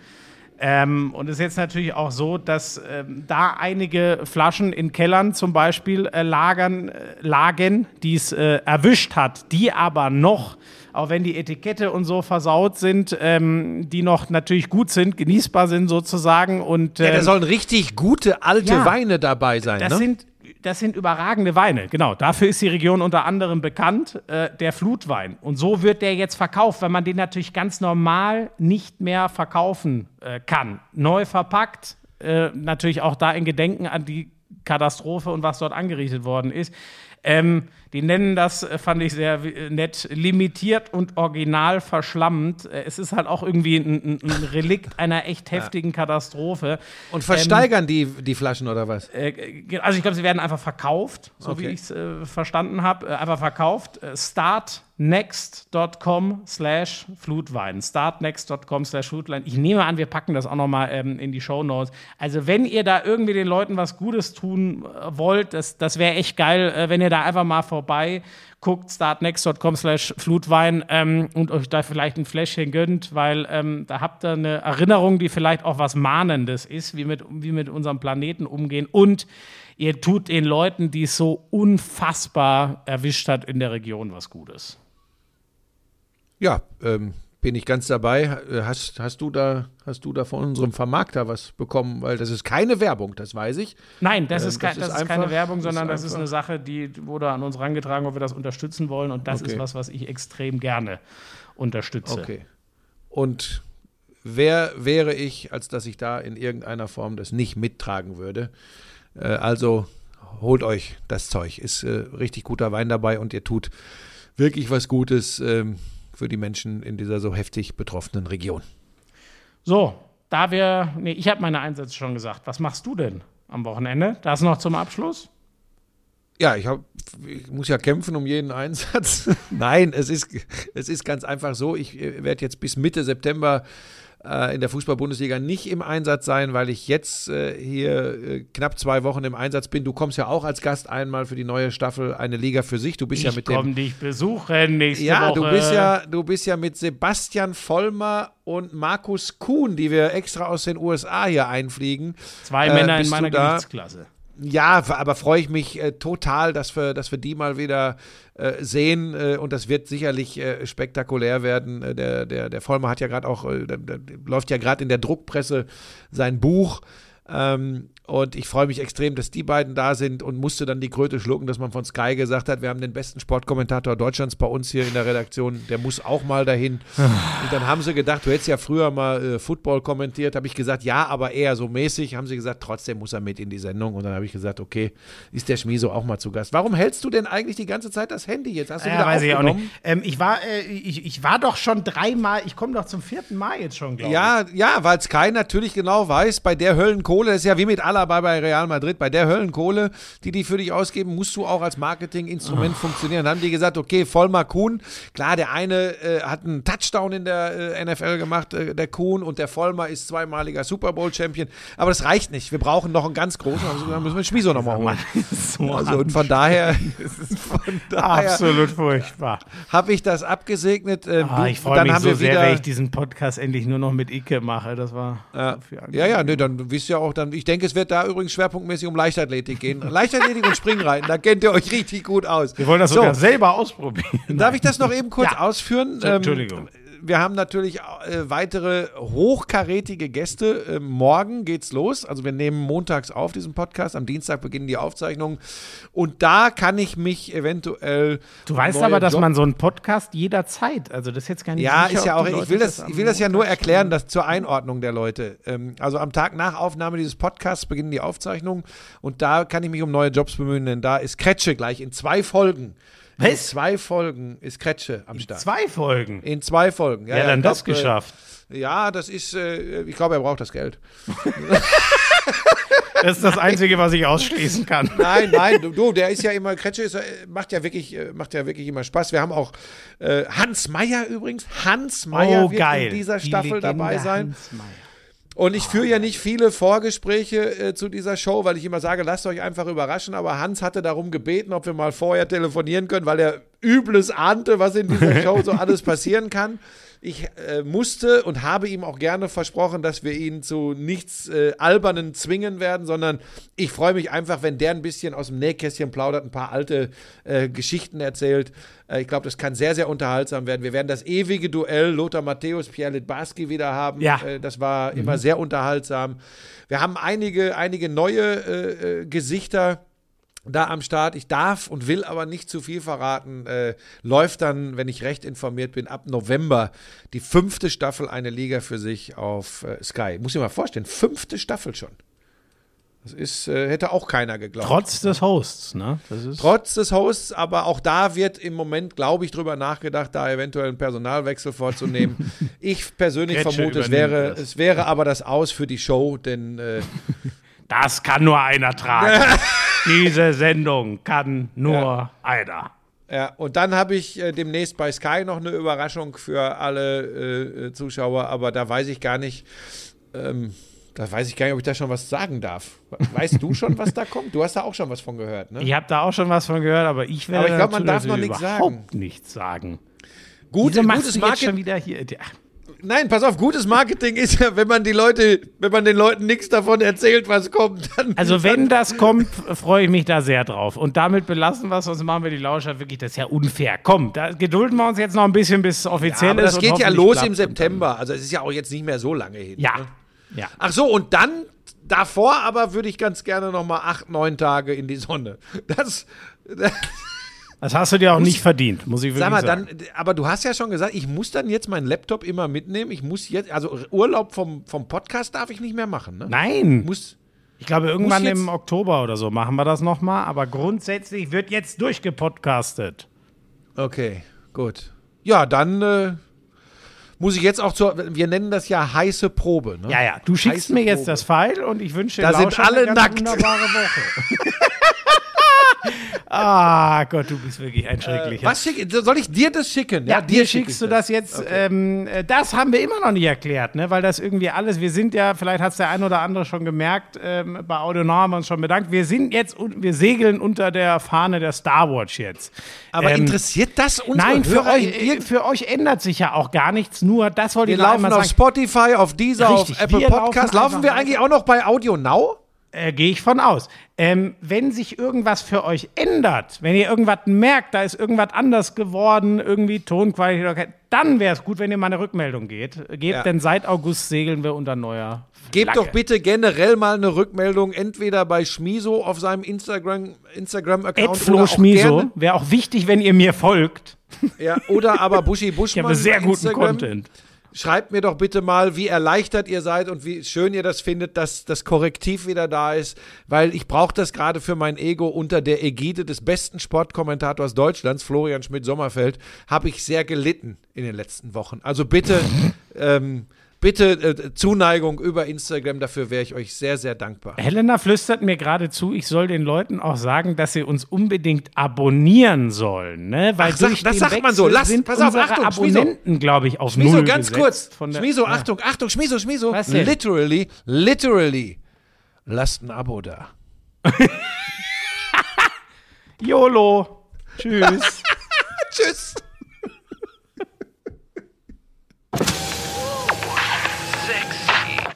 Ähm, und es ist jetzt natürlich auch so, dass ähm, da einige Flaschen in Kellern zum Beispiel äh, lagern, äh, lagen, die es äh, erwischt hat, die aber noch, auch wenn die Etikette und so versaut sind, ähm, die noch natürlich gut sind, genießbar sind sozusagen. Und, Ja, da ähm, sollen richtig gute alte ja. Weine dabei sein, das ne? sind das sind überragende Weine, genau. Dafür ist die Region unter anderem bekannt, äh, der Flutwein. Und so wird der jetzt verkauft, weil man den natürlich ganz normal nicht mehr verkaufen äh, kann. Neu verpackt, äh, natürlich auch da in Gedenken an die Katastrophe und was dort angerichtet worden ist. Ähm, die nennen das, äh, fand ich sehr äh, nett, limitiert und original verschlammt. Äh, Es ist halt auch irgendwie ein, ein, Relikt einer echt heftigen Katastrophe. Und versteigern die, die Flaschen oder was? Also ich glaube, sie werden einfach verkauft, so wie Okay. ich es äh, verstanden habe. Einfach verkauft. Äh, startnext.com slash Flutwein. Startnext.com slash Flutwein. Ich nehme an, wir packen das auch nochmal ähm, in die Show Notes. Also wenn ihr da irgendwie den Leuten was Gutes tun äh, wollt, das, das wäre echt geil, äh, wenn ihr da einfach mal vorbei guckt, startnext.com slash Flutwein ähm, und euch da vielleicht ein Fläschchen gönnt, weil ähm, da habt ihr eine Erinnerung, die vielleicht auch was Mahnendes ist, wie mit, wie mit unserem Planeten umgehen und ihr tut den Leuten, die es so unfassbar erwischt hat in der Region, was Gutes. Ja, ähm, bin ich ganz dabei. Äh, Hast, hast, du da, hast du da von unserem Vermarkter was bekommen? Weil das ist keine Werbung, das weiß ich. Nein, das Ähm, ist, das das ist ist keine einfach- Werbung, das sondern ist das ist einfach- eine Sache, die wurde an uns herangetragen, ob wir das unterstützen wollen. Und das Okay. ist was, was ich extrem gerne unterstütze. Okay. Und wer wäre ich, als dass ich da in irgendeiner Form das nicht mittragen würde? Äh, also holt euch das Zeug. Ist äh, richtig guter Wein dabei und ihr tut wirklich was Gutes ähm, für die Menschen in dieser so heftig betroffenen Region. So, da wir. Nee, ich habe meine Einsätze schon gesagt. Was machst du denn am Wochenende? Das noch zum Abschluss? Ja, ich, hab, ich muss ja kämpfen um jeden Einsatz. Nein, es ist, es ist ganz einfach so. Ich äh, werde jetzt bis Mitte September in der Fußball-Bundesliga nicht im Einsatz sein, weil ich jetzt äh, hier äh, knapp zwei Wochen im Einsatz bin. Du kommst ja auch als Gast einmal für die neue Staffel eine Liga für sich. Du bist ja ich mit komme dem. dich besuchen nächste Ja, Woche. du bist ja, du bist ja mit Sebastian Vollmer und Markus Kuhn, die wir extra aus den USA hier einfliegen. Zwei äh, Männer in meiner? Gewichtsklasse. Ja, aber freue ich mich äh, total, dass wir, dass wir die mal wieder äh, sehen äh, und das wird sicherlich äh, spektakulär werden. Äh, der, der, der Vollmer hat ja gerade auch, äh, der, der, läuft ja gerade in der Druckpresse sein Buch. Ähm, und ich freue mich extrem, dass die beiden da sind und musste dann die Kröte schlucken, dass man von Sky gesagt hat, wir haben den besten Sportkommentator Deutschlands bei uns hier in der Redaktion, der muss auch mal dahin. Und dann haben sie gedacht, du hättest ja früher mal äh, Football kommentiert, habe ich gesagt, ja, aber eher so mäßig. Haben sie gesagt, trotzdem muss er mit in die Sendung. Und dann habe ich gesagt, okay, ist der Schmieso auch mal zu Gast. Warum hältst du denn eigentlich die ganze Zeit das Handy jetzt? Hast du Ja, wieder weiß ich auch nicht. Ähm, ich, war, äh, ich, ich war doch schon dreimal, ich komme doch zum vierten Mal jetzt schon, glaube ich. Ja, ja, weil Sky natürlich genau weiß, bei der Höllenkohle, das ist ja wie mit Alaba bei Real Madrid, bei der Höllenkohle, die die für dich ausgeben, musst du auch als Marketinginstrument funktionieren. Dann haben die gesagt, okay, Vollmar Kuhn, klar, der eine äh, hat einen Touchdown in der äh, NFL gemacht, äh, der Kuhn, und der Vollmar ist zweimaliger Super Bowl-Champion, aber das reicht nicht. Wir brauchen noch einen ganz großen, also dann müssen wir Schmiso nochmal holen. so Also und von daher, von daher absolut furchtbar. habe ich das abgesegnet. Äh, Ah, ich freue mich haben so wir sehr, wenn ich diesen Podcast endlich nur noch mit Icke mache. Das war Ja, ja, ja nee, dann wisst ihr auch, dann, ich denke, es wird da übrigens schwerpunktmäßig um Leichtathletik gehen. Leichtathletik und Springreiten, da kennt ihr euch richtig gut aus. Wir wollen das so, sogar selber ausprobieren. Darf ich das noch eben kurz Ja. ausführen? Ähm, Entschuldigung. Wir haben natürlich äh, weitere hochkarätige Gäste. Ähm, morgen geht's los. Also wir nehmen montags auf diesen Podcast. Am Dienstag beginnen die Aufzeichnungen. Und da kann ich mich eventuell. Du weißt aber, dass Job- man so einen Podcast jederzeit, also das ist jetzt gar nicht Ja, sicher, ist ja auch, ich will das, ich will das ja nur erklären, dass zur Einordnung der Leute. Ähm, also am Tag nach Aufnahme dieses Podcasts beginnen die Aufzeichnungen und da kann ich mich um neue Jobs bemühen, denn da ist Kretsche gleich in zwei Folgen. In Was? zwei Folgen ist Kretsche am Start. Zwei Folgen. in zwei Folgen. Ja, dann ich das glaub, geschafft. Äh, ja, das ist, äh, ich glaube, er braucht das Geld. Das ist das Einzige, was ich ausschließen kann. Nein, nein, du, du der ist ja immer, Kretsche ist, äh, macht ja wirklich, äh, macht ja wirklich immer Spaß. Wir haben auch äh, Hans Meyer übrigens. Hans Meyer oh, wird geil. in dieser Die Staffel Legende dabei sein. Hans Meyer. Und ich führe ja nicht viele Vorgespräche äh, zu dieser Show, weil ich immer sage, lasst euch einfach überraschen. Aber Hans hatte darum gebeten, ob wir mal vorher telefonieren können, weil er Übles ahnte, was in dieser Show so alles passieren kann. Ich äh, musste und habe ihm auch gerne versprochen, dass wir ihn zu nichts äh, Albernen zwingen werden, sondern ich freue mich einfach, wenn der ein bisschen aus dem Nähkästchen plaudert, ein paar alte äh, Geschichten erzählt. Äh, ich glaube, das kann sehr, sehr unterhaltsam werden. Wir werden das ewige Duell Lothar Matthäus, Pierre Litbarski wieder haben. Ja. Äh, das war immer sehr unterhaltsam. Wir haben einige, einige neue äh, Gesichter da am Start. Ich darf und will aber nicht zu viel verraten. Äh, läuft dann, wenn ich recht informiert bin, ab November die fünfte Staffel eine Liga für sich auf äh, Sky. Muss ich mir mal vorstellen, fünfte Staffel schon. Das ist, äh, hätte auch keiner geglaubt. Trotz des Hosts, ne? Trotz des Hosts, aber auch da wird im Moment, glaube ich, drüber nachgedacht, da eventuell einen Personalwechsel vorzunehmen. ich persönlich Kretsche vermute, es wäre, das. es wäre aber das Aus für die Show, denn äh, Das kann nur einer tragen. Diese Sendung kann nur Ja. einer. Ja, und dann habe ich äh, demnächst bei Sky noch eine Überraschung für alle äh, äh, Zuschauer, aber da weiß ich gar nicht, ähm, da weiß ich gar nicht, ob ich da schon was sagen darf. Weißt du schon, was da kommt? Du hast da auch schon was von gehört, ne? Ich habe da auch schon was von gehört, aber ich werde Aber ich glaub, man darf noch nichts sagen. nichts sagen. Gut, Wieso machst gutes du jetzt schon wieder hier? Ja, Nein, pass auf, gutes Marketing ist ja, wenn man die Leute, wenn man den Leuten nichts davon erzählt, was kommt, dann. Also wenn das kommt, freue ich mich da sehr drauf. Und damit belassen wir es, sonst machen wir die Lauscher wirklich, das ist ja unfair. Komm, da gedulden wir uns jetzt noch ein bisschen, bis es offiziell aber ist. das geht ja los im September. Also es ist ja auch jetzt nicht mehr so lange hin. Ja, Ne? ja. Ach so, und dann davor aber würde ich ganz gerne noch mal acht, neun Tage in die Sonne. Das, das Das hast du dir auch nicht verdient, muss ich wirklich sag mal, sagen. dann, aber du hast ja schon gesagt, ich muss dann jetzt meinen Laptop immer mitnehmen. Ich muss jetzt, also Urlaub vom, vom Podcast darf ich nicht mehr machen, ne? Nein, Muss, ich glaube irgendwann muss im Oktober oder so machen wir das nochmal. Aber grundsätzlich wird jetzt durchgepodcastet. okay, gut. Ja, dann äh, muss ich jetzt auch zur, wir nennen das ja heiße Probe, ne? Ja, ja, du schickst Heiße mir jetzt Probe. das Pfeil und ich wünsche Da den sind alle nackt. wunderbare Woche. ah Gott, du bist wirklich ein schrecklicher. Was schick, soll ich dir das schicken? Ja, dir schick schickst du das jetzt. Ähm, äh, das haben wir immer noch nicht erklärt, ne? weil das irgendwie alles, wir sind ja, vielleicht hat es der ein oder andere schon gemerkt, ähm, bei Audionor haben wir uns schon bedankt, wir sind jetzt, wir segeln unter der Fahne der Star Watch jetzt. Aber Ähm, interessiert das unsere Nein, für Hörer euch, äh, für euch ändert sich ja auch gar nichts, nur das wollte Wir ich noch laufen auf sagen. Spotify, auf Richtig, auf Apple wir Podcast. laufen Laufen, wir eigentlich auch noch bei Audio Now? Äh, Gehe ich von aus. Ähm, wenn sich irgendwas für euch ändert, wenn ihr irgendwas merkt, da ist irgendwas anders geworden, irgendwie Tonqualität, dann wäre es gut, wenn ihr mal eine Rückmeldung geht. Gebt, Ja. denn seit August segeln wir unter neuer Gebt Flagge. doch bitte generell mal eine Rückmeldung, entweder bei Schmiso auf seinem Instagram, Instagram-Account Ed oder Flo Schmiso. Wäre auch wichtig, wenn ihr mir folgt. Ja, oder aber Buschi Ich Buschmann habe sehr guten Instagram. Content. Schreibt mir doch bitte mal, wie erleichtert ihr seid und wie schön ihr das findet, dass das Korrektiv wieder da ist, weil ich brauche das gerade für mein Ego unter der Ägide des besten Sportkommentators Deutschlands, Florian Schmidt-Sommerfeld, habe ich sehr gelitten in den letzten Wochen. Also bitte, ähm, bitte äh, Zuneigung über Instagram, dafür wäre ich euch sehr, sehr dankbar. Helena flüstert mir gerade zu, ich soll den Leuten auch sagen, dass sie uns unbedingt abonnieren sollen. Ne? Weil Ach, sag- das sagt man Wechsel so. Lass- pass auf, Achtung. Abonnenten, glaube ich, auf Schmiso, null ganz kurz. von der- Schmiso, Ja. Achtung, Achtung, Schmiso, Schmiso. Was denn? Literally, literally. Lasst ein Abo da. YOLO. Tschüss. Tschüss.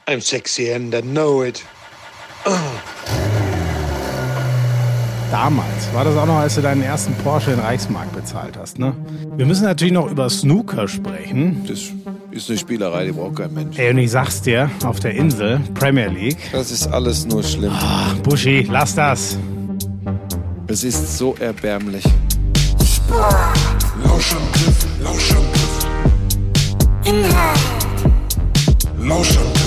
I'm sexy and I know it. Damals war das auch noch, als du deinen ersten Porsche in Reichsmark bezahlt hast, ne? Wir müssen natürlich noch über Snooker sprechen. Das ist eine Spielerei, die braucht kein Mensch. Ey, und ich sag's dir, auf der Insel, Premier League. Das ist alles nur schlimm. Buschi, lass das. Es ist so erbärmlich. Lauschangriff, Lauschangriff, Inhalt, Lauschangriff,